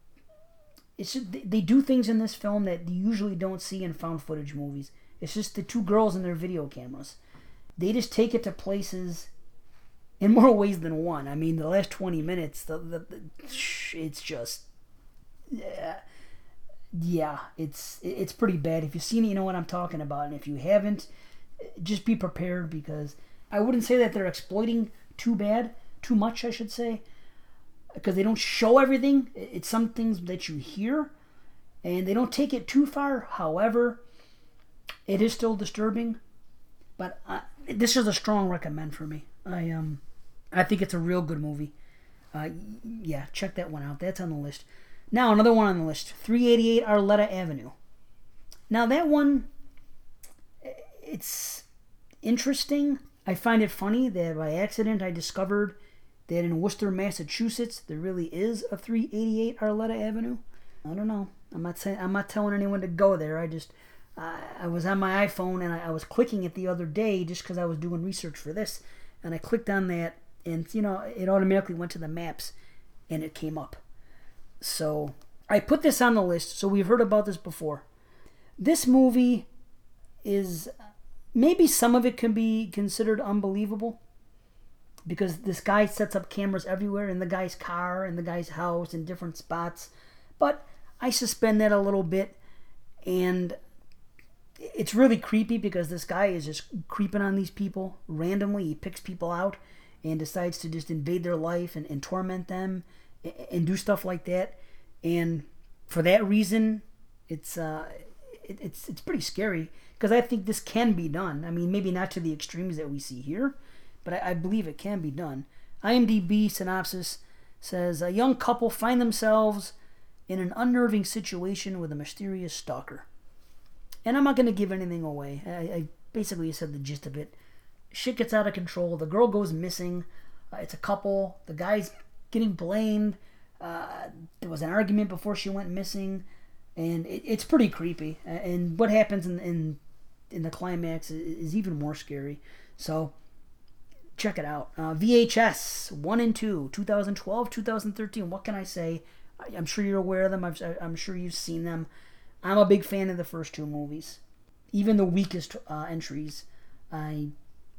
it's just, they do things in this film that you usually don't see in found footage movies. It's just the two girls and their video cameras. They just take it to places in more ways than one. I mean, the last 20 minutes, the, the, the it's just yeah, yeah, it's it's pretty bad. If you've seen it, you know what I'm talking about, and if you haven't, just be prepared because I wouldn't say that they're exploiting too bad, too much, I should say, because they don't show everything. It's some things that you hear, and they don't take it too far. However, it is still disturbing, but I, this is a strong recommend for me. I um, I think it's a real good movie. Uh, yeah, check that one out. That's on the list. Now another one on the list: 388 Arleta Avenue. Now that one, it's interesting. I find it funny that by accident I discovered that in Worcester, Massachusetts, there really is a 388 Arleta Avenue. I don't know. I'm not saying I'm not telling anyone to go there. I just I was on my iPhone and I, I was clicking it the other day just because I was doing research for this, and I clicked on that, and you know it automatically went to the maps, and it came up. So I put this on the list. So we've heard about this before. This movie is maybe some of it can be considered unbelievable because this guy sets up cameras everywhere in the guy's car, in the guy's house, in different spots. But I suspend that a little bit, and it's really creepy because this guy is just creeping on these people randomly. He picks people out and decides to just invade their life and, and torment them and, do stuff like that. And for that reason, it's uh, it, it's it's pretty scary because I think this can be done. I mean, maybe not to the extremes that we see here, but I, I believe it can be done. IMDb synopsis says a young couple find themselves in an unnerving situation with a mysterious stalker. And I'm not going to give anything away. I, I, basically said the gist of it. Shit gets out of control. The girl goes missing. Uh, it's a couple. The guy's getting blamed. Uh, there was an argument before she went missing, and it, it's pretty creepy. And what happens in, in in the climax is, is even more scary. So check it out. Uh, VHS 1 and 2, 2012, 2013. What can I say? I, am sure you're aware of them. i am sure you've seen them. I'm a big fan of the first two movies. Even the weakest uh, entries, I,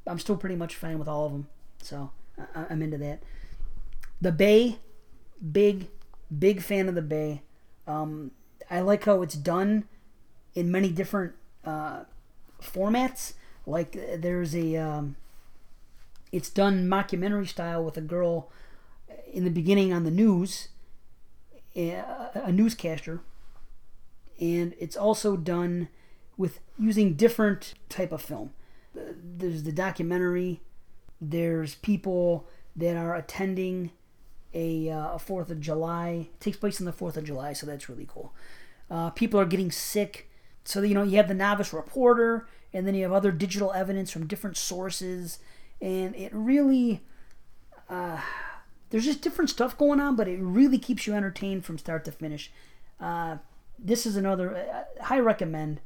I'm still pretty much fine with all of them. So I, I'm into that. The Bay, big, big fan of the Bay. Um, I like how it's done in many different uh, formats. Like there's a um, It's done mockumentary style with a girl in the beginning on the news, a a newscaster, and it's also done with using different type of film. There's the documentary. There's people that are attending a uh, a Fourth of July. It takes place on the Fourth of July, so that's really cool. Uh, people are getting sick, so you know you have the novice reporter, and then you have other digital evidence from different sources, and it really. Uh, there's just different stuff going on, but it really keeps you entertained from start to finish. Uh, this is another uh, high recommend.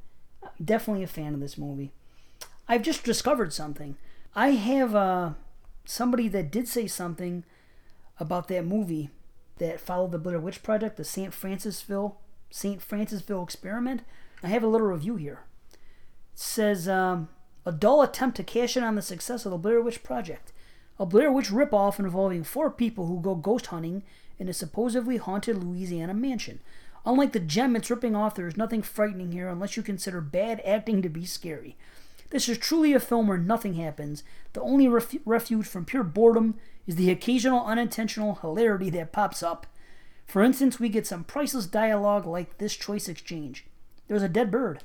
Definitely a fan of this movie. I've just discovered something. I have uh, somebody that did say something about that movie that followed the Blair Witch Project, the St. Francisville St. Francisville experiment. I have a little review here. It says um, a dull attempt to cash in on the success of the Blair Witch Project, a Blair Witch ripoff involving four people who go ghost hunting in a supposedly haunted Louisiana mansion. Unlike the gem it's ripping off, there is nothing frightening here unless you consider bad acting to be scary. This is truly a film where nothing happens. The only ref- refuge from pure boredom is the occasional unintentional hilarity that pops up. For instance, we get some priceless dialogue like this choice exchange There's a dead bird.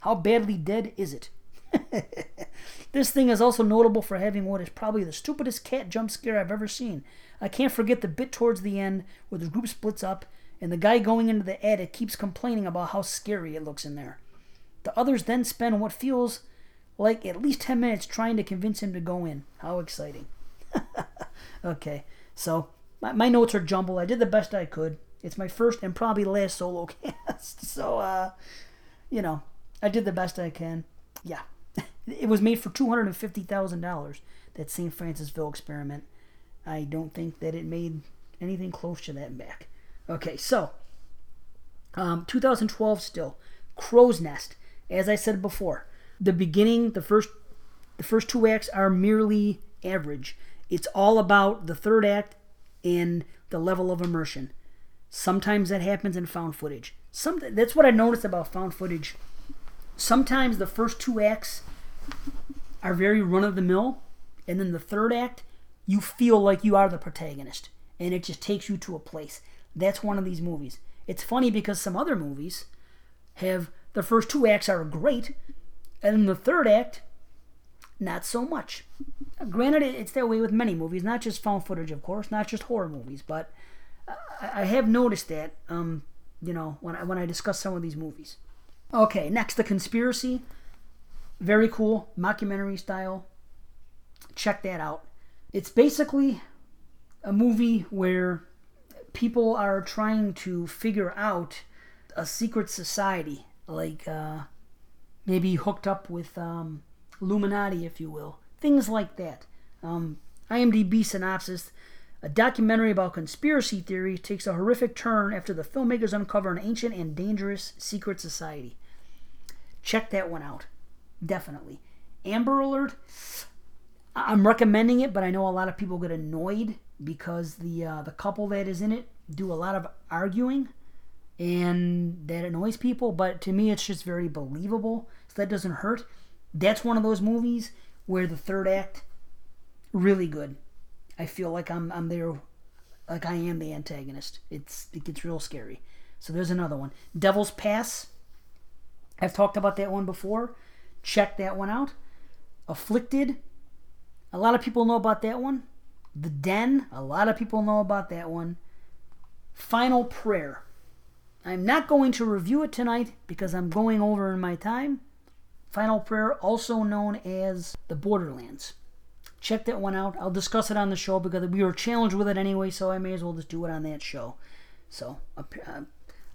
How badly dead is it? this thing is also notable for having what is probably the stupidest cat jump scare I've ever seen. I can't forget the bit towards the end where the group splits up and the guy going into the attic keeps complaining about how scary it looks in there. The others then spend what feels like at least 10 minutes trying to convince him to go in. How exciting. okay, so my, my notes are jumbled. I did the best I could. It's my first and probably last solo cast. So, uh, you know, I did the best I can. Yeah. It was made for $250,000, that St. Francisville experiment. I don't think that it made anything close to that back. Okay, so um, 2012 still. Crow's Nest. As I said before, the beginning, the first, the first two acts are merely average. It's all about the third act and the level of immersion. Sometimes that happens in found footage. Some that's what I noticed about found footage. Sometimes the first two acts are very run of the mill, and then the third act, you feel like you are the protagonist, and it just takes you to a place. That's one of these movies. It's funny because some other movies have the first two acts are great, and then the third act, not so much. Granted, it's that way with many movies, not just found footage, of course, not just horror movies, but I have noticed that, um, you know, when I, when I discuss some of these movies. Okay, next, The Conspiracy. Very cool, mockumentary style. Check that out. It's basically a movie where people are trying to figure out a secret society, like uh, maybe hooked up with um, Illuminati, if you will. Things like that. Um, IMDb synopsis a documentary about conspiracy theory takes a horrific turn after the filmmakers uncover an ancient and dangerous secret society. Check that one out. Definitely. Amber Alert, I'm recommending it, but I know a lot of people get annoyed because the uh, the couple that is in it do a lot of arguing, and that annoys people. But to me, it's just very believable, so that doesn't hurt. That's one of those movies where the third act really good. I feel like I'm I'm there, like I am the antagonist. It's it gets real scary. So there's another one, Devil's Pass. I've talked about that one before. Check that one out. Afflicted. A lot of people know about that one. The Den. A lot of people know about that one. Final Prayer. I'm not going to review it tonight because I'm going over in my time. Final Prayer, also known as The Borderlands. Check that one out. I'll discuss it on the show because we were challenged with it anyway, so I may as well just do it on that show. So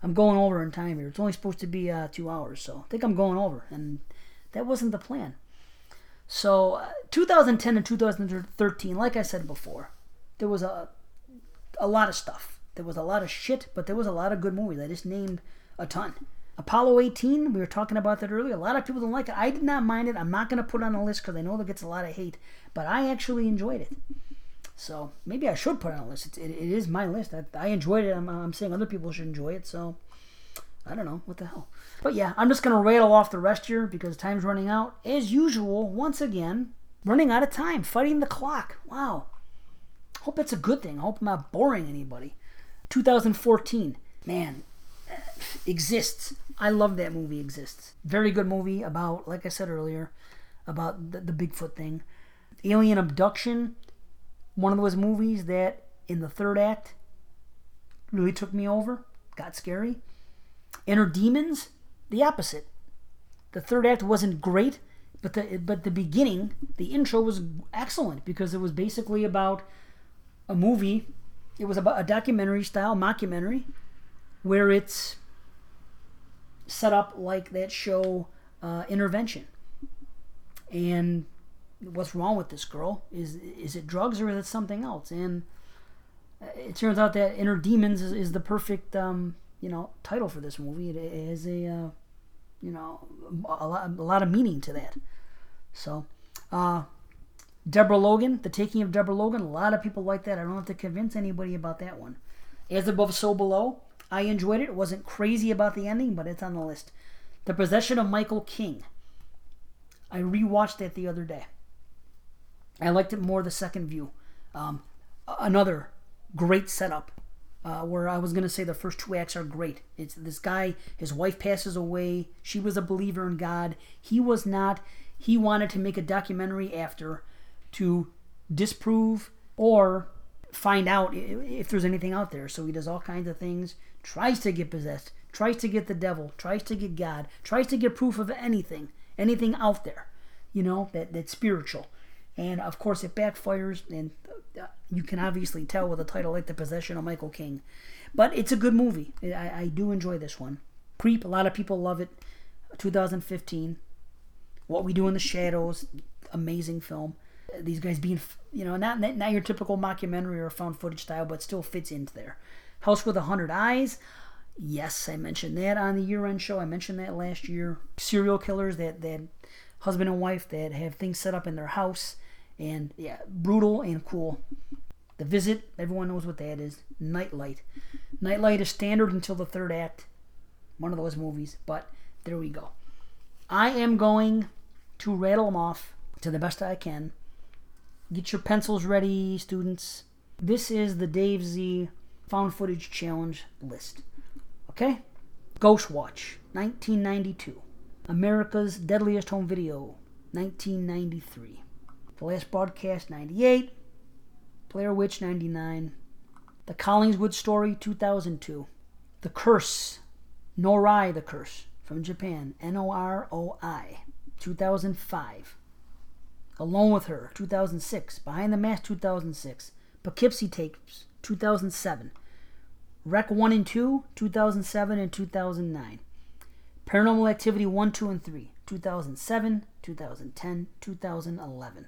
I'm going over in time here. It's only supposed to be uh, two hours, so I think I'm going over, and that wasn't the plan. So uh, 2010 and 2013, like I said before, there was a a lot of stuff. There was a lot of shit, but there was a lot of good movies. I just named a ton. Apollo 18, we were talking about that earlier. A lot of people don't like it. I did not mind it. I'm not going to put it on the list because I know that gets a lot of hate, but I actually enjoyed it. So maybe I should put it on a list. It, it, it is my list. I, I enjoyed it. I'm, I'm saying other people should enjoy it. So I don't know. What the hell? But yeah, I'm just going to rattle off the rest here because time's running out. As usual, once again, running out of time, fighting the clock. Wow. Hope that's a good thing. I hope I'm not boring anybody. 2014. Man, uh, exists. I love that movie. Exists. Very good movie about, like I said earlier, about the, the Bigfoot thing. Alien Abduction. One of those movies that in the third act really took me over. Got scary. Inner Demons. The opposite. The third act wasn't great, but the but the beginning, the intro was excellent because it was basically about a movie. It was about a documentary style mockumentary where it's set up like that show uh, Intervention. And what's wrong with this girl? Is is it drugs or is it something else? And it turns out that Inner Demons is, is the perfect um, you know title for this movie. It has a uh, you know a lot, a lot of meaning to that. So, uh, Deborah Logan, The Taking of Deborah Logan, a lot of people like that. I don't have to convince anybody about that one. As Above, So Below, I enjoyed it. Wasn't crazy about the ending, but it's on the list. The Possession of Michael King. I rewatched that the other day. I liked it more the second view. Um, another great setup. Uh, where I was gonna say the first two acts are great. It's this guy, his wife passes away. She was a believer in God. He was not. He wanted to make a documentary after to disprove or find out if there's anything out there. So he does all kinds of things, tries to get possessed, tries to get the devil, tries to get God, tries to get proof of anything, anything out there, you know, that that's spiritual. And of course, it backfires, and uh, you can obviously tell with a title like The Possession of Michael King. But it's a good movie. I, I do enjoy this one. Creep, a lot of people love it. 2015. What We Do in the Shadows, amazing film. These guys being, you know, not not your typical mockumentary or found footage style, but still fits into there. House with a Hundred Eyes. Yes, I mentioned that on the year-end show. I mentioned that last year. Serial killers that that husband and wife that have things set up in their house, and yeah, brutal and cool. The Visit, everyone knows what that is. Nightlight. Nightlight is standard until the third act. One of those movies, but there we go. I am going to rattle them off to the best I can. Get your pencils ready, students. This is the Dave Z Found Footage Challenge list. Okay? Ghostwatch, 1992. America's Deadliest Home Video, 1993. The Last Broadcast, 98. Blair Witch, 99. The Collingswood Story, 2002. The Curse, Noroi the Curse, from Japan, N O R O I, 2005. Alone with Her, 2006. Behind the Mask, 2006. Poughkeepsie Tapes, 2007. Rec 1 and 2, 2007 and 2009. Paranormal Activity 1, 2, and 3, 2007, 2010, 2011.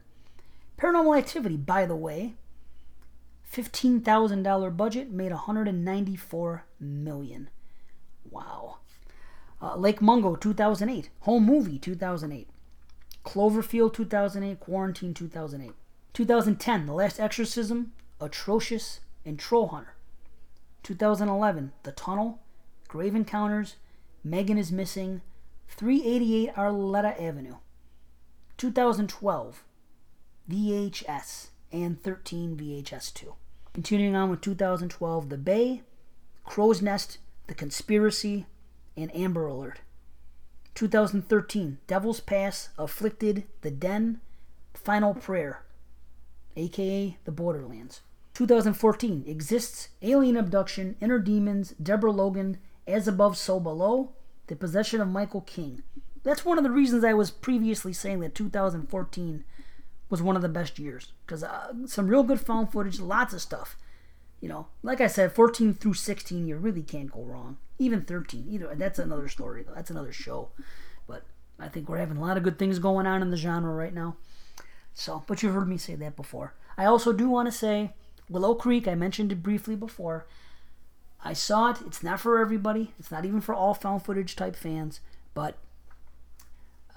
Paranormal Activity, by the way, $15,000 budget, made 194 million. Wow. Uh, Lake Mungo 2008, Home Movie 2008, Cloverfield 2008, Quarantine 2008, 2010, The Last Exorcism, Atrocious, and Troll Hunter. 2011, The Tunnel, Grave Encounters, Megan is Missing, 388 Arleta Avenue. 2012, VHS, and 13 VHS 2. Continuing on with 2012, The Bay, Crow's Nest, The Conspiracy, and Amber Alert. 2013, Devil's Pass, Afflicted, The Den, Final Prayer, aka The Borderlands. 2014, Exists, Alien Abduction, Inner Demons, Deborah Logan, As Above, So Below, The Possession of Michael King. That's one of the reasons I was previously saying that 2014 was one of the best years because uh, some real good found footage, lots of stuff. You know, like I said, 14 through 16, you really can't go wrong. Even 13, either that's another story though. That's another show. But I think we're having a lot of good things going on in the genre right now. So, but you've heard me say that before. I also do want to say Willow Creek. I mentioned it briefly before. I saw it. It's not for everybody. It's not even for all found footage type fans. But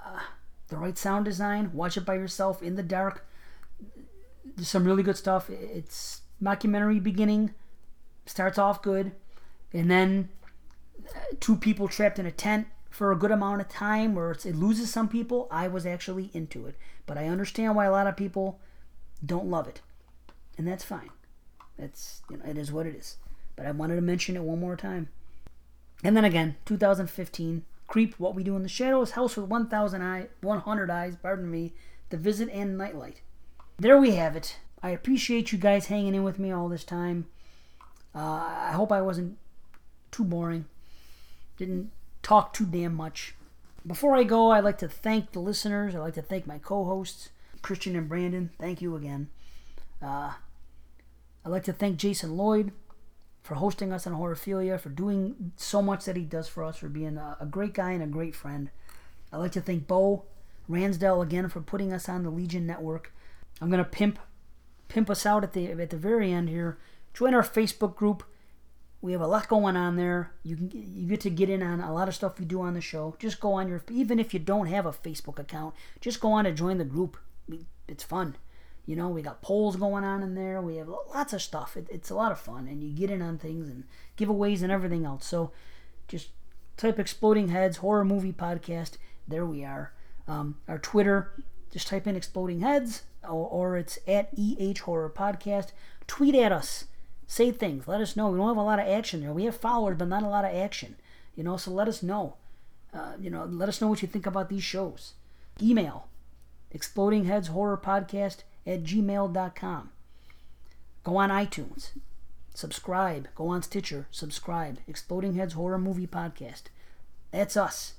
uh, the right sound design. Watch it by yourself in the dark. There's some really good stuff. It's mockumentary beginning. Starts off good, and then two people trapped in a tent for a good amount of time where it loses some people, I was actually into it. But I understand why a lot of people don't love it. And that's fine. That's you know, it is what it is. But I wanted to mention it one more time. And then again, 2015, Creep, What We Do in the Shadows, House with 1,000 eye, 100 Eyes, pardon me, The Visit and Nightlight. There we have it. I appreciate you guys hanging in with me all this time. Uh, I hope I wasn't too boring. Didn't talk too damn much. Before I go, I'd like to thank the listeners. I'd like to thank my co hosts, Christian and Brandon. Thank you again. Uh, I'd like to thank Jason Lloyd for hosting us on Horophilia, for doing so much that he does for us, for being a, a great guy and a great friend. I'd like to thank Bo Ransdell again for putting us on the Legion Network. I'm gonna pimp pimp us out at the at the very end here. Join our Facebook group. We have a lot going on there. You can you get to get in on a lot of stuff we do on the show. Just go on your even if you don't have a Facebook account, just go on and join the group. It's fun. You know, we got polls going on in there. We have lots of stuff. It, it's a lot of fun, and you get in on things and giveaways and everything else. So, just type "Exploding Heads Horror Movie Podcast." There we are. Um, our Twitter, just type in "Exploding Heads," or, or it's at EH Horror Podcast. Tweet at us. Say things. Let us know. We don't have a lot of action there. We have followers, but not a lot of action. You know, so let us know. Uh, you know, let us know what you think about these shows. Email exploding heads horror podcast at gmail.com. Go on iTunes. Subscribe. Go on Stitcher. Subscribe. Exploding Heads Horror Movie Podcast. That's us.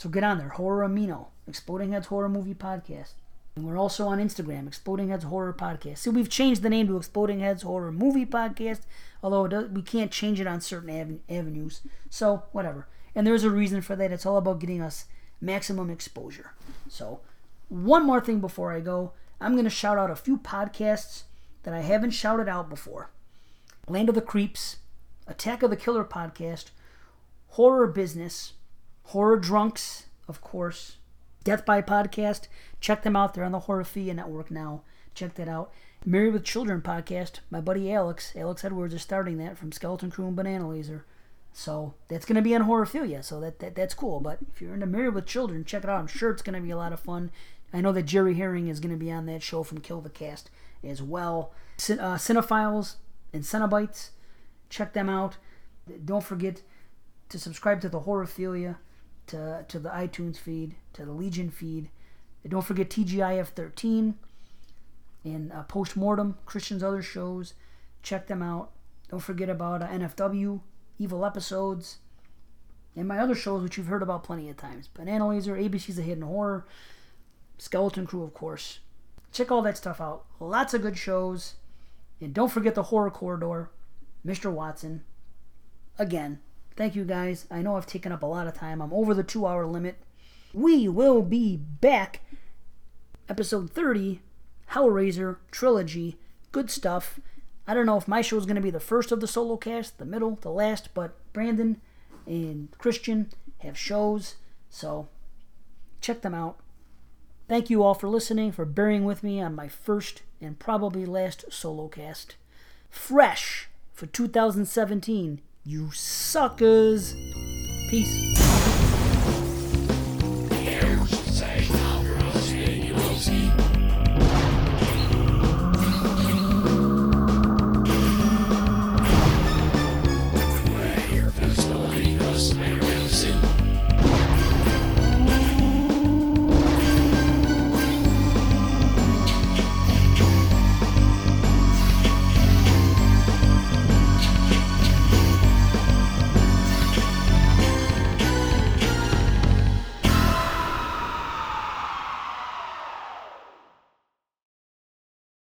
So get on there. Horror Amino. Exploding Heads Horror Movie Podcast. And we're also on Instagram, Exploding Heads Horror Podcast. See, we've changed the name to Exploding Heads Horror Movie Podcast, although does, we can't change it on certain av- avenues. So, whatever. And there's a reason for that. It's all about getting us maximum exposure. So, one more thing before I go. I'm going to shout out a few podcasts that I haven't shouted out before Land of the Creeps, Attack of the Killer Podcast, Horror Business, Horror Drunks, of course, Death by Podcast. Check them out. They're on the Horophilia Network now. Check that out. Married with Children podcast. My buddy Alex, Alex Edwards, is starting that from Skeleton Crew and Banana Laser. So that's going to be on Horophilia. So that, that that's cool. But if you're into Married with Children, check it out. I'm sure it's going to be a lot of fun. I know that Jerry Herring is going to be on that show from Kill the Cast as well. Cin- uh, Cinephiles and Cenobites, check them out. Don't forget to subscribe to the Horophilia, to, to the iTunes feed, to the Legion feed. And don't forget TGIF 13 and uh, Postmortem, Christian's other shows. Check them out. Don't forget about uh, NFW, Evil Episodes, and my other shows, which you've heard about plenty of times. Banana Laser, ABC's A Hidden Horror, Skeleton Crew, of course. Check all that stuff out. Lots of good shows. And don't forget the Horror Corridor, Mr. Watson. Again, thank you guys. I know I've taken up a lot of time. I'm over the two hour limit. We will be back. Episode 30, Hellraiser Trilogy. Good stuff. I don't know if my show is going to be the first of the solo cast, the middle, the last, but Brandon and Christian have shows, so check them out. Thank you all for listening, for bearing with me on my first and probably last solo cast. Fresh for 2017, you suckers. Peace.